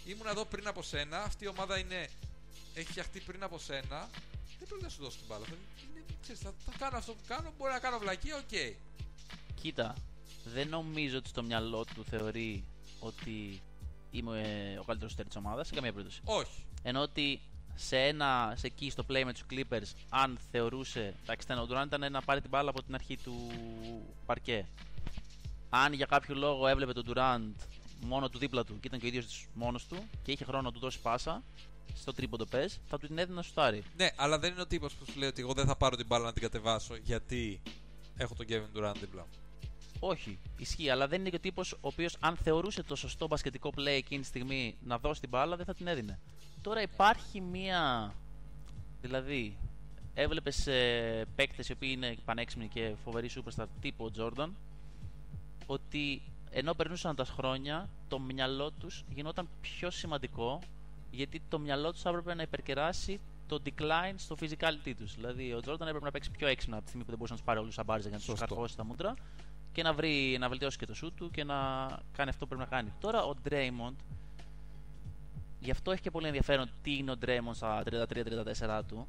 Ήμουν εδώ πριν από σένα αυτή η ομάδα είναι, έχει φτιαχτεί πριν από σένα. Δεν πρέπει να σου δώσει την μπάλα. Θα, είναι, ξέρεις, θα, θα κάνω αυτό που κάνω μπορεί να κάνω βλακία οκ. Κοίτα, δεν νομίζω ότι στο μυαλό του θεωρεί ότι είμαι ε, ο καλύτερος scorer της ομάδας σε καμία περίπτωση. όχι Ενώ ότι σε ένα, σε εκεί στο play με τους Clippers, αν θεωρούσε. Εντάξει, ήταν ο Durant ήταν να πάρει την μπάλα από την αρχή του παρκέ. Αν για κάποιο λόγο έβλεπε τον Durant μόνο του δίπλα του και ήταν και ο ίδιος μόνος του και είχε χρόνο να του δώσει πάσα στο τρίποντο πες, θα του την έδινε να σουτάρει. Ναι, αλλά δεν είναι ο τύπος που σου λέει ότι εγώ δεν θα πάρω την μπάλα να την κατεβάσω γιατί έχω τον Kevin Durant δίπλα μου. Όχι, ισχύει, αλλά δεν είναι και ο τύπος ο οποίος αν θεωρούσε το σωστό μπασκετικό play εκείνη τη στιγμή να δώσει την μπάλα, δεν θα την έδινε. Τώρα υπάρχει μία. Δηλαδή, έβλεπες ε, παίκτες οι οποίοι είναι πανέξυπνοι και φοβεροί superstar τύπου ο Jordan, ότι ενώ περνούσαν τα χρόνια, το μυαλό τους γινόταν πιο σημαντικό γιατί το μυαλό τους έπρεπε να υπερκεράσει το decline στο physicality τους. Δηλαδή, ο Jordan έπρεπε να παίξει πιο έξυπνα από τη στιγμή που δεν μπορούσε να τους πάρει όλους του αμπάριζε για να τους καρφώσει τα μούτρα και να, βρει, να βελτιώσει και το σου του και να κάνει αυτό που πρέπει να κάνει. Τώρα ο Draymond, γι' αυτό έχει και πολύ ενδιαφέρον τι είναι ο Draymond στα 33-34 του.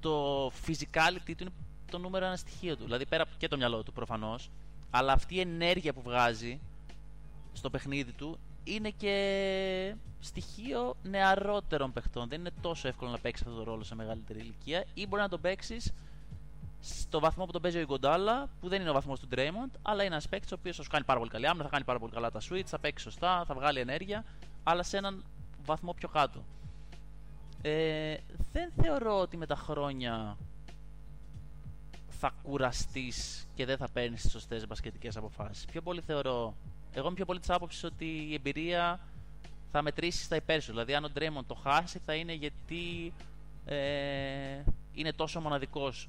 Το physicality του είναι το νούμερο ένα στοιχείο του. Δηλαδή πέρα και το μυαλό του προφανώς, αλλά αυτή η ενέργεια που βγάζει στο παιχνίδι του είναι και στοιχείο νεαρότερων παιχτών. Δεν είναι τόσο εύκολο να παίξεις αυτό το ρόλο σε μεγαλύτερη ηλικία ή μπορεί να τον παίξεις στο βαθμό που τον παίζει ο Ιγκοντάλα, που δεν είναι ο βαθμός του Draymond, αλλά είναι ένας παίκτης ο οποίος θα σου κάνει πάρα πολύ καλή άμυνα, θα κάνει πάρα πολύ καλά τα switch, θα παίξει σωστά, θα βγάλει ενέργεια, αλλά σε έναν βαθμό πιο κάτω. Ε, δεν θεωρώ ότι με τα χρόνια θα κουραστείς και δεν θα παίρνεις τις σωστές μπασκετικές αποφάσεις. Πιο πολύ θεωρώ. Εγώ είμαι πιο πολύ της άποψης ότι η εμπειρία θα μετρήσεις στα υπέρ σου. Δηλαδή, αν ο Draymond το χάσει, θα είναι γιατί ε, είναι τόσο μοναδικός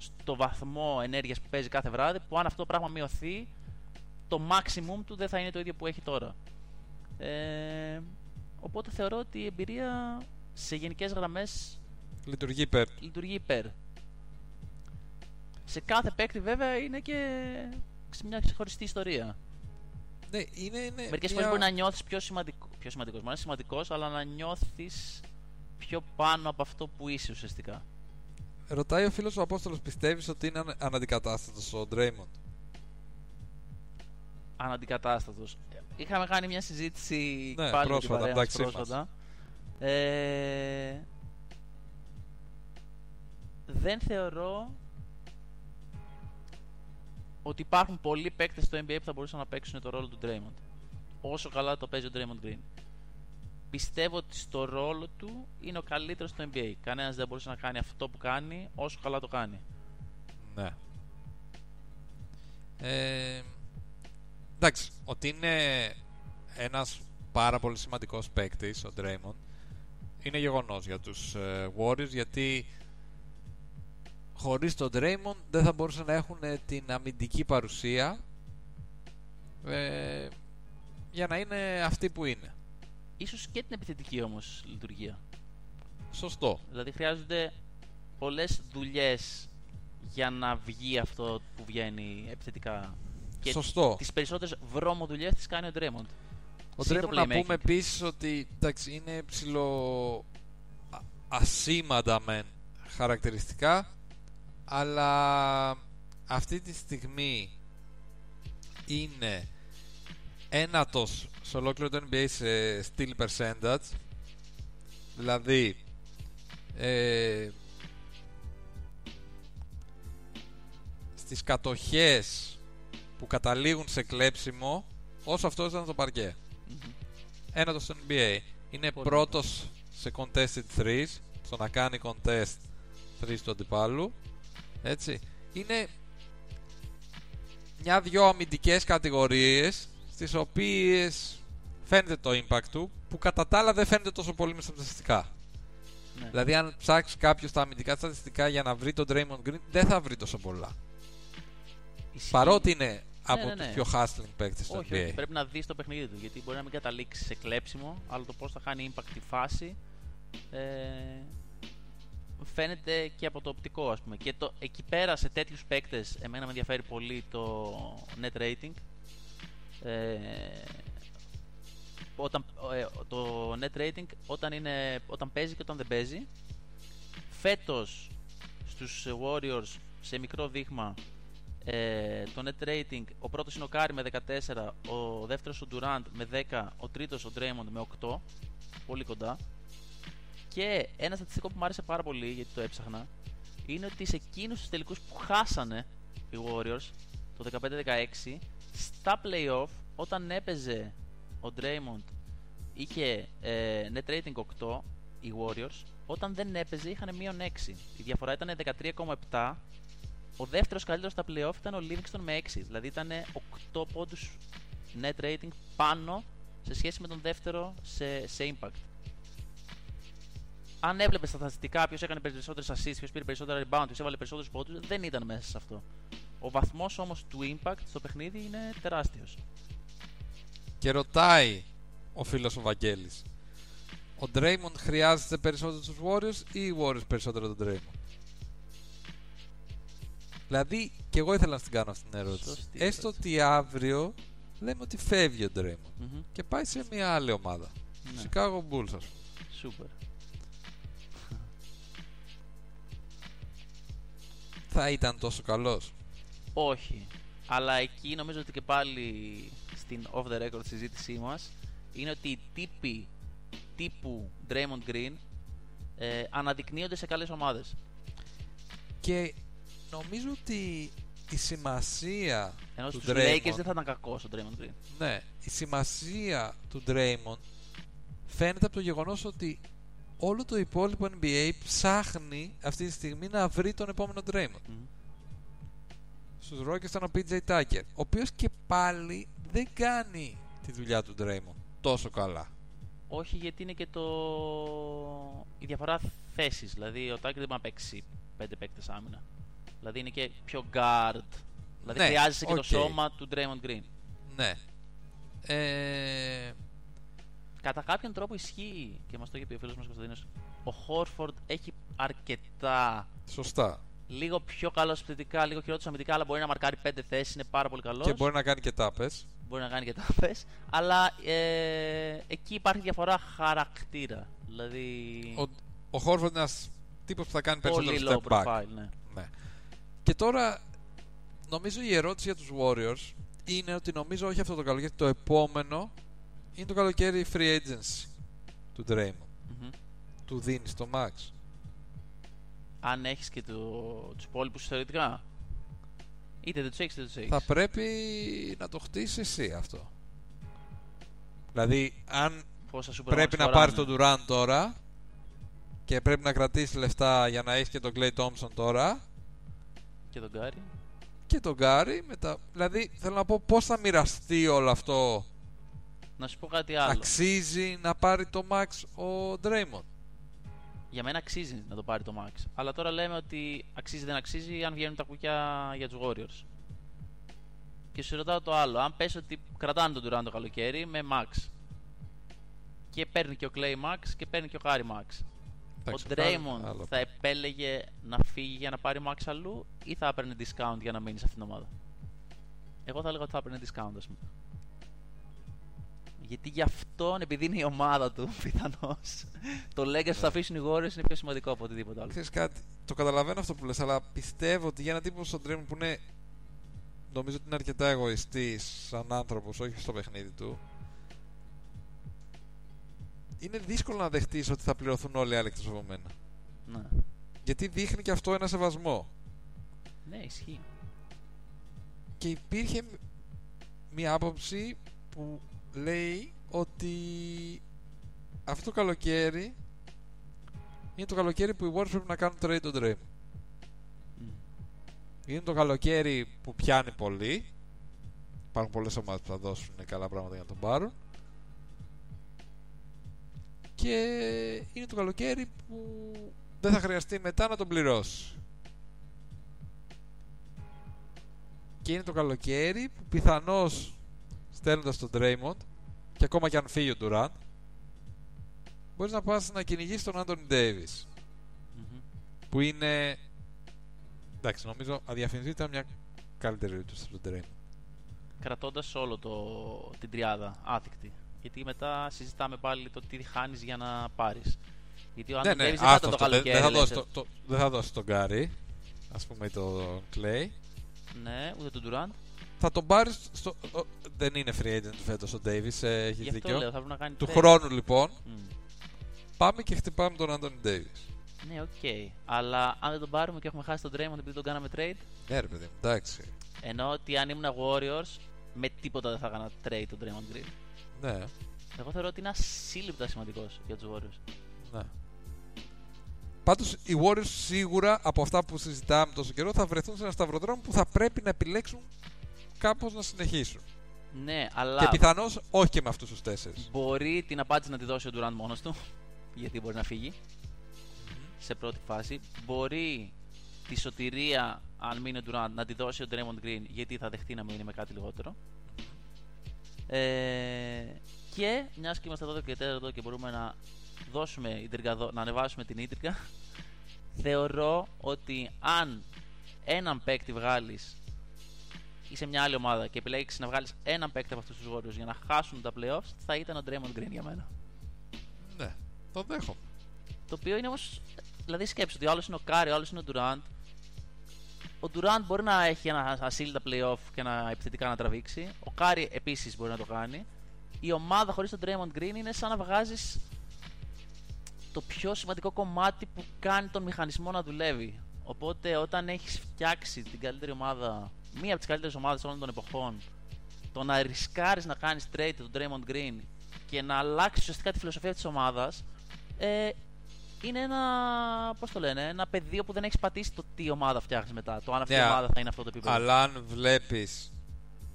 στο βαθμό ενέργειας που παίζει κάθε βράδυ, που αν αυτό το πράγμα μειωθεί, το maximum του δεν θα είναι το ίδιο που έχει τώρα. Ε, οπότε θεωρώ ότι η εμπειρία σε γενικές γραμμές λειτουργεί υπέρ. Λειτουργεί υπέρ. Σε κάθε παίκτη βέβαια είναι και μια ξεχωριστή ιστορία. Ναι, είναι, είναι Μερικές μια... φορές μπορεί να νιώθεις πιο σημαντικό. Πιο σημαντικός, είναι σημαντικός, αλλά να νιώθεις πιο πάνω από αυτό που είσαι ουσιαστικά. Ρωτάει ο φίλος ο Απόστολος, πιστεύεις ότι είναι αναντικατάστατος ο Draymond? Αναντικατάστατος. Είχαμε κάνει μια συζήτηση ναι, πάλι πρόσφατα, με την πρόσφατα. Ε, δεν θεωρώ ότι υπάρχουν πολλοί παίκτες στο NBA που θα μπορούσαν να παίξουν το ρόλο του Draymond. Όσο καλά το παίζει ο Draymond Green πιστεύω ότι στο ρόλο του είναι ο καλύτερος στο NBA. Κανένας δεν μπορούσε να κάνει αυτό που κάνει όσο καλά το κάνει. Ναι. Ε, εντάξει, ότι είναι ένας πάρα πολύ σημαντικός παίκτης ο Draymond είναι γεγονός για τους ε, Warriors γιατί χωρίς τον Draymond δεν θα μπορούσαν να έχουν την αμυντική παρουσία ε, για να είναι αυτοί που είναι ίσως και την επιθετική όμως λειτουργία. Σωστό. Δηλαδή χρειάζονται πολλές δουλειές για να βγει αυτό που βγαίνει επιθετικά. Και Σωστό. τις περισσότερες βρώμο δουλειές τις κάνει ο Ντρέμοντ. Ο Ντρέμοντ να πούμε επίσης ότι εντάξει, είναι ψηλό ασήμαντα μεν χαρακτηριστικά αλλά αυτή τη στιγμή είναι ένατος σε ολόκληρο το NBA σε steal percentage. Δηλαδή ε, στις κατοχές που καταλήγουν σε κλέψιμο όσο αυτός ήταν το παρκέ. Mm-hmm. ένατος στο NBA είναι Πολύ πρώτος σε contested threes στο να κάνει contest threes του αντιπάλου. Έτσι. Είναι μια-δυο αμυντικές κατηγορίες στις οποίες φαίνεται το impact του, που κατά τα άλλα δεν φαίνεται τόσο πολύ με στα στατιστικά. Ναι. Δηλαδή, αν ψάξεις κάποιος τα αμυντικά στατιστικά για να βρει τον Draymond Green, δεν θα βρει τόσο πολλά. Ισχύει. Παρότι είναι ναι, από ναι, ναι, του πιο hustling παίκτες στο όχι, NBA. Όχι, πρέπει να δεις το παιχνίδι του. Γιατί μπορεί να μην καταλήξεις σε κλέψιμο, αλλά το πώς θα χάνει impact τη φάση ε, φαίνεται και από το οπτικό, ας πούμε. Και το, εκεί πέρα σε τέτοιους παίκτες, εμένα με ενδιαφέρει πολύ το net rating ε, όταν, ε, το net rating όταν, είναι, όταν παίζει και όταν δεν παίζει. Φέτος στους Warriors σε μικρό δείγμα ε, το net rating ο πρώτος είναι ο Κάρι με 14, ο δεύτερος ο Durant με 10, ο τρίτος ο Draymond με 8, πολύ κοντά. Και ένα στατιστικό που μου άρεσε πάρα πολύ γιατί το έψαχνα είναι ότι σε εκείνους τους τελικούς που χάσανε οι Warriors το 15-16 στα playoff όταν έπαιζε ο Draymond είχε ε, net rating 8, οι Warriors, όταν δεν έπαιζε είχαν μείον 6. Η διαφορά ήταν 13,7. Ο δεύτερος καλύτερος στα playoff ήταν ο Livingston με 6. Δηλαδή ήταν 8 πόντους net rating πάνω σε σχέση με τον δεύτερο σε, σε impact. Αν έβλεπες στα στατιστικά ποιος έκανε περισσότερες assists, ποιος πήρε περισσότερα rebound, ποιος έβαλε περισσότερους πόντους, δεν ήταν μέσα σε αυτό. Ο βαθμός όμως του impact στο παιχνίδι είναι τεράστιος. Και ρωτάει ο φίλος ο Βαγγέλης. Ο Draymond χρειάζεται περισσότερο τους Warriors ή οι Warriors περισσότερο τον Draymond. Δηλαδή, και εγώ ήθελα να την κάνω αυτή την ερώτηση. Σωστή Έστω ερώτηση. ότι αύριο λέμε ότι φεύγει ο Draymond Μμμ. και πάει σε μια άλλη ομάδα. Ναι. Chicago Bulls, ας πούμε. Σούπερ. Θα ήταν τόσο καλός; Όχι. Αλλά εκεί νομίζω ότι και πάλι στην off the record συζήτησή μας είναι ότι οι τύποι τύπου Draymond Green ε, αναδεικνύονται σε καλές ομάδες. Και νομίζω ότι η σημασία Ενώ του στους Draymond, Lakers δεν θα ήταν κακός ο Draymond Green. ναι, η σημασία του Draymond φαίνεται από το γεγονός ότι όλο το υπόλοιπο NBA ψάχνει αυτή τη στιγμή να βρει τον επόμενο Draymond. Μμμ. Στους Rockets ήταν ο PJ Tucker, ο οποίος και πάλι δεν κάνει τη δουλειά του Draymond τόσο καλά. Όχι γιατί είναι και το... η διαφορά θέσεις. Δηλαδή ο Tucker δεν μπορεί να παίξει πέντε παίκτες άμυνα. Δηλαδή είναι και πιο guard. Δηλαδή Ναι, χρειάζεσαι και οκ. το σώμα του Draymond Green. Ναι. Ε, Κατά κάποιον τρόπο ισχύει και μας το είχε πει ο φίλος μας Κωνσταντίνος. Ο Χόρφορντ έχει αρκετά σωστά. λίγο πιο καλός επιθετικά, λίγο χειρότερος αμυντικά, αλλά μπορεί να μαρκάρει πέντε θέσεις, είναι πάρα πολύ καλός. Και μπορεί να κάνει και τάπες. Μπορεί να κάνει και τα πες. Αλλά ε, εκεί υπάρχει διαφορά χαρακτήρα. Δηλαδή. Ο, ο Horford είναι ένας τύπος που θα κάνει πολύ περισσότερο low step back. profile, ναι. Ναι. Και τώρα νομίζω η ερώτηση για τους Warriors είναι ότι νομίζω όχι αυτό το καλοκαίρι, το επόμενο είναι το καλοκαίρι free agency του Draymond. Μμμ. Του δίνεις το max. Αν έχεις και το, τους υπόλοιπους θεωρητικά. Είτε δεν του έχει είτε δεν του έχει. Θα πρέπει να το χτίσει εσύ αυτό. Δηλαδή, αν Πόσα super πρέπει max να φοράνε. πάρεις τον Durant τώρα και πρέπει να κρατήσεις λεφτά για να έχεις και τον Clay Thompson τώρα Και τον Γκάρι. και τον Gary μετά. Δηλαδή, θέλω να πω πώς θα μοιραστεί όλο αυτό. Να σου πω κάτι άλλο. Αξίζει να πάρει το Max ο Draymond. Για μένα αξίζει να το πάρει το Max. Αλλά τώρα λέμε ότι αξίζει δεν αξίζει αν βγαίνουν τα κουκιά για τους Warriors. Και σου ρωτάω το άλλο. Αν πες ότι κρατάνε τον Durant το καλοκαίρι με Max. Και παίρνει και ο Clay Max και παίρνει και ο Harry Max. Εντάξει, ο Draymond άλλο. θα επέλεγε να φύγει για να πάρει Max αλλού ή θα έπαιρνε discount για να μείνει σε αυτήν την ομάδα; Εγώ θα έλεγα ότι θα έπαιρνε discount, ας πούμε. Γιατί γι' αυτόν, επειδή είναι η ομάδα του, πιθανώς, το legacy που θα αφήσουν οι Warriors είναι πιο σημαντικό από οτιδήποτε άλλο. Ξέρεις κάτι, το καταλαβαίνω αυτό που λες, αλλά πιστεύω ότι για ένα τύπο στον Draymond που είναι νομίζω ότι είναι αρκετά εγωιστής σαν άνθρωπος, όχι στο παιχνίδι του είναι δύσκολο να δεχτείς ότι θα πληρωθούν όλοι οι άλλοι εκτός από μένα. Ναι. Γιατί δείχνει και αυτό ένα σεβασμό. ναι, ισχύει. Και υπήρχε μια άποψη που λέει ότι αυτό το καλοκαίρι είναι το καλοκαίρι που οι Warriors πρέπει να κάνουν trade τον Draymond. Μμ. Είναι το καλοκαίρι που πιάνει πολύ. Υπάρχουν πολλές ομάδες που θα δώσουν καλά πράγματα για να τον πάρουν. Και είναι το καλοκαίρι που δεν θα χρειαστεί μετά να τον πληρώσει. Και είναι το καλοκαίρι που πιθανώς στέλνοντας τον Draymond και ακόμα και αν φύγει ο Durant μπορείς να πας να κυνηγήσεις τον Anthony Davis Μμμ. που είναι εντάξει νομίζω αδιαφημιστή ήταν μια καλύτερη περίπτωση από τον Draymond Κρατώντας όλο το, την τριάδα άθικτη. Γιατί μετά συζητάμε πάλι το τι χάνεις για να πάρεις. Γιατί ο Άντων Davis δεν θα άστο ήταν το αυτό, δεν- καλοκαίρι. δεν θα λες, δώσει το- το- δεν θα δώσει τον Gary ας πούμε ή τον Clay Ναι, ούτε τον Durant. Θα τον πάρεις στο... ο- δεν είναι free agent φέτος ο Davis ε, έχεις Γι' αυτό δίκιο λέω, θα πρέπει να κάνει του trade. χρόνου λοιπόν Μμ. πάμε και χτυπάμε τον Anthony Davis Ναι, οκ. Αλλά αν δεν τον πάρουμε και έχουμε χάσει τον Draymond επειδή τον κάναμε trade, ναι ρε παιδί μου εντάξει ενώ ότι αν ήμουν Warriors, με τίποτα δεν θα έκανα trade τον Draymond Green. Ναι, Εγώ θεωρώ ότι είναι ασύλληπτα σημαντικός για τους Warriors. ναι. Πάντως οι Warriors σίγουρα από αυτά που συζητάμε τόσο καιρό θα βρεθούν σε ένα σταυροδρόμιο που θα πρέπει να επιλέξουν κάπως να συνεχίσουν. Ναι, αλλά Και πιθανώς όχι και με αυτούς τους τέσσερις. μπορεί την απάντηση να τη δώσει ο Durant μόνος του. Γιατί μπορεί να φύγει σε πρώτη φάση. Μπορεί τη σωτηρία, αν μείνει ο Durant, να τη δώσει ο Draymond Green γιατί θα δεχτεί να μείνει με κάτι λιγότερο. Ε, και μιας και είμαστε 12 και 4 και μπορούμε να δώσουμε ίντρικα, να ανεβάσουμε την ίντρικα, θεωρώ ότι αν έναν παίκτη βγάλεις ή σε μια άλλη ομάδα και επιλέξει να βγάλεις έναν παίκτη από αυτούς τους Warriors για να χάσουν τα playoffs, θα ήταν ο Draymond Green για μένα. Ναι, το δέχομαι. Το οποίο είναι όμως. Δηλαδή σκέψου ότι ο άλλος είναι ο Κάρι, ο άλλος είναι ο Durant. Ο Durant μπορεί να έχει ένα ασύλληπτο playoff και να επιθετικά να τραβήξει. Ο Κάρι επίσης μπορεί να το κάνει. Η ομάδα χωρίς τον Draymond Green είναι σαν να βγάζεις το πιο σημαντικό κομμάτι που κάνει τον μηχανισμό να δουλεύει. Οπότε όταν έχεις φτιάξει την καλύτερη ομάδα, μία από τις καλύτερες ομάδες όλων των εποχών, το να ρισκάρεις να κάνεις trade τον Draymond Green και να αλλάξεις ουσιαστικά τη φιλοσοφία της ομάδας, ε, είναι ένα, πώς το λένε, ένα πεδίο που δεν έχεις πατήσει το τι ομάδα φτιάχνεις μετά. Το αν αυτή η Ναι, ομάδα θα είναι αυτό το επίπεδο. Αλλά αν βλέπεις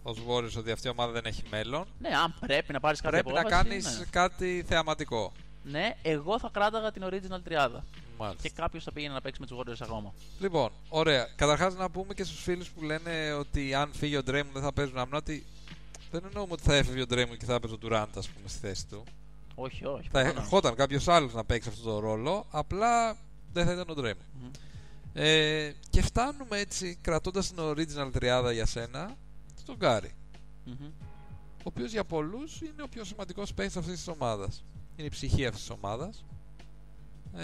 ως Warriors ότι αυτή η ομάδα δεν έχει μέλλον, Ναι, αν πρέπει να πάρεις κάποια πρέπει να απόφαση, κάνεις Ναι. κάτι θεαματικό. Ναι, εγώ θα κράταγα την original τριάδα. Μάλιστα. Και κάποιος θα πήγαινε να παίξει με τους Warriors ακόμα. Λοιπόν, ωραία. Καταρχάς να πούμε και στους φίλους που λένε ότι αν φύγει ο Draymond δεν θα παίζουν άμυνα ότι δεν εννοούμε ότι θα έφευγε ο Draymond και θα έπαιζε ο Durant, ας πούμε, στη θέση του. Όχι, όχι. Θα προφανώς. ερχόταν κάποιος άλλος να παίξει αυτό το ρόλο, απλά δεν θα ήταν ο Draymond. Μμμ. Ε, και φτάνουμε έτσι, κρατώντας την original τριάδα για σένα, στον Γκάρι. Μμμ. Ο οποίος για πολλούς είναι ο πιο σημαντικός παίκτης αυτής της ομάδας. Είναι η ψυχή αυτής της ομάδας. Ε,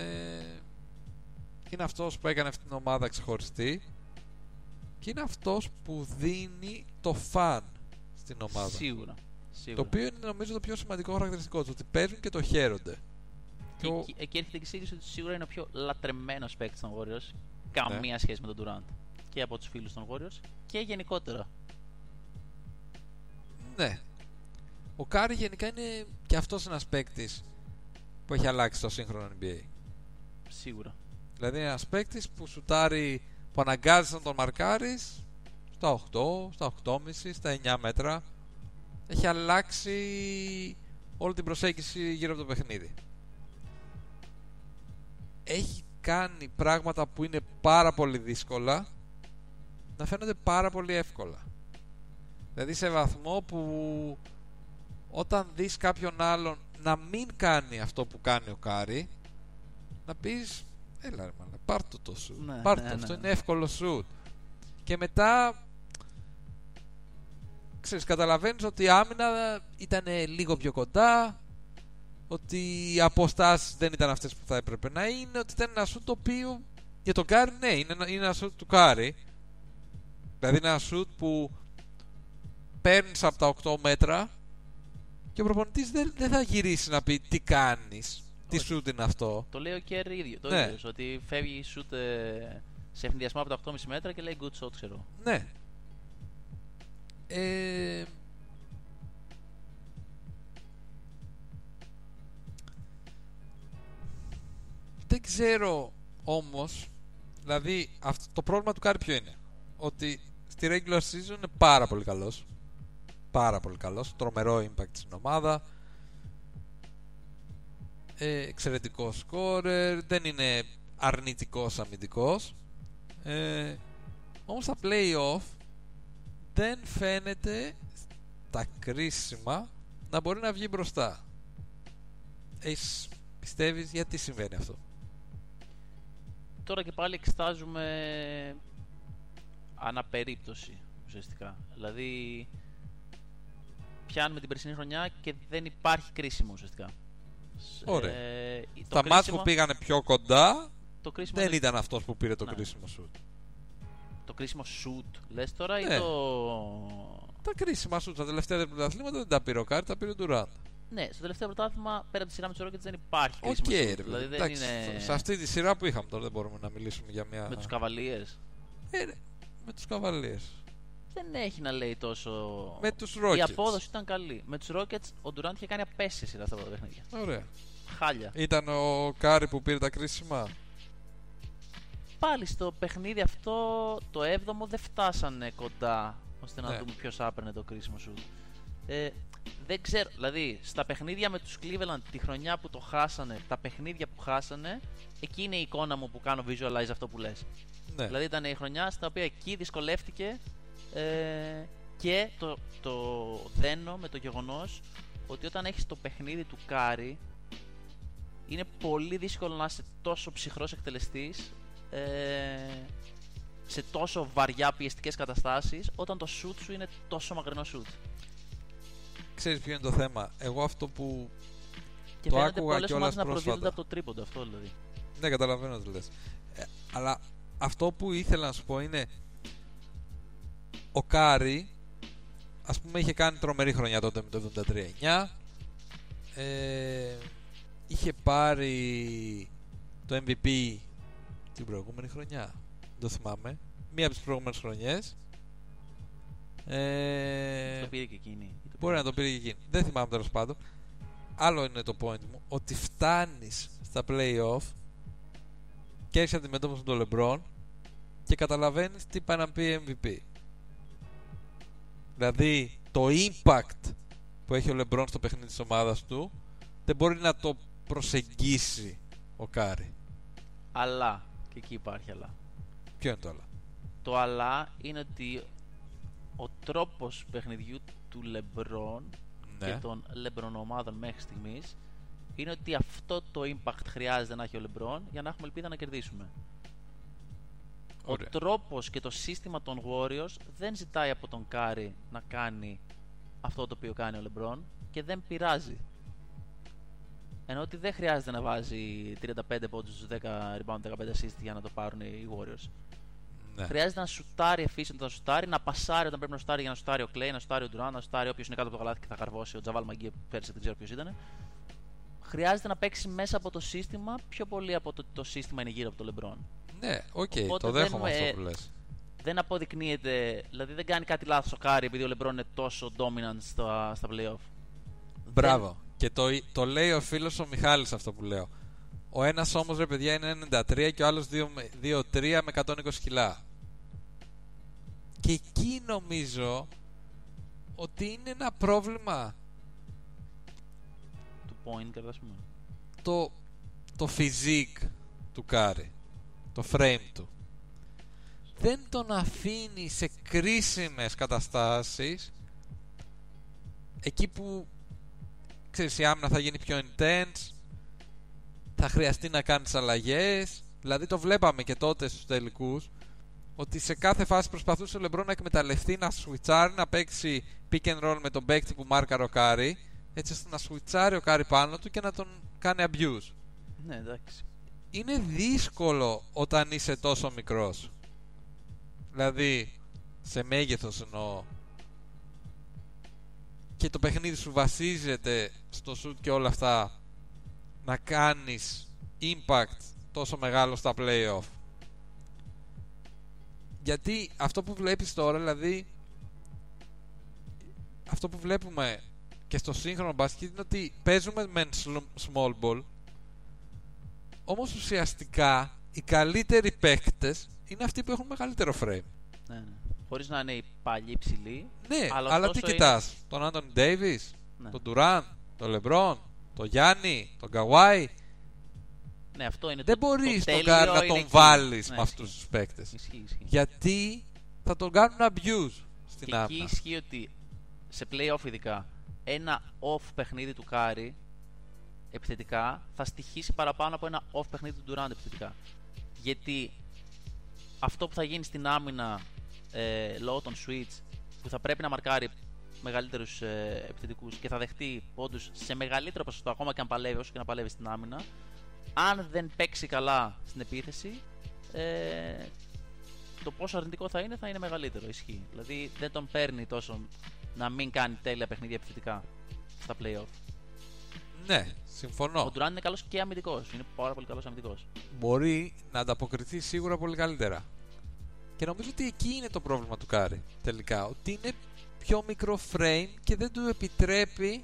είναι αυτός που έκανε αυτή την ομάδα ξεχωριστή. Και είναι αυτός που δίνει το fun στην ομάδα. Σίγουρα. Το Σίγουρα. οποίο είναι νομίζω το πιο σημαντικό χαρακτηριστικό του. Ότι παίζουν και το χαίρονται. Και Και ο- εκεί, εκεί έρχεται και η σύγκριση ότι σίγουρα είναι ο πιο λατρεμένος παίκτης των Warriors. Καμία Ναι. σχέση με τον Durant. Και από τους φίλους των Warriors και γενικότερα. Ναι. Ο Κάρι γενικά είναι και αυτός ένας παίκτης που έχει αλλάξει το σύγχρονο NBA. Σίγουρα. Δηλαδή ένας παίκτης που σουτάρει, που αναγκάζει να τον μαρκάρεις στα 8, στα 8,5, στα 9 μέτρα. Έχει αλλάξει όλη την προσέγγιση γύρω από το παιχνίδι. Έχει κάνει πράγματα που είναι πάρα πολύ δύσκολα να φαίνονται πάρα πολύ εύκολα. Δηλαδή σε βαθμό που όταν δεις κάποιον άλλον να μην κάνει αυτό που κάνει ο Κάρι να πεις έλα ρε μάνα, πάρ' το το σουτ Ναι, πάρ' το, ναι, αυτό ναι. είναι εύκολο σουτ και μετά ξέρεις καταλαβαίνεις ότι η άμυνα ήταν λίγο πιο κοντά ότι οι αποστάσεις δεν ήταν αυτές που θα έπρεπε να είναι ότι ήταν ένα σουτ το οποίο για τον Κάρι ναι είναι, ένα- είναι ένα σουτ του Κάρι δηλαδή είναι ένα σουτ που παίρνεις από τα 8 μέτρα και ο προπονητής δεν, δεν θα γυρίσει να πει τι κάνεις τι Όχι. σουτ είναι αυτό Το λέει ο Κέρ ίδιο. Το Ναι. ίδιος, ότι φεύγει σουτ ε, σε αιφνιδιασμό από τα 8,5 μέτρα και λέει good shot, ξέρω. Ναι. Ε... Δεν ξέρω όμως, δηλαδή αυτό, το πρόβλημα του Κάρι ποιο είναι; Ότι στη regular season είναι πάρα πολύ καλός. Πάρα πολύ καλός. Τρομερό impact στην ομάδα. Ε, εξαιρετικό scorer. Δεν είναι αρνητικός αμυντικός. Ε, όμως στα play-off δεν φαίνεται τα κρίσιμα να μπορεί να βγει μπροστά. Έχεις, πιστεύεις γιατί συμβαίνει αυτό; Τώρα και πάλι εξετάζουμε ανά περίπτωση ουσιαστικά. Δηλαδή πιάνουμε την περσινή χρονιά και δεν υπάρχει κρίσιμο ουσιαστικά. Σ- Ωραία. Ε, το Τα ματς κρίσιμο- που πήγανε πιο κοντά το κρίσιμο δεν είναι- ήταν αυτός που πήρε το Ναι. κρίσιμο σουτ. Το κρίσιμο σουτ λες τώρα Ναι. ή το... Τα κρίσιμα σουτ στα τελευταία δύο πρωταθλήματα δεν τα πήρε ο Κάρι, τα πήρε ο Ντουράντ. Ναι, στο τελευταίο πρωτάθλημα πέρα από τη σειρά με τους Rockets δεν υπάρχει Οκ, κρίσιμο ρε σουτ. παιδί. Δηλαδή δεν Εντάξει, είναι Σε αυτή τη σειρά που είχαμε τώρα δεν μπορούμε να μιλήσουμε για μια. με τους Cavaliers. Ε, ρε, με τους Cavaliers. Δεν έχει να λέει τόσο. Με τους Η Rockets. απόδοση ήταν καλή. Με τους Rockets ο Durant είχε κάνει απαίσια σειρά στα πρώτα παιχνίδια. Ωραία. Χάλια. Ήταν ο Κάρι που πήρε τα κρίσιμα. Πάλι στο παιχνίδι αυτό το 7ο δεν φτάσανε κοντά ώστε να Ναι. δούμε ποιος έπαιρνε το κρίσιμο σουτ. Ε, δεν ξέρω, δηλαδή στα παιχνίδια με τους Cleveland τη χρονιά που το χάσανε, τα παιχνίδια που χάσανε, εκεί είναι η εικόνα μου που κάνω visualize αυτό που λες. Ναι. Δηλαδή ήταν η χρονιά στα οποία εκεί δυσκολεύτηκε ε, και το, το δένω με το γεγονός ότι όταν έχεις το παιχνίδι του Κάρι είναι πολύ δύσκολο να είσαι τόσο ψυχρός εκτελεστής ε, σε τόσο βαριά πιεστικές καταστάσεις όταν το shoot σου είναι τόσο μακρινό σουτ. Ξέρεις ποιο είναι το θέμα; Εγώ αυτό που... Και Το φαίνεται άκουγα πολλές κιόλας ομάδες να πρόσφατα. προδίδονται από το τρίποντο αυτό δηλαδή. Ναι, καταλαβαίνω τι λες. Ε, αλλά αυτό που ήθελα να σου πω είναι... Ο Κάρι, ας πούμε, είχε κάνει τρομερή χρονιά τότε με το 73-9. Ε, είχε πάρει το MVP την προηγούμενη χρονιά. Δεν το θυμάμαι. Μία από τις προηγούμενες χρονιές. Ε, το πήρε και εκείνη. Ή το Μπορεί πήρε να το πήρε και εκείνη. Δεν θυμάμαι τέλος πάντων. Άλλο είναι το point μου. Ότι φτάνεις στα playoff και έχεις αντιμέτωπο με τον LeBron και καταλαβαίνεις τι πάει να πει MVP. Δηλαδή το impact που έχει ο LeBron στο παιχνίδι της ομάδας του δεν μπορεί να το προσεγγίσει ο Κάρι. Αλλά, και εκεί υπάρχει αλλά. Ποιο είναι το αλλά. Το αλλά είναι ότι ο τρόπος παιχνιδιού του LeBron Ναι. και των LeBron ομάδων μέχρι στιγμής είναι ότι αυτό το impact χρειάζεται να έχει ο LeBron για να έχουμε ελπίδα να κερδίσουμε. Ωραία. Ο τρόπος και το σύστημα των Warriors δεν ζητάει από τον Κάρι να κάνει αυτό το οποίο κάνει ο LeBron και δεν πειράζει. Ενώ ότι δεν χρειάζεται να βάζει 35 πόντους, 10 rebound, 15 assist για να το πάρουν οι Warriors. Ναι. Χρειάζεται να σουτάρει efficient να σουτάρει, να πασάρει όταν πρέπει να σουτάρει για να σουτάρει ο Klay, να σουτάρει ο Durant, να σουτάρει όποιος είναι κάτω από το καλάθι και θα καρφώσει, ο JaVale McGee που πέρσι δεν ξέρω ποιος ήταν. Χρειάζεται να παίξει μέσα από το σύστημα πιο πολύ από το ότι το σύστημα είναι γύρω από το LeBron. Ναι, οκ, Οπότε το δεν δέχομαι με- αυτό που λες. Δεν αποδεικνύεται, δηλαδή δεν κάνει κάτι λάθος ο Κάρι επειδή ο LeBron είναι τόσο dominant στα, στα playoff. Μπράβο. Και το, το λέει ο φίλος ο Μιχάλης αυτό που λέω. Ο ένας όμως ρε παιδιά είναι 93 και ο άλλος 2-3 με 120 κιλά. Και εκεί νομίζω ότι είναι ένα πρόβλημα Του point, κατά ας πούμε. το, το physique του Κάρι. Το frame του. Δεν τον αφήνει σε κρίσιμες καταστάσεις εκεί που ξέρεις η άμυνα θα γίνει πιο intense θα χρειαστεί να κάνεις αλλαγές δηλαδή το βλέπαμε και τότε στους τελικούς ότι σε κάθε φάση προσπαθούσε ο Λεμπρό να εκμεταλλευτεί να σουιτσάρει να παίξει pick and roll με τον παίκτη που μάρκαρε ο Κάρι έτσι ώστε να σουιτσάρει ο Κάρι πάνω του και να τον κάνει abuse Ναι, εντάξει. Είναι δύσκολο όταν είσαι τόσο μικρός. Δηλαδή, σε μέγεθος εννοώ. Και το παιχνίδι σου βασίζεται στο shoot και όλα αυτά να κάνεις impact τόσο μεγάλο στα playoff. Γιατί αυτό που βλέπεις τώρα, δηλαδή αυτό που βλέπουμε και στο σύγχρονο μπάσκετ είναι ότι παίζουμε με small ball όμως ουσιαστικά οι καλύτεροι παίκτες είναι αυτοί που έχουν μεγαλύτερο frame. Ναι, ναι. Χωρίς να είναι οι παλιοί ψηλοί. Ναι, Αλλά αλλά, τι ωστόσο κοιτάς, τον Άντονι Ντέιβις, Ναι. τον Ντουράν, τον Λεμπρόν, τον Γιάννη, τον Καουάι. Ναι, αυτό είναι Δεν το, μπορείς το τον τέλειο Κάρι να είναι τον εκεί. βάλεις Ναι, με αυτούς ισχύει. τους παίκτες. Ισχύει, ισχύει. Γιατί θα τον κάνουν abuse στην Και εκεί άμυνα. ισχύει ότι σε playoff ειδικά ένα off παιχνίδι του Κάρι επιθετικά θα στοιχήσει παραπάνω από ένα off παιχνίδι του Durant επιθετικά. Γιατί αυτό που θα γίνει στην άμυνα ε, λόγω των switch που θα πρέπει να μαρκάρει μεγαλύτερους ε, επιθετικούς και θα δεχτεί πόντου σε μεγαλύτερο ποσοστό ακόμα και αν παλεύει, όσο και να παλεύει στην άμυνα, αν δεν παίξει καλά στην επίθεση, ε, το πόσο αρνητικό θα είναι θα είναι μεγαλύτερο. Ισχύει. Δηλαδή δεν τον παίρνει τόσο να μην κάνει τέλεια παιχνίδια επιθετικά στα playoff. Ναι, συμφωνώ. Ο Durant είναι καλός και αμυντικός. Είναι πάρα πολύ καλός αμυντικός. Μπορεί να ανταποκριθεί σίγουρα πολύ καλύτερα. Και νομίζω ότι εκεί είναι το πρόβλημα του Κάρι τελικά. Ότι είναι πιο μικρό frame και δεν του επιτρέπει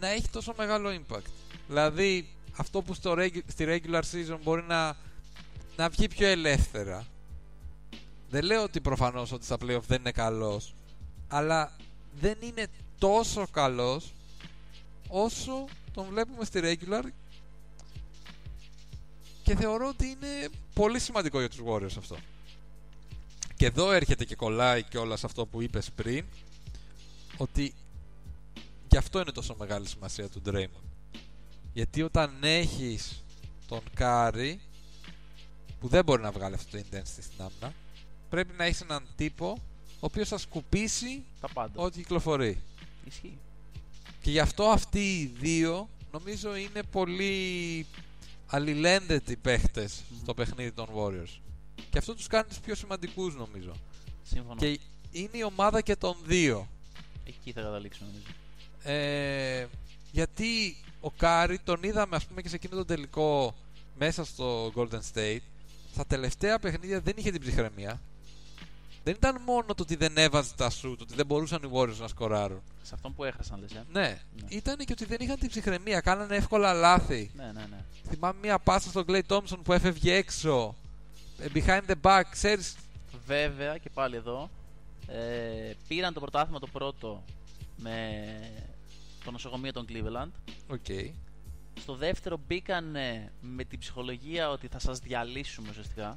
να έχει τόσο μεγάλο impact. Δηλαδή, αυτό που στο, στη regular season μπορεί να, να βγει πιο ελεύθερα. Δεν λέω ότι προφανώς ότι στα playoff δεν είναι καλός, αλλά δεν είναι τόσο καλός όσο τον βλέπουμε στη regular και θεωρώ ότι είναι πολύ σημαντικό για τους Warriors αυτό. Και εδώ έρχεται και κολλάει και όλα σε αυτό που είπες πριν ότι και αυτό είναι τόσο μεγάλη σημασία του Draymond. Γιατί όταν έχεις τον Κάρι που δεν μπορεί να βγάλει αυτό το intensity στην άμυνα πρέπει να έχεις έναν τύπο ο οποίος θα σκουπίσει Τα πάντα. ό,τι κυκλοφορεί. Ισχύει. Και γι' αυτό αυτοί οι δύο νομίζω είναι πολύ αλληλένδετοι παίχτες στο παιχνίδι των Warriors. Και αυτό τους κάνει τους πιο σημαντικούς νομίζω. Συμφωνώ. Και είναι η ομάδα και των δύο. Εκεί θα καταλήξουμε νομίζω. Ε, γιατί ο Κάρι τον είδαμε ας πούμε και σε εκείνο το τελικό μέσα στο Golden State στα τελευταία παιχνίδια δεν είχε την ψυχραιμία δεν ήταν μόνο το ότι δεν έβαζε τα σου, το ότι δεν μπορούσαν οι Warriors να σκοράρουν. Σε αυτόν που έχασαν, λες, ε; Ναι, Ναι. ήταν και ότι δεν είχαν την ψυχραιμία, κάνανε εύκολα λάθη. Ναι, ναι, ναι. Θυμάμαι μια πάσα στον Clay Thompson που έφευγε έξω. ε, Behind the back, ξέρεις. Βέβαια και πάλι εδώ ε, πήραν το πρωτάθλημα το πρώτο με το νοσοκομείο των Cleveland. OK. Στο δεύτερο μπήκαν ε, με την ψυχολογία ότι θα σας διαλύσουμε ουσιαστικά.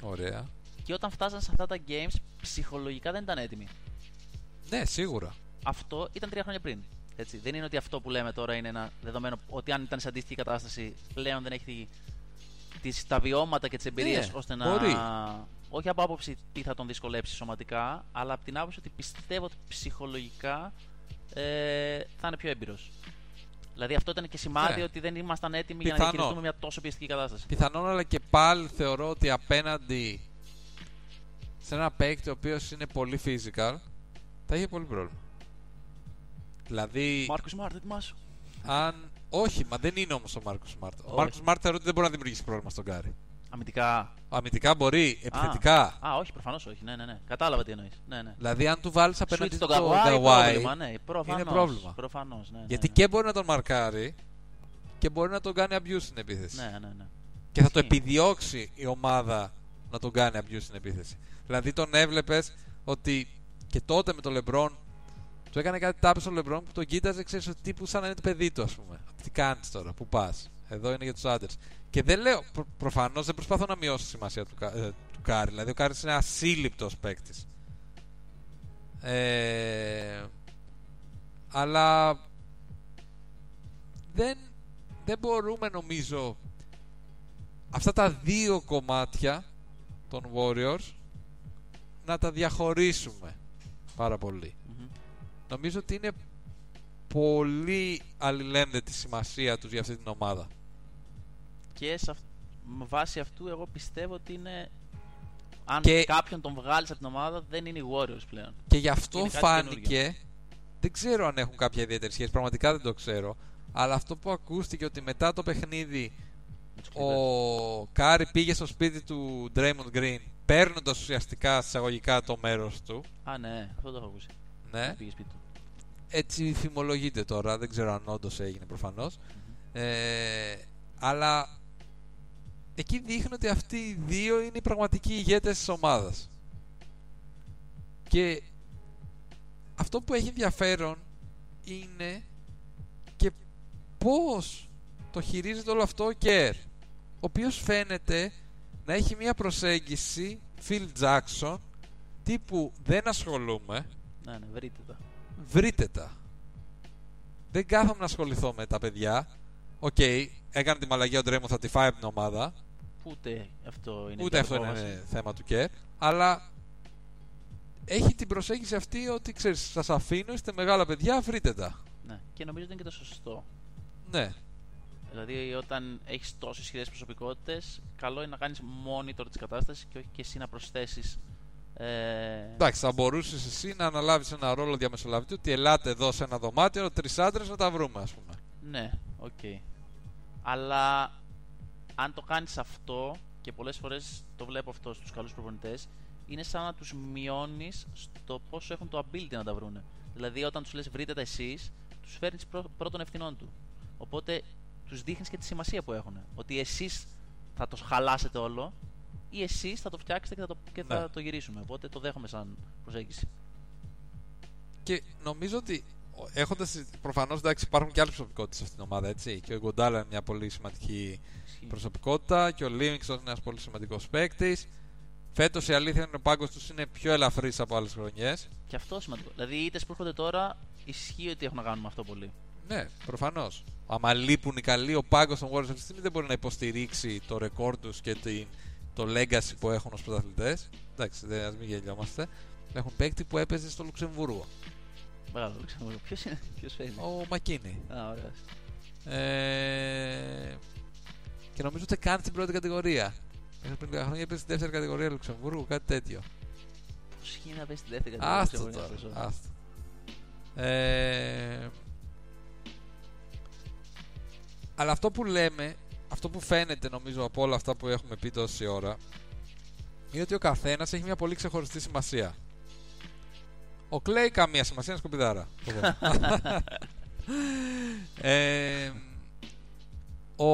Ωραία. Και όταν φτάσαν σε αυτά τα games, ψυχολογικά δεν ήταν έτοιμοι. Ναι, σίγουρα. Αυτό ήταν τρία χρόνια πριν. Έτσι. Δεν είναι ότι αυτό που λέμε τώρα είναι ένα δεδομένο ότι αν ήταν σε αντίστοιχη κατάσταση πλέον δεν έχει τις, τα βιώματα και τις εμπειρίες Ναι, ώστε να. μπορεί. Όχι από άποψη τι θα τον δυσκολέψει σωματικά, αλλά από την άποψη ότι πιστεύω ότι ψυχολογικά ε, θα είναι πιο έμπειρος. Δηλαδή αυτό ήταν και σημάδι Ναι. ότι δεν ήμασταν έτοιμοι για να Πιθανό. διαχειριστούμε μια τόσο πιεστική κατάσταση. Πιθανόν, αλλά και πάλι θεωρώ ότι απέναντι σε ένα παίκτη ο οποίος είναι πολύ physical θα είχε πολύ πρόβλημα. Δηλαδή, Μάρκους Σμαρτ, ετοιμάσου. αν. Όχι, μα δεν είναι όμως ο Μάρκους Σμαρτ. Ο Όχι. Μάρκους Σμαρτ θεωρώ ότι δεν μπορεί να δημιουργήσει πρόβλημα στον Κάρι. Αμυντικά. Αμυντικά μπορεί, επιθετικά. Α, όχι, προφανώς όχι. Ναι, ναι, ναι. Κατάλαβα τι εννοείς. Ναι, ναι. Δηλαδή, αν του βάλεις απέναντι Switch το τον Kawhi, Kawhi, πρόβλημα, ναι, προφανώς, είναι πρόβλημα. Προφανώς, ναι, ναι, γιατί ναι. και μπορεί να τον μαρκάρει και μπορεί να τον κάνει abuse στην επίθεση. Ναι, ναι, ναι. Και θα το Ισχύει. επιδιώξει η ομάδα να τον κάνει abuse στην επίθεση. Δηλαδή τον έβλεπες ότι και τότε με τον Λεμπρόν του έκανε κάτι τάπες στον Λεμπρόν που τον κοίταζε, ξέρεις ότι τύπου σαν να είναι το παιδί του, ας πούμε. Ότι Τι κάνεις τώρα, πού πας; Εδώ είναι για τους άντρες. Και δεν λέω, προ, προφανώς δεν προσπαθώ να μειώσω τη σημασία του, Κα- ε, του Κάρι. Δηλαδή ο Κάρι είναι ασύλληπτος παίκτης. Ε, αλλά δεν, δεν μπορούμε νομίζω αυτά τα δύο κομμάτια των Warriors να τα διαχωρίσουμε πάρα πολύ. Μμμ. Νομίζω ότι είναι πολύ αλληλένδετη σημασία τους για αυτή την ομάδα. Και σε αυ- με βάση αυτού, εγώ πιστεύω ότι είναι. Αν Και- κάποιον τον βγάλεις από την ομάδα, δεν είναι οι Warriors πλέον. Και γι' αυτό Είναι κάτι φάνηκε. Δεν ξέρω αν έχουν κάποια ιδιαίτερη σχέση, πραγματικά δεν το ξέρω. Αλλά αυτό που ακούστηκε ότι μετά το παιχνίδι Με τους ο Clippers. Κάρι πήγε στο σπίτι του Draymond Green παίρνοντας ουσιαστικά εισαγωγικά το μέρος του. Α, ναι, αυτό το έχω ακούσει. Ναι. Πήγε σπίτι του. Έτσι φημολογείται τώρα, δεν ξέρω αν όντως έγινε προφανώς. Ε, αλλά εκεί δείχνει ότι αυτοί οι δύο είναι οι πραγματικοί ηγέτες της ομάδας. Και αυτό που έχει ενδιαφέρον είναι και πώς το χειρίζεται όλο ο Κέρ ο οποίος φαίνεται να έχει μια προσέγγιση Phil Jackson τύπου δεν ασχολούμαι Ναι, ναι, βρείτε τα. βρείτε τα. Δεν κάθομαι να ασχοληθώ με τα παιδιά. Οκ, έκανε τη μαλακία ο Ντρέιμοντ, θα τη φάει από την ομάδα. Ούτε αυτό είναι. Ούτε αυτό υπερβόβαση. είναι θέμα του Κέρ. Αλλά έχει την προσέγγιση αυτή ότι ξέρεις, σας αφήνω, είστε μεγάλα παιδιά, βρείτε τα. Ναι, και νομίζω ότι είναι και το σωστό. Ναι, Δηλαδή, όταν έχεις τόσο ισχυρές προσωπικότητες, καλό είναι να κάνεις monitor της κατάστασης και όχι και εσύ να προσθέσεις. Ε, εντάξει, θα μπορούσες εσύ να αναλάβεις ένα ρόλο διαμεσολαβητή ότι ελάτε εδώ σε ένα δωμάτιο, τρεις άντρες να τα βρούμε, ας πούμε. ναι, οκ. Αλλά αν το κάνεις αυτό, και πολλές φορές το βλέπω αυτό στους καλούς προπονητές, είναι σαν να τους μειώνεις στο πόσο έχουν το ability να τα βρούνε. Δηλαδή, όταν τους λες βρείτε τα εσείς, τους φέρνεις πρώτων ευθυνών του. Οπότε τους δείχνεις και τη σημασία που έχουν. Ότι εσείς θα το χαλάσετε όλο ή εσείς θα το φτιάξετε και θα το, και θα Ναι. το γυρίσουμε. Οπότε το δέχομαι σαν προσέγγιση. Και νομίζω ότι έχοντας. Προφανώς εντάξει, υπάρχουν και άλλες προσωπικότητες σε αυτήν την ομάδα, έτσι. Και ο Γκοντάλα είναι μια πολύ σημαντική Ισχύει. προσωπικότητα και ο Λίβινγκστον είναι ένας πολύ σημαντικός παίκτης. Φέτος η αλήθεια είναι ότι ο πάγκος τους είναι πιο ελαφρύς από άλλες χρονιές. Και αυτό σημαντικό. Δηλαδή, οι ήττες που έρχονται τώρα ισχύει ότι έχουν να κάνουν με αυτό πολύ. Ναι, προφανώς. Άμα λείπουν οι καλοί, ο πάγκος των Warriors αυτή τη στιγμή δεν μπορεί να υποστηρίξει το ρεκόρ τους και την, το legacy που έχουν ως πρωταθλητές. Εντάξει, δεν ας μην γελιόμαστε. Έχουν παίκτη που έπαιζε στο Λουξεμβούργο. Μπράβο, Λουξεμβούργο. Ποιος είναι, ποιος παίζει. Ο Μακίνη. Α, ωραία. Ε, και νομίζω ότι καν στην πρώτη κατηγορία. Μέχρι πριν λίγα χρόνια έπαιζε στη δεύτερη κατηγορία Λουξεμβούργου, κάτι τέτοιο. Πώς γίνει να παίζει στη δεύτερη κατηγορία. Άστο Λουξεμβούργου, τώρα. αυτό. Άστο. Ε, αλλά αυτό που λέμε, αυτό που φαίνεται νομίζω από όλα αυτά που έχουμε πει τόση ώρα, είναι ότι ο καθένας έχει μια πολύ ξεχωριστή σημασία. Ο Κλέη καμία σημασία, είναι σκουπιδάρα. Το πω. ε, ο,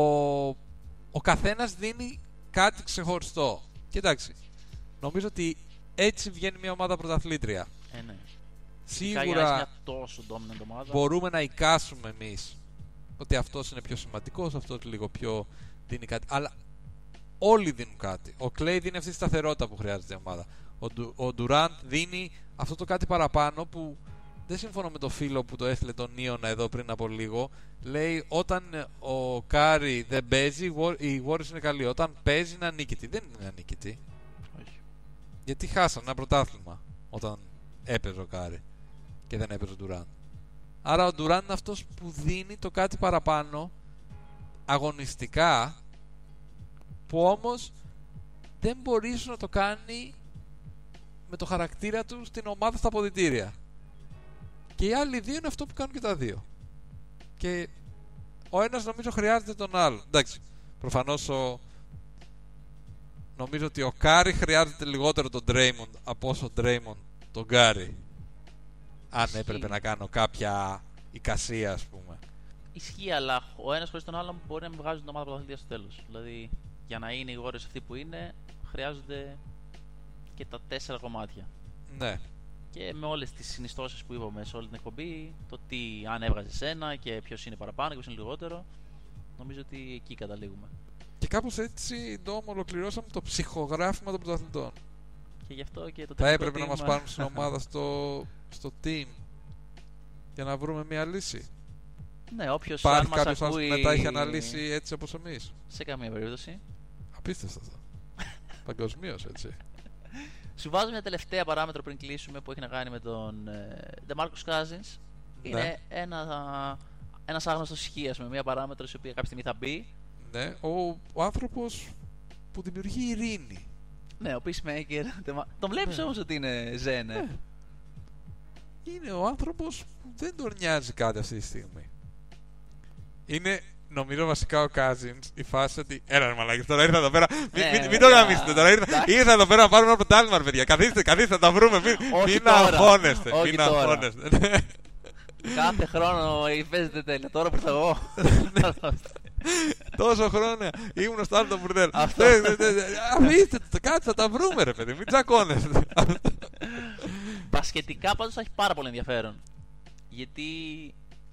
ο καθένας δίνει κάτι ξεχωριστό. Κοιτάξτε, νομίζω ότι έτσι βγαίνει μια ομάδα πρωταθλήτρια. Ε, ναι. Ειδικά για να Σίγουρα είσαι μια τόσο dominant ομάδα. μπορούμε να εικάσουμε εμείς ότι αυτός είναι πιο σημαντικός, αυτός λίγο πιο δίνει κάτι. Αλλά όλοι δίνουν κάτι. Ο Klay δίνει αυτή τη σταθερότητα που χρειάζεται η ομάδα. Ο, Ντου- ο Durant δίνει αυτό το κάτι παραπάνω που δεν συμφωνώ με το φίλο που το έστειλε τον Νίωνα εδώ πριν από λίγο. Λέει όταν ε, ο Κάρι δεν παίζει, οι War- οι Warriors είναι καλοί. Όταν παίζει είναι ανίκητοι. Δεν είναι ανίκητοι. Όχι. Γιατί χάσαν ένα πρωτάθλημα όταν έπαιζε ο Κάρι και δεν έπαιζε ο Ντουράν. Άρα ο Ντουράν είναι αυτός που δίνει το κάτι παραπάνω αγωνιστικά που όμως δεν μπορείς ίσως να το κάνει με το χαρακτήρα του στην ομάδα στα αποδυτήρια. Και οι άλλοι δύο είναι αυτό που κάνουν και τα δύο. Και ο ένας νομίζω χρειάζεται τον άλλο. Εντάξει, προφανώς ο, νομίζω ότι ο Κάρι χρειάζεται λιγότερο τον Draymond από όσο ο Draymond τον Κάρι. Αν Ισχύει. έπρεπε να κάνω κάποια εικασία, ας πούμε. Ισχύει, αλλά ο ένας χωρίς τον άλλον μπορεί να μην βγάζουν την ομάδα πρωταθλήτρια στο τέλος. Δηλαδή, για να είναι οι Warriors αυτοί που είναι, χρειάζονται και τα τέσσερα κομμάτια. Ναι. Και με όλες τις συνιστώσες που είπαμε σε όλη την εκπομπή, το τι αν έβγαζες ένα και ποιος είναι παραπάνω και ποιος είναι λιγότερο, νομίζω ότι εκεί καταλήγουμε. Και κάπως έτσι το ολοκληρώσαμε το ψυχογράφημα των πρωταθλητών. Και γι' αυτό και το Θα τελικό έπρεπε να team- μας πάρουν στην ομάδα στο, στο team για να βρούμε μια λύση. Ναι, όποιος αν Υπάρχει μας κάποιος άλλος ακούει. που μετά έχει αναλύσει έτσι όπως εμείς. Σε καμία περίπτωση. Απίστευτο αυτό. Παγκοσμίως έτσι. Σου βάζω μια τελευταία παράμετρο πριν κλείσουμε που έχει να κάνει με τον ε, DeMarcus Cousins. Είναι Ναι. ένα ένας άγνωστος ισχύα με μια παράμετρο η οποία κάποια στιγμή θα μπει. Ναι, ο, ο άνθρωπος που δημιουργεί ειρήνη. Ναι, ο Peacemaker. Dema- Τον βλέπεις Ναι. όμως ότι είναι ζεν, ε. Ναι. Είναι ο άνθρωπος που δεν τον νοιάζει κάτι αυτή τη στιγμή. Είναι νομίζω βασικά ο Cousins η φάση ότι έλα ρε μαλάκες τώρα ήρθα εδώ πέρα μην, Ναι, μην, μην ναι, το ναι. γαμίσετε τώρα ήρθα, Εντάξει. ήρθα εδώ πέρα να πάρουμε ένα πρωτάθλημα ρε παιδιά καθίστε καθίστε θα τα βρούμε μην, Όχι μην τώρα. αγχώνεστε Όχι μην τώρα. αγχώνεστε Ναι. Κάθε χρόνο παίζετε τέλεια. Τώρα που ήρθα εγώ. Τόσο χρόνια ήμουν στο άλλο το μπουρδέλ. Αυτό. Ναι, ναι, ναι, ναι. Αφήστε το, κάτσε θα τα βρούμε ρε παιδί, μην τσακώνεστε. Μπασκετικά πάντως θα έχει πάρα πολύ ενδιαφέρον. Γιατί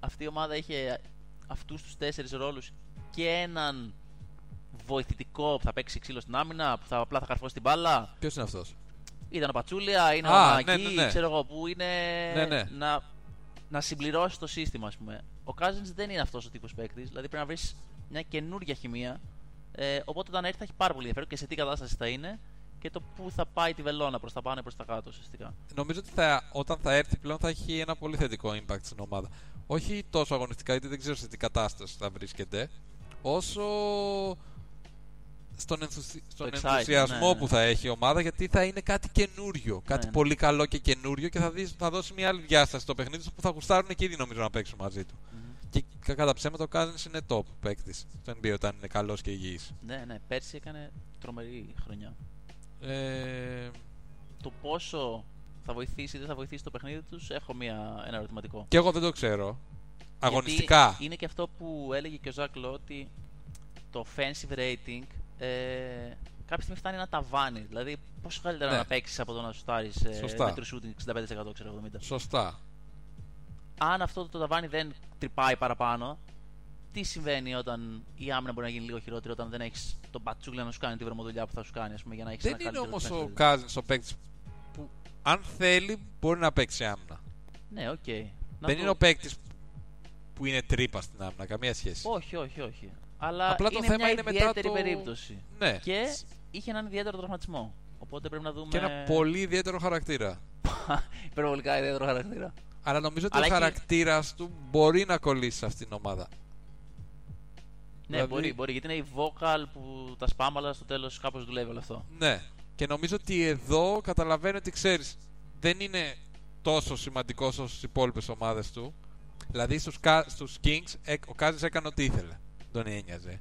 αυτή η ομάδα είχε αυτούς τους τέσσερις ρόλους και έναν βοηθητικό που θα παίξει ξύλο στην άμυνα, που θα απλά θα καρφώσει την μπάλα. Ποιος είναι αυτός; Ήταν ο Πατσούλια, είναι Α, ο ναι, Μαγκή, ναι, ναι. ξέρω εγώ, που είναι Ναι, ναι. Να, να συμπληρώσει το σύστημα, ας πούμε. Ο Cousins δεν είναι αυτός ο τύπος παίκτης, δηλαδή πρέπει να βρεις μια καινούργια χημεία. Ε, οπότε όταν έρθει θα έχει πάρα πολύ ενδιαφέρον και σε τι κατάσταση θα είναι και το πού θα πάει τη βελόνα προς τα πάνω ή προς τα κάτω ουσιαστικά. Νομίζω ότι θα, όταν θα έρθει πλέον θα έχει ένα πολύ θετικό impact στην ομάδα. Όχι τόσο αγωνιστικά, γιατί δεν ξέρω σε τι κατάσταση θα βρίσκεται, όσο στον, ενθουσι... στον excitement, ενθουσιασμό ναι, ναι. που θα έχει η ομάδα, γιατί θα είναι κάτι καινούριο. Κάτι ναι. πολύ καλό και καινούριο και θα, δεις, θα δώσει μια άλλη διάσταση στο παιχνίδι που θα γουστάρουν και ήδη νομίζω να παίξουν μαζί του. Μμμ. Και κα- κατά ψέματα ο Cousins είναι top παίκτης στο NBA όταν είναι καλός και υγιής. Ναι, ναι, πέρσι έκανε τρομερή χρονιά. Ε, Το πόσο θα βοηθήσει ή δεν θα βοηθήσει το παιχνίδι τους, έχω μια, ένα ερωτηματικό. και εγώ δεν το ξέρω. Γιατί Αγωνιστικά. είναι και αυτό που έλεγε και ο Ζακ Λό ότι το offensive rating ε, κάποια στιγμή φτάνει ένα ταβάνι. Δηλαδή, πόσο καλύτερα Ναι. να παίξεις από το να σουτάρεις Σωστά. με true shooting 65% ξέρω 70%. Σωστά. Αν αυτό το ταβάνι δεν τρυπάει παραπάνω, τι συμβαίνει όταν η άμυνα μπορεί να γίνει λίγο χειρότερη όταν δεν έχεις τον Πατσούλια να σου κάνει τη βρωμοδουλειά που θα σου κάνει, ας πούμε, για να έχεις Δεν είναι όμως ο Cousins ο παίκτης που αν θέλει μπορεί να παίξει άμυνα. Ναι, οκ. Να δεν το- είναι ο παίκτης που είναι τρύπα στην άμυνα, καμία σχέση. Όχι, όχι, όχι. Αλλά Απλά το είναι θέμα μια είναι μετά ιδιαίτερη το- περίπτωση. Ναι. Και είχε έναν ιδιαίτερο τραυματισμό. Οπότε πρέπει να δούμε. Και ένα πολύ ιδιαίτερο χαρακτήρα. υπερβολικά ιδιαίτερο χαρακτήρα. Αλλά νομίζω ότι Αλλά ο έχει- χαρακτήρας του μπορεί να κολλήσει σε αυτήν την ομάδα. Ναι, Δηλαδή- μπορεί, μπορεί. Γιατί είναι η vocal που τα spam, αλλά στο τέλος κάπως δουλεύει όλο αυτό. Ναι. Και νομίζω ότι εδώ καταλαβαίνει ότι ξέρεις, δεν είναι τόσο σημαντικός όσο στις υπόλοιπες ομάδες του. Δηλαδή στους στους Kings ε, ο Κάζι έκανε ό,τι ήθελε. Τον ένοιαζε.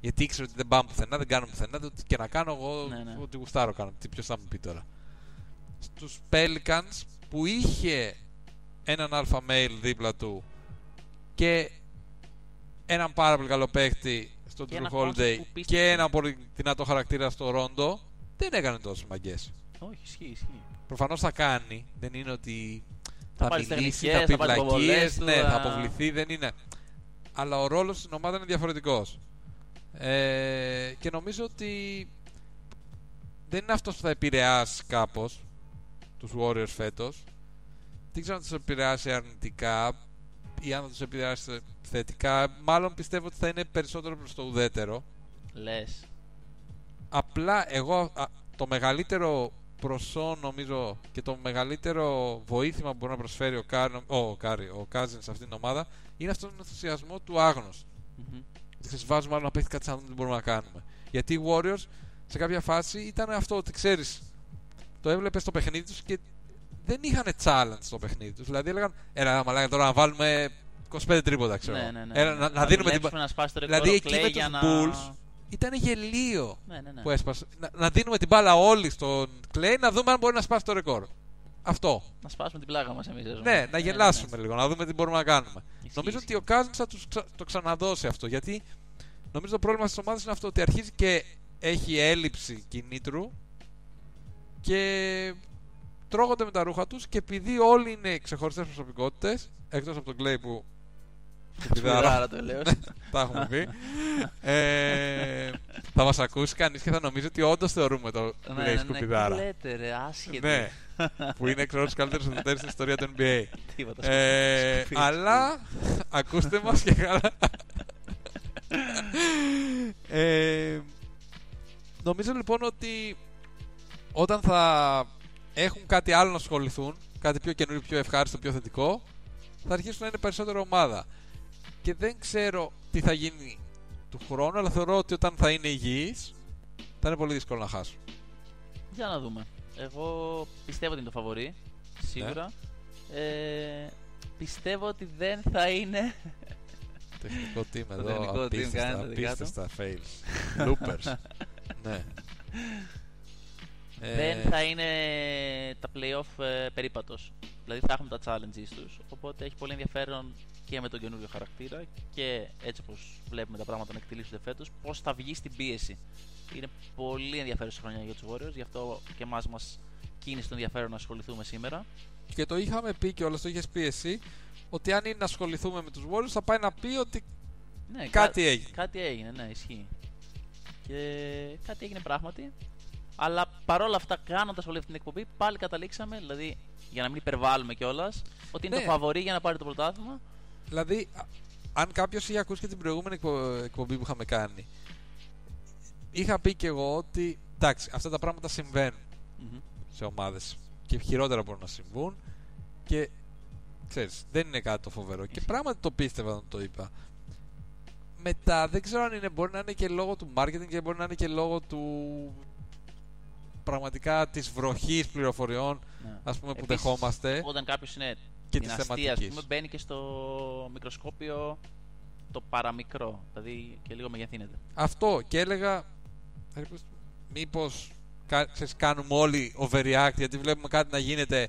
Γιατί ήξερε ότι δεν πάμε πουθενά, δεν κάνουμε πουθενά. ότι Και να κάνω εγώ Ναι, ναι. ό,τι γουστάρω κάνω. Τι ποιος θα μου πει τώρα. Στους Pelicans που είχε έναν αλφα male δίπλα του και έναν πάρα πολύ καλό παίκτη στο Και Drew ένα Holiday concept που πίστεψε. και ένα πολύ δυνατό χαρακτήρα στο Ρόντο, δεν έκανε τόσο μαγκές. Όχι, ισχύει, ισχύει. Προφανώς θα κάνει. Δεν είναι ότι Θα θα, πάρει μιλήσει, τεχνικές, θα πει θα πάρει βλακίες, υποβολές του, ναι, θα- θα αποβληθεί, δεν είναι. Αλλά ο ρόλος στην ομάδα είναι διαφορετικός. Ε, και νομίζω ότι δεν είναι αυτός που θα επηρεάσει κάπως τους Warriors φέτος. Δεν ξέρω αν τους επηρεάσει αρνητικά ή αν θα τους επηρεάσει θετικά. Μάλλον πιστεύω ότι θα είναι περισσότερο προς το ουδέτερο. Λες. Απλά εγώ α, το μεγαλύτερο προσόν νομίζω και το μεγαλύτερο βοήθημα που μπορεί να προσφέρει ο, Κάρ, ο, Κάρι, ο Κάζινς σε αυτήν την ομάδα είναι αυτόν τον ενθουσιασμό του άγνωστου. Ξέρεις, βάζουμε άλλο να παίχτη κάτι σαν να δούμε τι μπορούμε να κάνουμε. Γιατί οι Warriors σε κάποια φάση ήταν αυτό ότι ξέρεις, το έβλεπες στο παιχνίδι τους και δεν είχαν challenge στο παιχνίδι τους. Δηλαδή έλεγαν, Έλα, μαλάκα τώρα να βάλουμε 25 τρίποτα, ξέρω. Ναι, ναι, ναι. Έλα, να, να δίνουμε την. δουλέψουμε, να σπάσει το ρεκόρ Δηλαδή ο εκεί Clay με για τους να... Bulls ήταν γελίο Ναι, ναι, ναι. που έσπασε. Να, να δίνουμε την μπάλα όλοι στον Clay να δούμε αν μπορεί να σπάσει το ρεκόρ. Αυτό. Να σπάσουμε την πλάγα μας εμείς. Ναι, να γελάσουμε λίγο, να δούμε τι μπορούμε να κάνουμε. Ισχύει, νομίζω ισχύει. ότι ο Κάζιν θα τους ξα- το ξαναδώσει αυτό. Γιατί νομίζω το πρόβλημα τη ομάδα είναι αυτό ότι αρχίζει και έχει έλλειψη κινήτρου και τρώγονται με τα ρούχα τους και επειδή όλοι είναι ξεχωριστές προσωπικότητες, εκτός από τον Clay που. Σπουδάρα το λέω. τα έχουμε πει. ε, θα μας ακούσει κανείς και θα νομίζει ότι όντως θεωρούμε το Ναι, Clay ναι, ναι, τι σκουπιδάρα. λέτε ρε, άσχετο. Ναι, που είναι εξ τους καλύτερους ουδέτερου στην ιστορία του NBA. Τίποτα. Ε, σκουπίδι, αλλά ακούστε μας και καλά. ε, νομίζω λοιπόν ότι όταν θα έχουν κάτι άλλο να ασχοληθούν, κάτι πιο καινούριο, πιο ευχάριστο, πιο θετικό, θα αρχίσουν να είναι περισσότερο ομάδα. Και δεν ξέρω τι θα γίνει του χρόνου, αλλά θεωρώ ότι όταν θα είναι υγιείς, θα είναι πολύ δύσκολο να χάσουν. Για να δούμε. Εγώ πιστεύω ότι είναι το φαβορή. Σίγουρα. Ναι. Ε, πιστεύω ότι δεν θα είναι. Τεχνικό team Το εδώ, τεχνικό team απίστευτα, κάνετε εδώ κάτω. απίστευτα fails. Loopers. ναι. Ε, Δεν θα είναι τα playoff ε, περίπατος. Δηλαδή θα έχουμε τα challenges τους. Οπότε έχει πολύ ενδιαφέρον και με τον καινούριο χαρακτήρα και έτσι όπως βλέπουμε τα πράγματα να εκτελήσονται φέτος, πώς θα βγει στην πίεση. Είναι πολύ ενδιαφέρουσα χρονιά για τους Warriors, γι' αυτό και εμάς μας κίνησε το ενδιαφέρον να ασχοληθούμε σήμερα. Και το είχαμε πει και όλος το είχες πει εσύ, ότι αν είναι να ασχοληθούμε με τους Warriors θα πάει να πει ότι Ναι, κάτι κα- έγινε. Κάτι έγινε, ναι, ισχύει. Και κάτι έγινε πράγματι. Αλλά παρόλα αυτά, κάνοντας όλη αυτή την εκπομπή, πάλι καταλήξαμε, δηλαδή για να μην υπερβάλλουμε κιόλας, ότι είναι Ναι. το φαβορή για να πάρει το πρωτάθλημα. Δηλαδή, α- αν κάποιος είχε ακούσει και την προηγούμενη εκπο- εκπομπή που είχαμε κάνει, είχα πει και εγώ ότι εντάξει, αυτά τα πράγματα συμβαίνουν Μμμ. σε ομάδες και χειρότερα μπορούν να συμβούν και ξέρεις, δεν είναι κάτι το φοβερό. Και Ισχύει. πράγματι το πίστευα όταν το είπα. Μετά δεν ξέρω αν είναι, μπορεί να είναι και λόγω του marketing και μπορεί να είναι και λόγω του πραγματικά της βροχής πληροφοριών Ναι. ας πούμε που Επίσης, δεχόμαστε. Όταν κάποιος είναι και την της αστεία, ας θεματικής. πούμε, μπαίνει και στο μικροσκόπιο το παραμικρό. Δηλαδή και λίγο μεγεθύνεται. Αυτό και έλεγα ρε, πώς- μήπως κα- ξέρεις, κάνουμε όλοι overreact γιατί βλέπουμε κάτι να γίνεται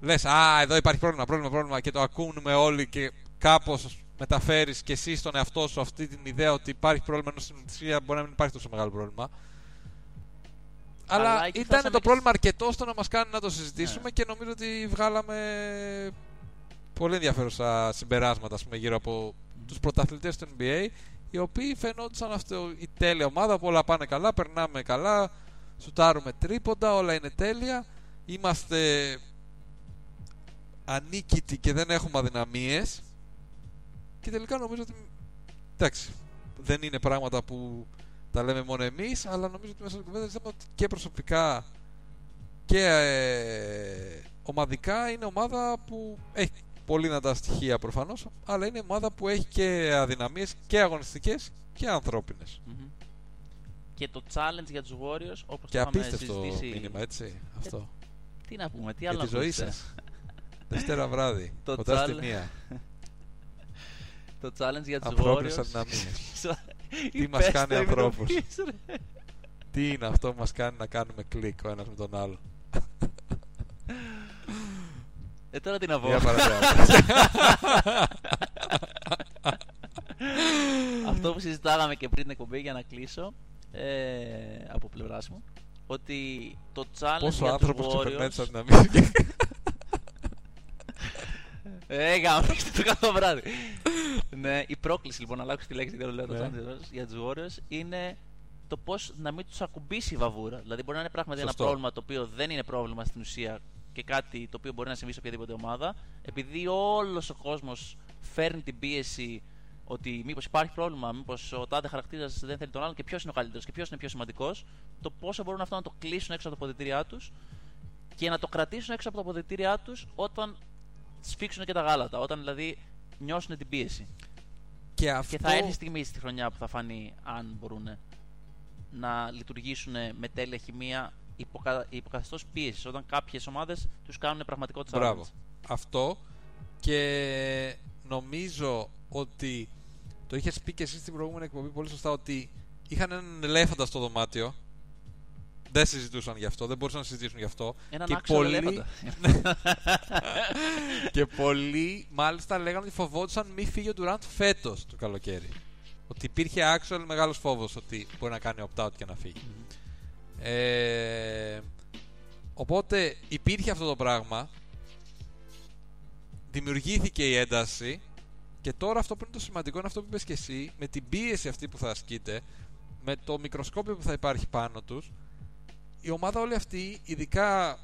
λες α εδώ υπάρχει πρόβλημα, πρόβλημα, πρόβλημα και το ακούμε όλοι και κάπως μεταφέρεις και εσύ στον εαυτό σου αυτή την ιδέα ότι υπάρχει πρόβλημα ενώ στην ουσία μπορεί να μην υπάρχει τόσο μεγάλο πρόβλημα αλλά, Αλλά εκεί ήταν φτάσαμε το και πρόβλημα αρκετό ώστε να μας κάνει να το συζητήσουμε Ναι. και νομίζω ότι βγάλαμε πολύ ενδιαφέρουσα συμπεράσματα ας πούμε, γύρω από τους πρωταθλητές του NBA οι οποίοι φαινόντουσαν αυτό η τέλεια ομάδα που όλα πάνε καλά, περνάμε καλά, σουτάρουμε τρίποντα, όλα είναι τέλεια, είμαστε ανίκητοι και δεν έχουμε αδυναμίες και τελικά νομίζω ότι εντάξει, δεν είναι πράγματα που τα λέμε μόνο εμείς αλλά νομίζω ότι μέσα στην κουβέντα ζητάμε ότι και προσωπικά και ε, ομαδικά είναι ομάδα που έχει πολύ δυνατά στοιχεία προφανώς αλλά είναι ομάδα που έχει και αδυναμίες και αγωνιστικές και ανθρώπινες. Μμμ. Και το challenge για τους Warriors, όπως και το είχαμε απίστευτο συζητήσει... μήνυμα έτσι αυτό. Τι να πούμε, τι για άλλο τη να ζωή ακούσετε. σας. Δευτέρα βράδυ Το κοντά στη challenge- μία. Το challenge για τους ανθρώπινες Warriors... αδυναμίες Τι Η μας πες κάνει το ανθρώπους; ημιτοπής, ρε. τι είναι αυτό που μας κάνει να κάνουμε κλικ ο ένας με τον άλλο; Ε, τώρα τι να πω. Μια παραπέρα Αυτό που συζητάγαμε και πριν την εκπομπή για να κλείσω ε, από πλευράς μου ότι το challenge Πόσο για άνθρωπος τους ξεπερνάει τις Warriors αδυναμίες ε, γάμιστε το κάθε βράδυ ναι, η πρόκληση λοιπόν να αλλάξω τη λέξη γιατί λέω το Ναι. challenge για τους Warriors είναι το πώς να μην τους ακουμπήσει η βαβούρα δηλαδή μπορεί να είναι πράγματι ένα Σωστό. πρόβλημα το οποίο δεν είναι πρόβλημα στην ουσία και κάτι το οποίο μπορεί να συμβεί σε οποιαδήποτε ομάδα επειδή όλος ο κόσμος φέρνει την πίεση ότι μήπως υπάρχει πρόβλημα, μήπως ο τάδε χαρακτήρας δεν θέλει τον άλλον και ποιος είναι ο καλύτερος και ποιος είναι πιο σημαντικός, το πόσο μπορούν αυτό να το κλείσουν έξω από τα αποδητήριά τους και να το κρατήσουν έξω από τα αποδητήριά τους όταν σφίξουν και τα γάλατα. Όταν δηλαδή νιώσουν την πίεση. και αυτό Και θα έρθει η στιγμή στη χρονιά που θα φανεί αν μπορούν να λειτουργήσουν με τέλεια χημεία υποκα... υποκαθεστώ πίεσης. Όταν κάποιες ομάδες τους κάνουν πραγματικό challenge. Μπράβο. Αυτό και νομίζω ότι το είχες πει και εσύ στην προηγούμενη εκπομπή πολύ σωστά ότι είχαν έναν ελέφαντα στο δωμάτιο δεν συζητούσαν γι' αυτό, δεν μπορούσαν να συζητήσουν γι' αυτό. Έναν και άξιο πολλοί, ελέφαντα. και πολλοί μάλιστα λέγανε ότι φοβόντουσαν μη φύγει ο Ντουράντ φέτος το καλοκαίρι. Ότι υπήρχε actual μεγάλος φόβος ότι μπορεί να κάνει opt-out και να φύγει. Ε, οπότε υπήρχε αυτό το πράγμα. Δημιουργήθηκε η ένταση. Και τώρα αυτό που είναι το σημαντικό είναι αυτό που είπες και εσύ με την πίεση αυτή που θα ασκείται με το μικροσκόπιο που θα υπάρχει πάνω τους η ομάδα όλη αυτή ειδικά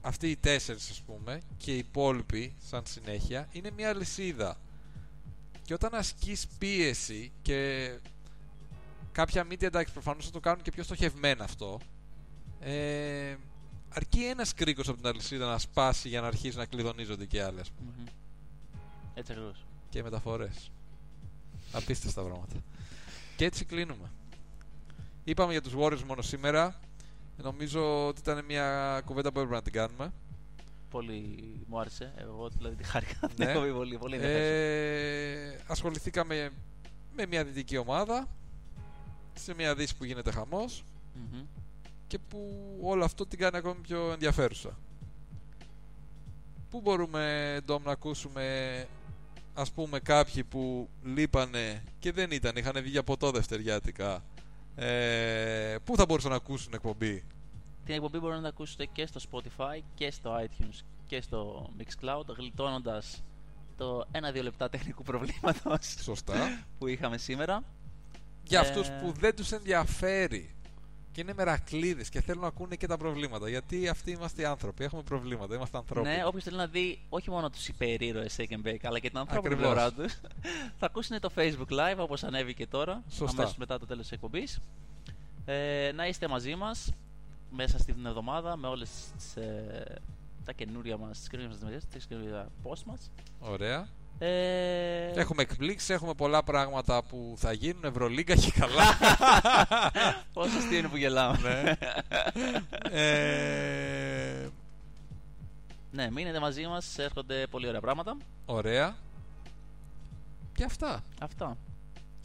αυτοί οι τέσσερις ας πούμε και οι υπόλοιποι σαν συνέχεια είναι μια λυσίδα και όταν ασκείς πίεση και κάποια media εντάξει προφανώς θα το κάνουν και πιο στοχευμένα αυτό ε, αρκεί ένας κρίκος από την αλυσίδα να σπάσει για να αρχίσει να κλειδονίζονται και άλλες Μμμ. Έτσι ακριβώς. και μεταφορές. Απίστευτα πράγματα. Και έτσι κλείνουμε. Είπαμε για τους Warriors μόνο σήμερα νομίζω ότι ήταν μια κουβέντα που έπρεπε να την κάνουμε Πολύ μου άρεσε. Εγώ δηλαδή τη χάρηκα. Ναι. Ναι. πολύ, πολύ ενδιαφέρον. Ε, ασχοληθήκαμε με μια δυτική ομάδα σε μια δύση που γίνεται χαμός Μμμ. και που όλο αυτό την κάνει ακόμη πιο ενδιαφέρουσα. Πού μπορούμε, Ντόμ, να ακούσουμε ας πούμε κάποιοι που λείπανε και δεν ήταν, είχαν βγει για ποτό δευτεριάτικα. Ε, πού θα μπορούσαν να ακούσουν εκπομπή; Την εκπομπή μπορείτε να την ακούσετε και στο Spotify και στο iTunes και στο Mixcloud γλιτώνοντας το 1-2 λεπτά τεχνικού προβλήματος Σωστά. που είχαμε σήμερα. για Ε, αυτούς που δεν τους ενδιαφέρει και είναι μερακλείδες και θέλουν να ακούνε και τα προβλήματα. Γιατί αυτοί είμαστε οι άνθρωποι, έχουμε προβλήματα, είμαστε ανθρώποι. Ναι, όποιος θέλει να δει όχι μόνο τους υπερήρωες Shake and Bake αλλά και την ανθρώπινη Ακριβώς. πλευρά τους, θα ακούσουν το Facebook Live όπως ανέβηκε τώρα, Σωστά. αμέσως μετά το τέλος της εκπομπής. Ε, να είστε μαζί μας μέσα στην εβδομάδα με όλες τα καινούρια μας, τις καινούριε μας δημιουργίε, τις καινούργια post μας. Ωραία. Ε, Έχουμε εκπλήξεις, έχουμε πολλά πράγματα που θα γίνουν, Ευρωλίγκα και καλά. Πόσο αστείο είναι που γελάω. ναι. ε, Ναι, μείνετε μαζί μας, έρχονται πολύ ωραία πράγματα. Ωραία. Και αυτά. Αυτά.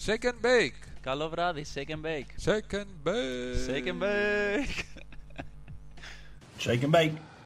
Shake and bake. Καλό βράδυ, shake and bake. Shake and bake. Shake and bake. Shake and bake.